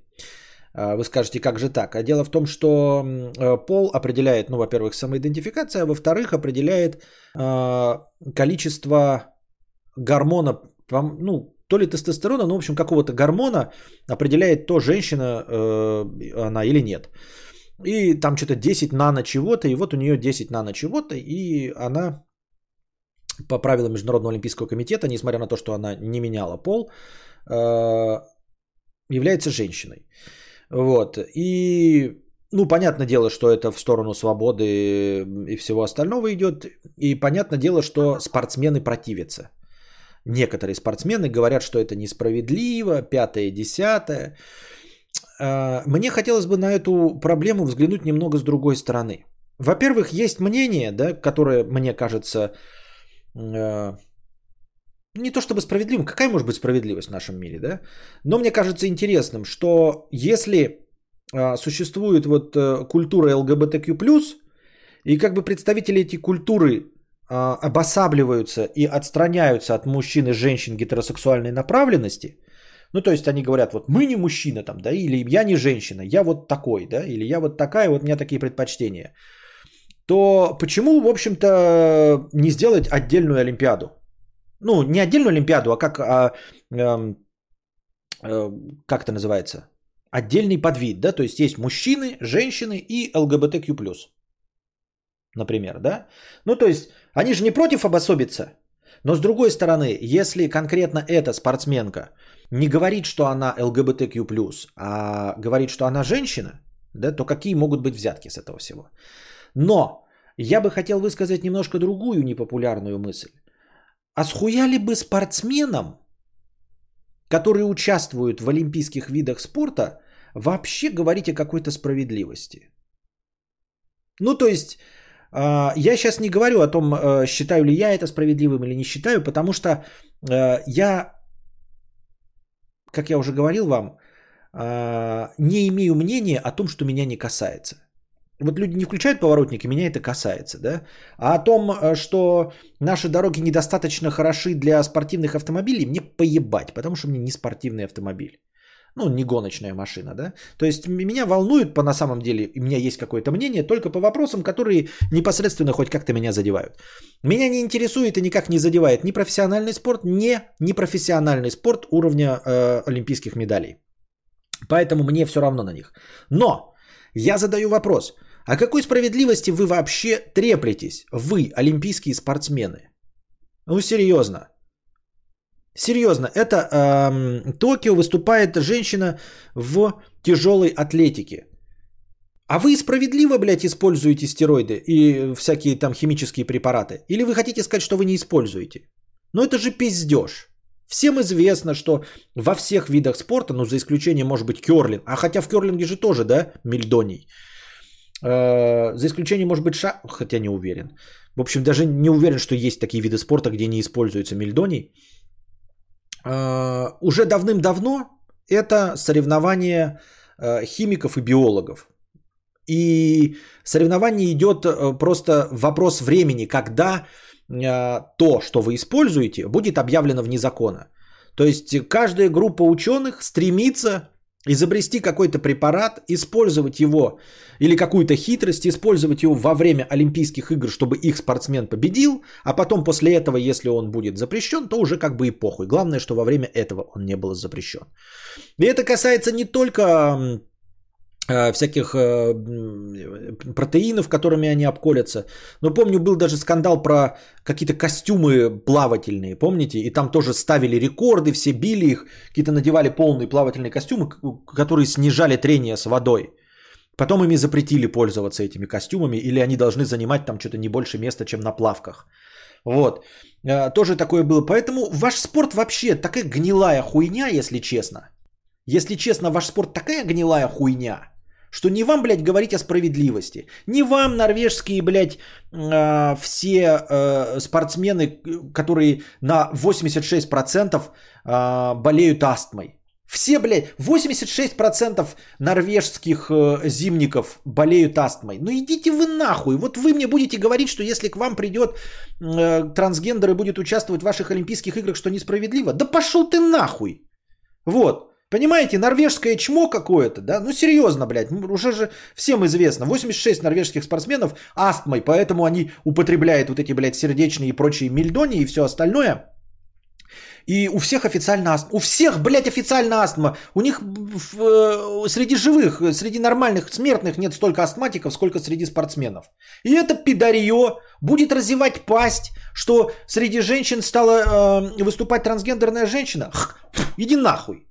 Э, вы скажете, как же так? А дело в том, что э, пол определяет, ну, во-первых, самоидентификация, а во-вторых, определяет э, количество гормона, ну, то ли тестостерона, ну, в общем, какого-то гормона определяет то, женщина э, она или нет. И там что-то 10 нано чего-то, и вот у нее 10 нано чего-то, и она по правилам Международного олимпийского комитета, несмотря на то, что она не меняла пол, э, является женщиной. Вот. И, ну, понятное дело, что это в сторону свободы и всего остального идет. И понятное дело, что спортсмены противятся некоторые спортсмены говорят, что это несправедливо, пятое, десятое. А, мне хотелось бы на эту проблему взглянуть немного с другой стороны. Во-первых, есть мнение, да, которое мне кажется э, не то чтобы справедливым, какая может быть справедливость в нашем мире, да, но мне кажется интересным, что если э, существует вот э, культура ЛГБТQ+, и как бы представители этой культуры а, обосабливаются и отстраняются от мужчин и женщин гетеросексуальной направленности, ну, то есть они говорят, вот мы не мужчина там, да, или я не женщина, я вот такой, да, или я вот такая, вот у меня такие предпочтения, то почему, в общем-то, не сделать отдельную Олимпиаду? Ну, не отдельную Олимпиаду, а как, а, а, а, как это называется? Отдельный подвид, да, то есть есть мужчины, женщины и ЛГБТQ+. Например, да? Ну, то есть они же не против обособиться. Но с другой стороны, если конкретно эта спортсменка не говорит, что она ЛГБТQ+, а говорит, что она женщина, да, то какие могут быть взятки с этого всего? Но я бы хотел высказать немножко другую непопулярную мысль. А схуя ли бы спортсменам, которые участвуют в олимпийских видах спорта, вообще говорить о какой-то справедливости? Ну, то есть, я сейчас не говорю о том, э, считаю ли я это справедливым или не считаю, потому что э, я, как я уже говорил вам, а, не имею мнения о том, что меня не касается. Вот люди не включают поворотники, меня это касается, да? А о том, э, что наши дороги недостаточно хороши для спортивных автомобилей, мне поебать, потому что мне не спортивный автомобиль. Ну, не гоночная машина, да? То есть меня волнует по на самом деле, у меня есть какое-то мнение только по вопросам, которые непосредственно хоть как-то меня задевают. Меня не интересует и никак не задевает ни профессиональный спорт, ни непрофессиональный спорт уровня э, олимпийских медалей. Поэтому мне все равно на них. Но я задаю вопрос. О какой справедливости вы вообще треплетесь? Вы, олимпийские спортсмены. Ну, серьезно. Серьезно, это эм, Токио выступает женщина в тяжелой атлетике. А вы справедливо, блядь, используете стероиды и всякие там химические препараты? Или вы хотите сказать, что вы не используете? Ну это же пиздеж. Всем известно, что во всех видах спорта, ну за исключением, может быть, керлинг, а хотя в керлинге же тоже, да, мельдоний, Э, за исключением, может быть, ша... хотя не уверен. В общем, даже не уверен, что есть такие виды спорта, где не используется мельдоний. Э, Уже давным-давно это соревнование э, химиков и биологов. И соревнование идет э, просто вопрос времени, когда э, то, что вы используете, будет объявлено вне закона. То есть каждая группа ученых стремится изобрести какой-то препарат, использовать его или какую-то хитрость, использовать его во время Олимпийских игр, чтобы их спортсмен победил, а потом после этого, если он будет запрещен, то уже как бы и похуй. Главное, что во время этого он не был запрещен. И это касается не только всяких э, протеинов, которыми они обколятся. Но помню, был даже скандал про какие-то костюмы плавательные, помните? И там тоже ставили рекорды, все били их, какие-то надевали полные плавательные костюмы, которые снижали трение с водой. Потом ими запретили пользоваться этими костюмами, или они должны занимать там что-то не больше места, чем на плавках. Вот. Э, Тоже такое было. Поэтому ваш спорт вообще такая гнилая хуйня, если честно. Если честно, ваш спорт такая гнилая хуйня, что не вам, блядь, говорить о справедливости. Не вам, норвежские, блядь, э, все э, спортсмены, которые на 86% э, болеют астмой. Все, блядь, 86% норвежских э, зимников болеют астмой. Ну идите вы нахуй. Вот вы мне будете говорить, что если к вам придет э, трансгендер и будет участвовать в ваших Олимпийских играх, что несправедливо. Да пошел ты нахуй. Вот. Понимаете, норвежское чмо какое-то, да? Ну серьезно, блядь, уже же всем известно. 86 норвежских спортсменов астмой, поэтому они употребляют вот эти, блядь, сердечные и прочие мельдони и все остальное. И у всех официально астма. У всех, блядь, официально астма. У них в, э, среди живых, среди нормальных смертных нет столько астматиков, сколько среди спортсменов. И это пидарье будет разевать пасть, что среди женщин стала э, выступать трансгендерная женщина. Х, иди нахуй.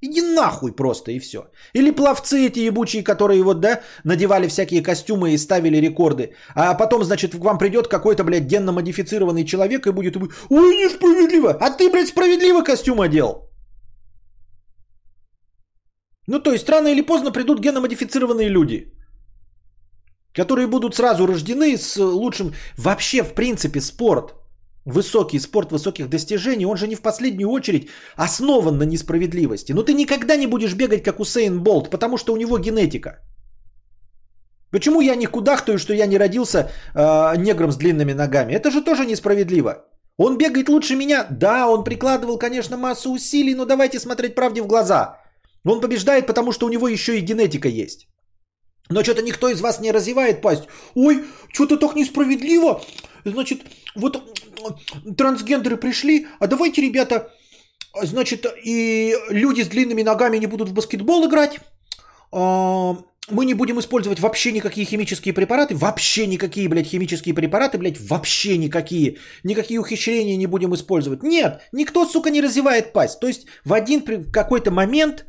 Иди нахуй просто и все. Или пловцы эти ебучие, которые вот, да, надевали всякие костюмы и ставили рекорды. А потом, значит, к вам придет какой-то, блядь, генно-модифицированный человек и будет, ой, несправедливо, а ты, блядь, справедливо костюм одел. Ну, то есть, рано или поздно придут генно-модифицированные люди, которые будут сразу рождены с лучшим... Вообще, в принципе, спорт, высокий спорт высоких достижений, он же не в последнюю очередь основан на несправедливости. Но ты никогда не будешь бегать, как Усейн Болт, потому что у него генетика. Почему я не кудахтаю, что я не родился э, негром с длинными ногами? Это же тоже несправедливо. Он бегает лучше меня. Да, он прикладывал, конечно, массу усилий, но давайте смотреть правде в глаза. Он побеждает, потому что у него еще и генетика есть. Но что-то никто из вас не развивает пасть. Ой, что-то так несправедливо. Значит, вот трансгендеры пришли, а давайте, ребята, значит, и люди с длинными ногами не будут в баскетбол играть. А, Мы не будем использовать вообще никакие химические препараты. Вообще никакие, блядь, химические препараты, блядь, вообще никакие. Никакие ухищрения не будем использовать. Нет, никто, сука, не развивает пасть. То есть в один какой-то момент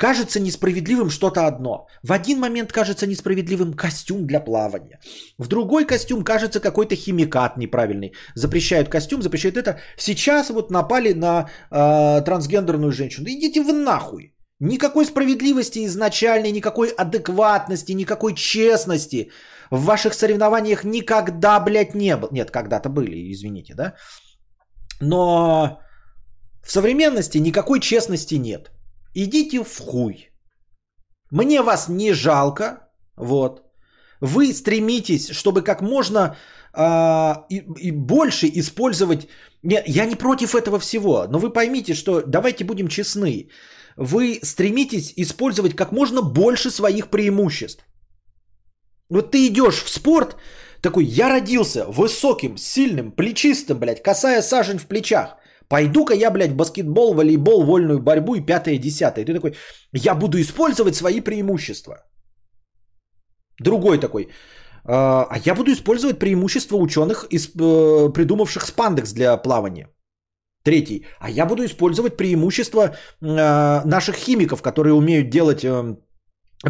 кажется несправедливым что-то одно. В один момент кажется несправедливым костюм для плавания. В другой костюм кажется какой-то химикат неправильный. Запрещают костюм, запрещают это. Сейчас вот напали на э, трансгендерную женщину. Идите вы нахуй. Никакой справедливости изначальной, никакой адекватности, никакой честности в ваших соревнованиях никогда, блядь, не было. Нет, когда-то были, извините, да? Но в современности никакой честности нет. Идите в хуй. Мне вас не жалко, вот. Вы стремитесь, чтобы как можно а, и, и больше использовать... Не, я не против этого всего, но вы поймите, что давайте будем честны. Вы стремитесь использовать как можно больше своих преимуществ. Вот ты идешь в спорт, такой, я родился высоким, сильным, плечистым, блядь, касая сажень в плечах. Пойду-ка я, блядь, баскетбол, волейбол, вольную борьбу и пятое, десятое. Ты такой, я буду использовать свои преимущества. Другой такой, а, а я буду использовать преимущества ученых, э, придумавших спандекс для плавания. Третий, а я буду использовать преимущества а, наших химиков, которые умеют делать э,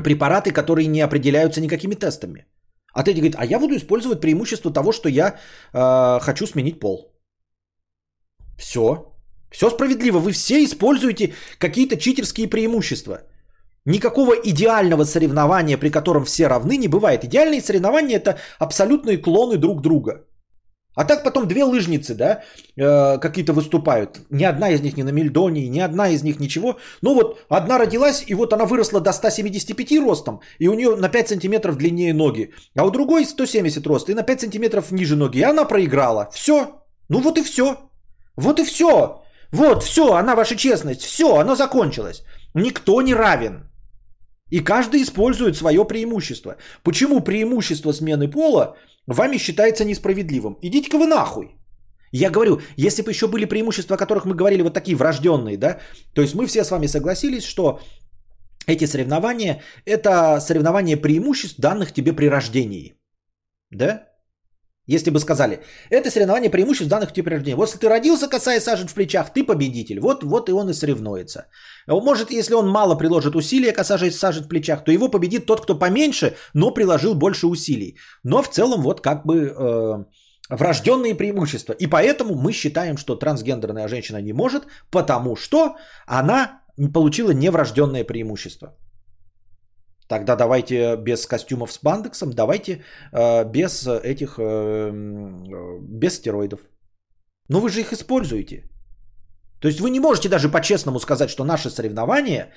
препараты, которые не определяются никакими тестами. А третий говорит, а я буду использовать преимущество того, что я э, хочу сменить пол. Все. Все справедливо. Вы все используете какие-то читерские преимущества. Никакого идеального соревнования, при котором все равны, не бывает. Идеальные соревнования это абсолютные клоны друг друга. А так потом две лыжницы, да, э, какие-то выступают. Ни одна из них не на Мельдонии, ни одна из них ничего. Ну вот одна родилась, и вот она выросла до 175 ростом, и у нее на 5 сантиметров длиннее ноги. А у другой 170 роста, и на 5 сантиметров ниже ноги. И она проиграла. Все. Ну вот и все. Вот и все. Вот, все, она ваша честность. Все, оно закончилось. Никто не равен. И каждый использует свое преимущество. Почему преимущество смены пола вами считается несправедливым? Идите-ка вы нахуй. Я говорю, если бы еще были преимущества, о которых мы говорили, вот такие врожденные, да, то есть мы все с вами согласились, что эти соревнования – это соревнования преимуществ, данных тебе при рождении. Да? Если бы сказали, это соревнование преимуществ данных типа рождения. Вот если ты родился, касаясь сажен в плечах, ты победитель. Вот, вот и он и соревнуется. Может, если он мало приложит усилия, касаясь сажен в плечах, то его победит тот, кто поменьше, но приложил больше усилий. Но в целом вот как бы э, врожденные преимущества. И поэтому мы считаем, что трансгендерная женщина не может, потому что она получила неврожденное преимущество. Тогда давайте без костюмов с бандексом, давайте э, без этих, э, без стероидов. Но вы же их используете. То есть вы не можете даже по-честному сказать, что наши соревнования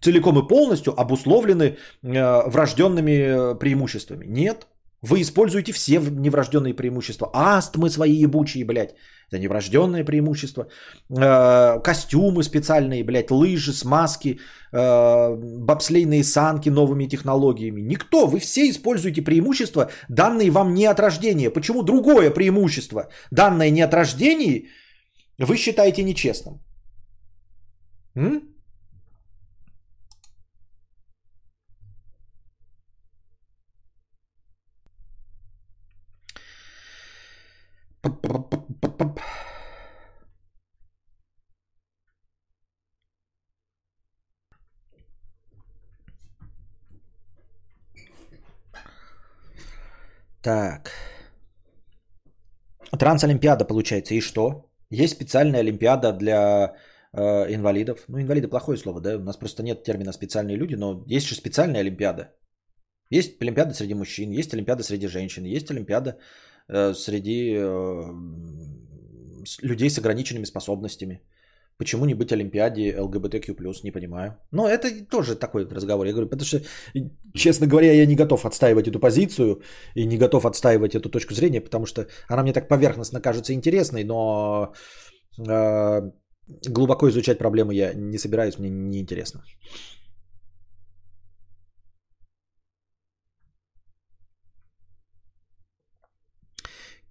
целиком и полностью обусловлены э, врожденными э, преимуществами. Нет. Вы используете все неврожденные преимущества. Астмы свои ебучие, блядь. Это неврожденное преимущество. Э, костюмы специальные, блядь, лыжи, смазки, э, бобслейные санки новыми технологиями. Никто, вы все используете преимущества, данные вам не от рождения. Почему другое преимущество, данное не от рождения, вы считаете нечестным? М? Так. Трансолимпиада получается. И что? Есть специальная олимпиада для э, инвалидов. Ну, инвалиды плохое слово, да? У нас просто нет термина специальные люди, но есть же специальная олимпиада. Есть олимпиада среди мужчин, есть олимпиада среди женщин, есть олимпиада э, среди э, людей с ограниченными способностями. Почему не быть Олимпиаде ЛГБТQ+, не понимаю. Но это тоже такой разговор. Я говорю, потому что, честно говоря, я не готов отстаивать эту позицию и не готов отстаивать эту точку зрения, потому что она мне так поверхностно кажется интересной, но э, глубоко изучать проблемы я не собираюсь, мне не интересно.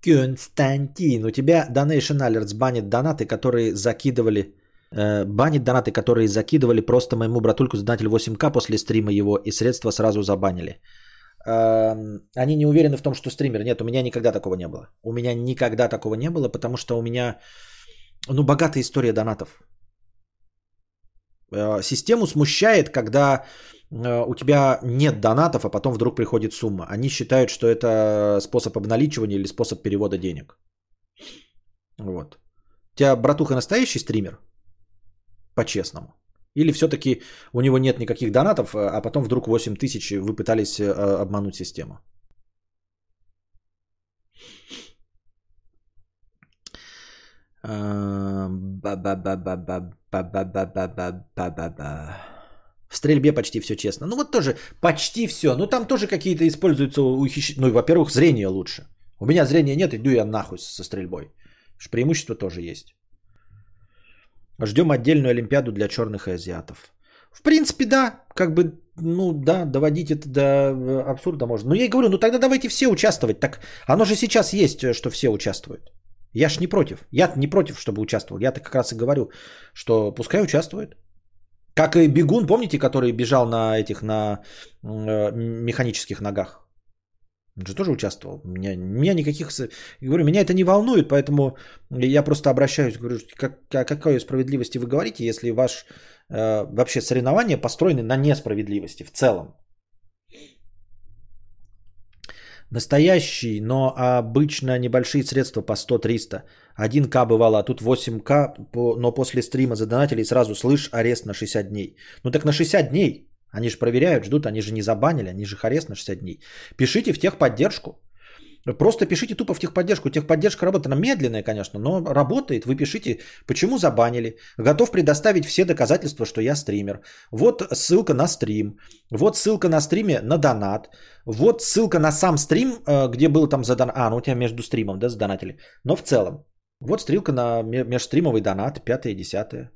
Константин, у тебя Donation Alerts банит донаты, которые закидывали э, банит донаты, которые закидывали просто моему братульку задонатили 8к после стрима его и средства сразу забанили. Э, они не уверены в том, что стример. Нет, у меня никогда такого не было. У меня никогда такого не было, потому что у меня ну, богатая история донатов. Э, систему смущает, когда Э, у тебя нет донатов, а потом вдруг приходит сумма. Они считают, что это способ обналичивания или способ перевода денег. Вот. У тебя братуха настоящий стример? По-честному. Или все-таки у него нет никаких донатов, а потом вдруг 8 тысяч вы пытались э, обмануть систему? В стрельбе почти все честно. Ну вот тоже почти все. Ну там тоже какие-то используются ухищрения. Ну, во-первых, зрение лучше. У меня зрения нет, иду я нахуй со стрельбой. Преимущество тоже есть. Ждем отдельную Олимпиаду для черных и азиатов. В принципе, да, как бы, ну да, доводить это до э, абсурда можно. Но я и говорю, ну тогда давайте все участвовать. Так оно же сейчас есть, э, что все участвуют. Я ж не против. Я не против, чтобы участвовал. Я-то как раз и говорю, что пускай участвует. Как и бегун, помните, который бежал на этих, на э, механических ногах? Он же тоже участвовал. Меня, меня никаких... я Говорю, меня это не волнует, поэтому я просто обращаюсь, говорю, как, о какой справедливости вы говорите, если ваш э, вообще соревнования построены на несправедливости в целом. Настоящий, но обычно небольшие средства по 100-300. 1К бывало, а тут 8К, по- но после стрима задонатили сразу слышь, арест на 60 дней. Ну так на 60 дней. Они же проверяют, ждут, они же не забанили, они же арест на 60 дней. Пишите в техподдержку. Просто пишите тупо в техподдержку. Техподдержка работа, она медленная, конечно, но работает. Вы пишите, почему забанили. Готов предоставить все доказательства, что я стример. Вот ссылка на стрим. Вот ссылка на стриме на донат. Вот ссылка на сам стрим, э, где было там за донат. А, ну у тебя между стримом, да, задонатили. Но в целом. Вот стрелка на ме- межстримовый донат, пятое десятое.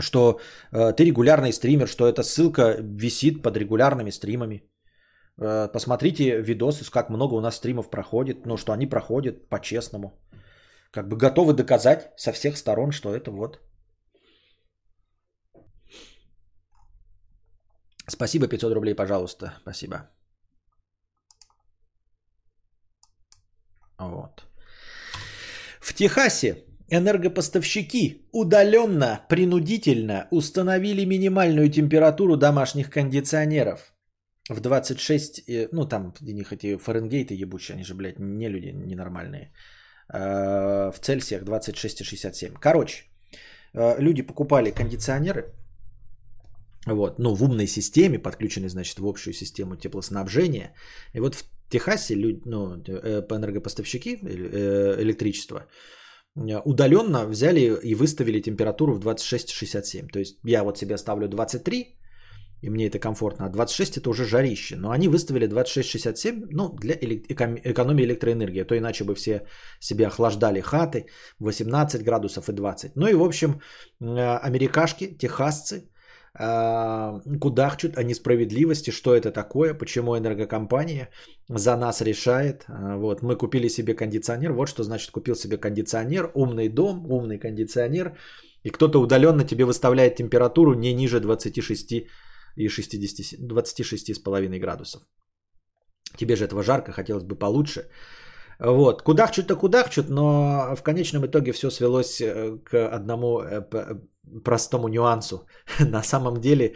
Что э, ты регулярный стример, что эта ссылка висит под регулярными стримами. Э, посмотрите видосы, как много у нас стримов проходит, ну, что они проходят по-честному. Как бы готовы доказать со всех сторон, что это вот. Спасибо, 500 рублей, пожалуйста. Спасибо. Вот. В Техасе энергопоставщики удаленно, принудительно установили минимальную температуру домашних кондиционеров в 26, э, ну там, у них эти Фаренгейты ебучие, они же, блядь, не люди ненормальные, э, в Цельсиях 26,67. Короче, э, люди покупали кондиционеры, вот, ну, в умной системе, подключенной, значит, в общую систему теплоснабжения. И вот в Техасе люди, ну, э, по энергопоставщики электричества удаленно взяли и выставили температуру в 26-67. То есть я вот себе ставлю 23, и мне это комфортно, а 26 это уже жарище. Но они выставили 26-67, ну, для экономии электроэнергии. А то иначе бы все себе охлаждали хаты 18 градусов и 20. Ну и, в общем, э, америкашки, техасцы, а, кудахчут о несправедливости, что это такое, почему энергокомпания за нас решает. А, Вот, мы купили себе кондиционер, вот что значит купил себе кондиционер, умный дом, умный кондиционер, и кто-то удаленно тебе выставляет температуру не ниже 26 и 60, 26,5 градусов. Тебе же этого жарко, хотелось бы получше. Вот, кудахчут-то кудахчут, но в конечном итоге все свелось э, к одному э, п- простому нюансу. На самом деле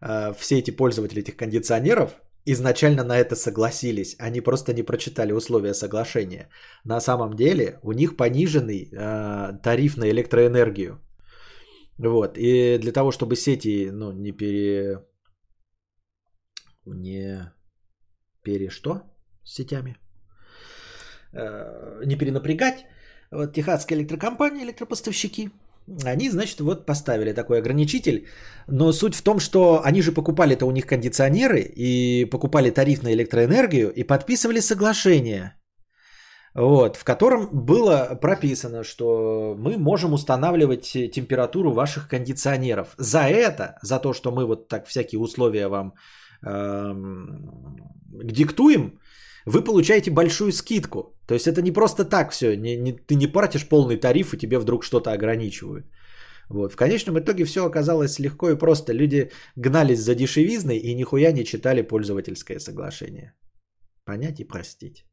э, все эти пользователи этих кондиционеров изначально на это согласились. Они просто не прочитали условия соглашения. На самом деле у них пониженный э, тариф на электроэнергию. Вот. И для того, чтобы сети ну, не пере... Не пере что с сетями? Э, не перенапрягать. Вот техасская электрокомпания, электропоставщики, они, значит, вот поставили такой ограничитель. Но суть в том, что они же покупали это у них кондиционеры и покупали тариф на электроэнергию и подписывали соглашение, вот, в котором было прописано, что мы можем устанавливать температуру ваших кондиционеров. За это, за то, что мы вот так всякие условия вам диктуем, вы получаете большую скидку. То есть это не просто так все. Не, не, ты не платишь полный тариф, и тебе вдруг что-то ограничивают. Вот. В конечном итоге все оказалось легко и просто. Люди гнались за дешевизной и нихуя не читали пользовательское соглашение. Понять и простить.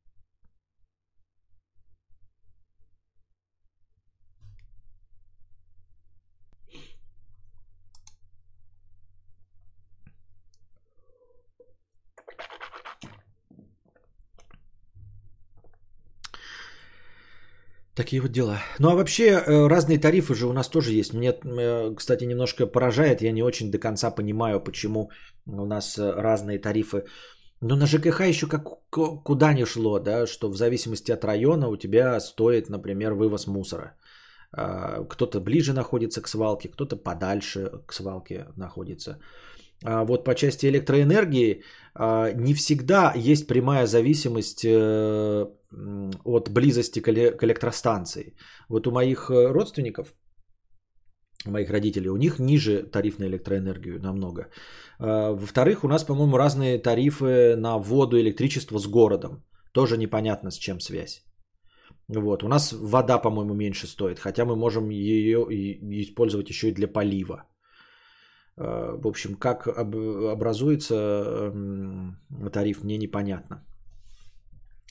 Такие вот дела. Ну а вообще э, разные тарифы же у нас тоже есть. Мне, э, кстати, немножко поражает. Я не очень до конца понимаю, почему у нас э, разные тарифы. Но на ЖКХ еще как ку- куда ни шло, да, что в зависимости от района у тебя стоит, например, вывоз мусора. А, Кто-то ближе находится к свалке, кто-то подальше к свалке находится. А вот по части электроэнергии а, не всегда есть прямая зависимость э, от близости к электростанции. Вот у моих э, родственников, моих родителей, у них ниже тариф на электроэнергию намного. А, во-вторых, у нас, по-моему, разные тарифы на воду и электричество с городом. Тоже непонятно с чем связь. Вот. У нас вода, по-моему, меньше стоит, хотя мы можем ее использовать еще и для полива. А, в общем, как образуется эм, тариф, мне непонятно.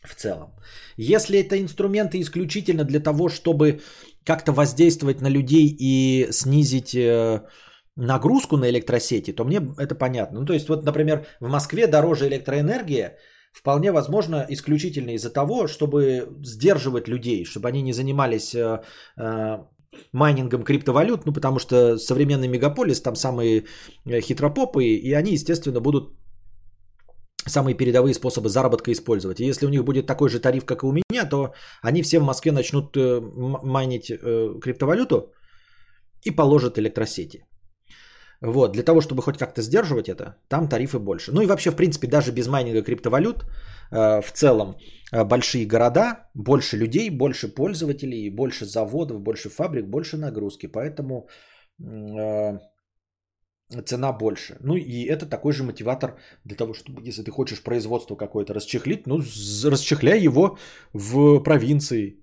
В целом. Если это инструменты исключительно для того, чтобы как-то воздействовать на людей и снизить э, нагрузку на электросети, то мне это понятно. Ну, то есть, вот, например, в Москве дороже электроэнергия, вполне возможно исключительно из-за того, чтобы сдерживать людей, чтобы они не занимались э, э, майнингом криптовалют, ну потому что современный мегаполис, там самые э, хитропопы, и они, естественно, будут самые передовые способы заработка использовать. И если у них будет такой же тариф, как и у меня, то они все в Москве начнут э, майнить э, криптовалюту и положат электросети. Вот, для того, чтобы хоть как-то сдерживать это, там тарифы больше. Ну и вообще, в принципе, даже без майнинга криптовалют, э, в целом, э, большие города, больше людей, больше пользователей, больше заводов, больше фабрик, больше нагрузки. Поэтому э, цена больше. Ну и это такой же мотиватор для того, чтобы, если ты хочешь производство какое-то расчехлить, ну, расчехляй его в провинции,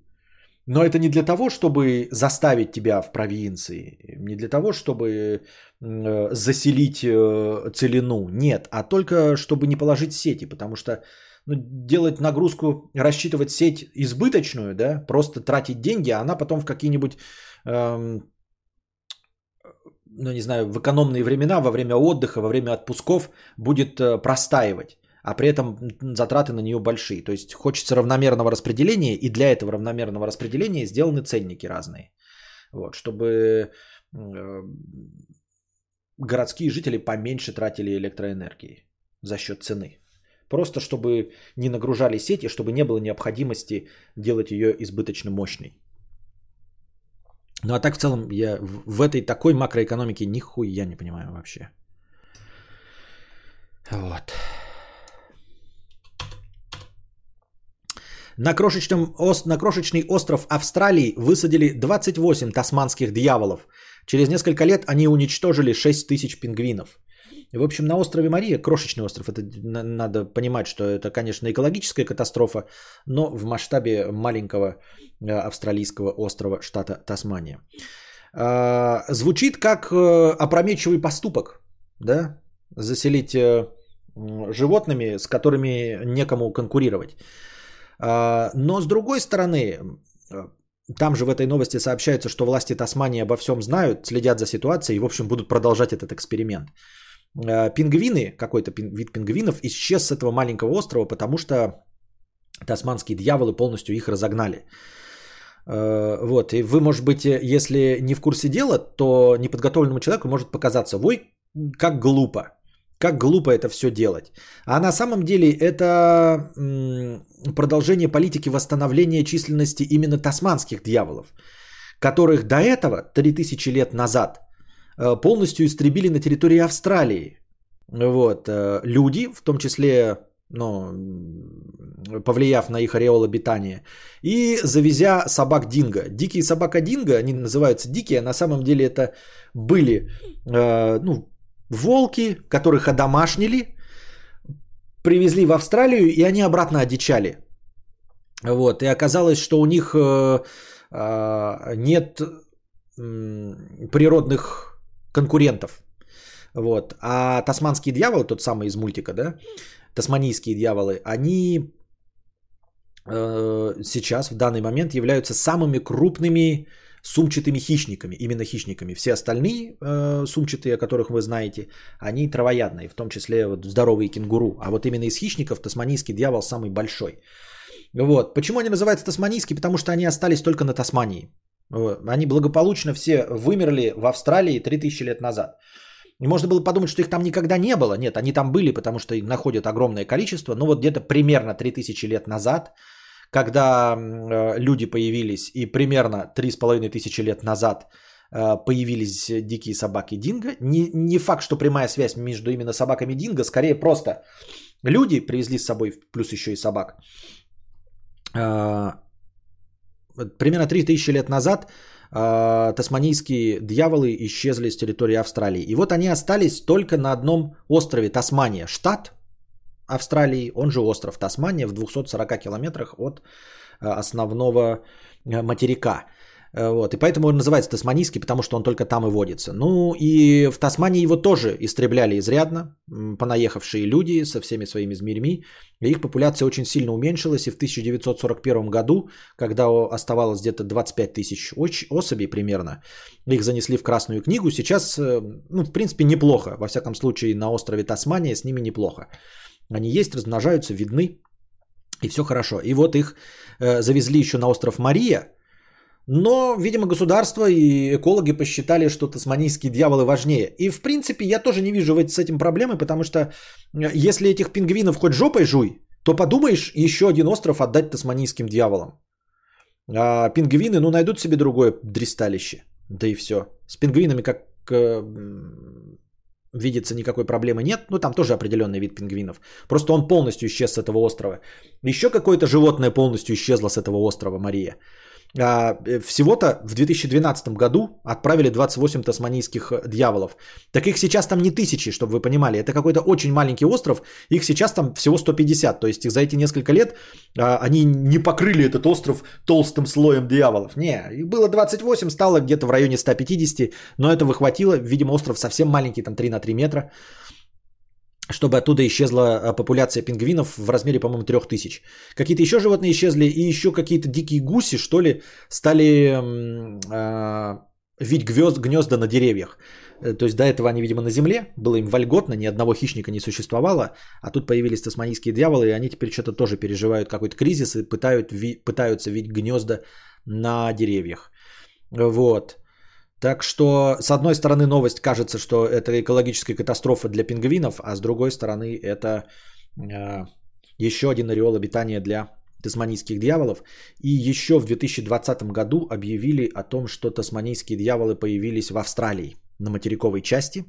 но это не для того, чтобы заставить тебя в провинции, не для того, чтобы э, заселить э, целину, нет, а только чтобы не положить сети, потому что ну, делать нагрузку, рассчитывать сеть избыточную, да, просто тратить деньги, а она потом в какие-нибудь, эм, ну не знаю, в экономные времена, во время отдыха, во время отпусков будет э, простаивать а при этом затраты на нее большие. То есть хочется равномерного распределения, и для этого равномерного распределения сделаны ценники разные. Вот, чтобы э, городские жители поменьше тратили электроэнергии за счет цены. Просто чтобы не нагружали сети, чтобы не было необходимости делать ее избыточно мощной. Ну а так в целом я в этой такой макроэкономике нихуя не понимаю вообще. Вот. На, крошечном, на крошечный остров Австралии высадили 28 тасманских дьяволов. Через несколько лет они уничтожили 6 тысяч пингвинов. В общем, на острове Мария, крошечный остров, это надо понимать, что это, конечно, экологическая катастрофа, но в масштабе маленького э, австралийского острова штата Тасмания. А, звучит как э, опрометчивый поступок, да, заселить э, животными, с которыми некому конкурировать. А, но с другой стороны, там же в этой новости сообщается, что власти Тасмании обо всем знают, следят за ситуацией и, в общем, будут продолжать этот эксперимент. А, пингвины, какой-то вид пингвинов исчез с этого маленького острова, потому что тасманские дьяволы полностью их разогнали. А, вот, и вы, может быть, если не в курсе дела, то неподготовленному человеку может показаться, ой, как глупо. Как глупо это все делать. А на самом деле это продолжение политики восстановления численности именно тасманских дьяволов, которых до этого, 3000 лет назад, э, полностью истребили на территории Австралии. Вот. Э, люди, в том числе ну, повлияв на их ореол обитания, и завезя собак Динго. Дикие собака Динго, они называются дикие, а на самом деле это были э, ну, волки, которых одомашнили, привезли в Австралию, и они обратно одичали. Вот, и оказалось, что у них э, э, нет природных конкурентов. Вот. А тасманские дьяволы, тот самый из мультика, да, тасманийские дьяволы, они э, сейчас, в данный момент, являются самыми крупными сумчатыми хищниками, именно хищниками. Все остальные э, сумчатые, о которых вы знаете, они травоядные, в том числе вот, здоровые кенгуру. А вот именно из хищников тасманийский дьявол самый большой. Вот. Почему они называются тасманийские? Потому что они остались только на Тасмании. Они благополучно все вымерли в Австралии 3000 лет назад. Можно было подумать, что их там никогда не было. Нет, они там были, потому что их находят огромное количество. Но вот где-то примерно 3000 лет назад когда э, люди появились, и примерно 3,5 тысячи лет назад э, появились дикие собаки динго. Не, не факт, что прямая связь между именно собаками динго, скорее просто люди привезли с собой, плюс еще и собак. Э, примерно 3000 лет назад тасманийские дьяволы исчезли с территории Австралии. И вот они остались только на одном острове Тасмания, штат Австралии, он же остров Тасмания в 240 километрах от э, основного э, материка. Э, вот. И поэтому он называется тасманийский, потому что он только там и водится. Ну и в Тасмании его тоже истребляли изрядно, понаехавшие люди со всеми своими змеями. И их популяция очень сильно уменьшилась. И в 1941 году, когда оставалось где-то 25 тысяч особей примерно, их занесли в Красную книгу. Сейчас, ну, в принципе, неплохо. Во всяком случае, на острове Тасмания с ними неплохо. Они есть, размножаются, видны, и все хорошо. И вот их э, завезли еще на остров Мария, но, видимо, государство и экологи посчитали, что тасманийские дьяволы важнее. И, в принципе, я тоже не вижу с этим проблемы, потому что э, если этих пингвинов хоть жопой жуй, то подумаешь еще один остров отдать тасманийским дьяволам. А пингвины, ну, найдут себе другое дристалище. Да и все. С пингвинами как э, видится никакой проблемы нет. Ну, там тоже определенный вид пингвинов. Просто он полностью исчез с этого острова. Еще какое-то животное полностью исчезло с этого острова Мария. А, э, всего-то в 2012 году отправили 28 тасманийских э, дьяволов. Так их сейчас там не тысячи, чтобы вы понимали. Это какой-то очень маленький остров. Их сейчас там всего 150. То есть за эти несколько лет а, они не покрыли этот остров толстым слоем дьяволов. Не, их было 28, стало где-то в районе 150. Но этого хватило. Видимо, остров совсем маленький, там 3 на 3 метра чтобы оттуда исчезла э, популяция пингвинов в размере, по-моему, трех тысяч. Какие-то еще животные исчезли, и еще какие-то дикие гуси, что ли, стали э, вить гвезд, гнезда на деревьях. Э, то есть до этого они, видимо, на земле, было им вольготно, ни одного хищника не существовало, а тут появились тасманийские дьяволы, и они теперь что-то тоже переживают какой-то кризис и пытают, ви, пытаются вить гнезда на деревьях. Вот. Так что, с одной стороны, новость кажется, что это экологическая катастрофа для пингвинов, а с другой стороны, это э, еще один ореол обитания для тасманийских дьяволов. И еще в 2020 году объявили о том, что тасманийские дьяволы появились в Австралии на материковой части.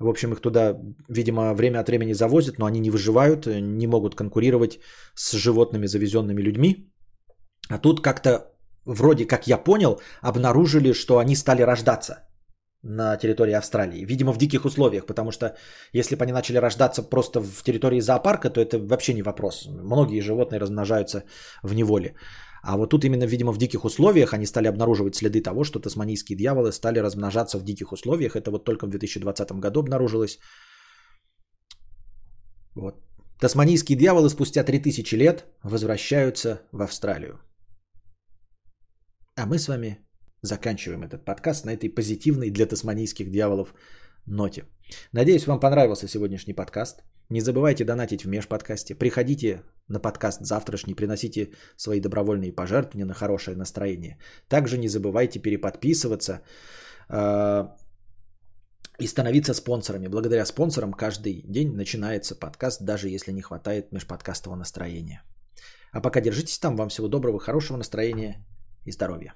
В общем, их туда, видимо, время от времени завозят, но они не выживают, не могут конкурировать с животными, завезенными людьми. А тут как-то вроде как я понял, обнаружили, что они стали рождаться на территории Австралии. Видимо, в диких условиях, потому что если бы они начали рождаться просто в территории зоопарка, то это вообще не вопрос. Многие животные размножаются в неволе. А вот тут именно, видимо, в диких условиях они стали обнаруживать следы того, что тасманийские дьяволы стали размножаться в диких условиях. Это вот только в 2020 году обнаружилось. Вот. Тасманийские дьяволы спустя 3000 лет возвращаются в Австралию. А мы с вами заканчиваем этот подкаст на этой позитивной для тасманийских дьяволов ноте. Надеюсь, вам понравился сегодняшний подкаст. Не забывайте донатить в межподкасте. Приходите на подкаст завтрашний, приносите свои добровольные пожертвования на хорошее настроение. Также не забывайте переподписываться э, и становиться спонсорами. Благодаря спонсорам каждый день начинается подкаст, даже если не хватает межподкастового настроения. А пока держитесь там. Вам всего доброго, хорошего настроения и здоровья.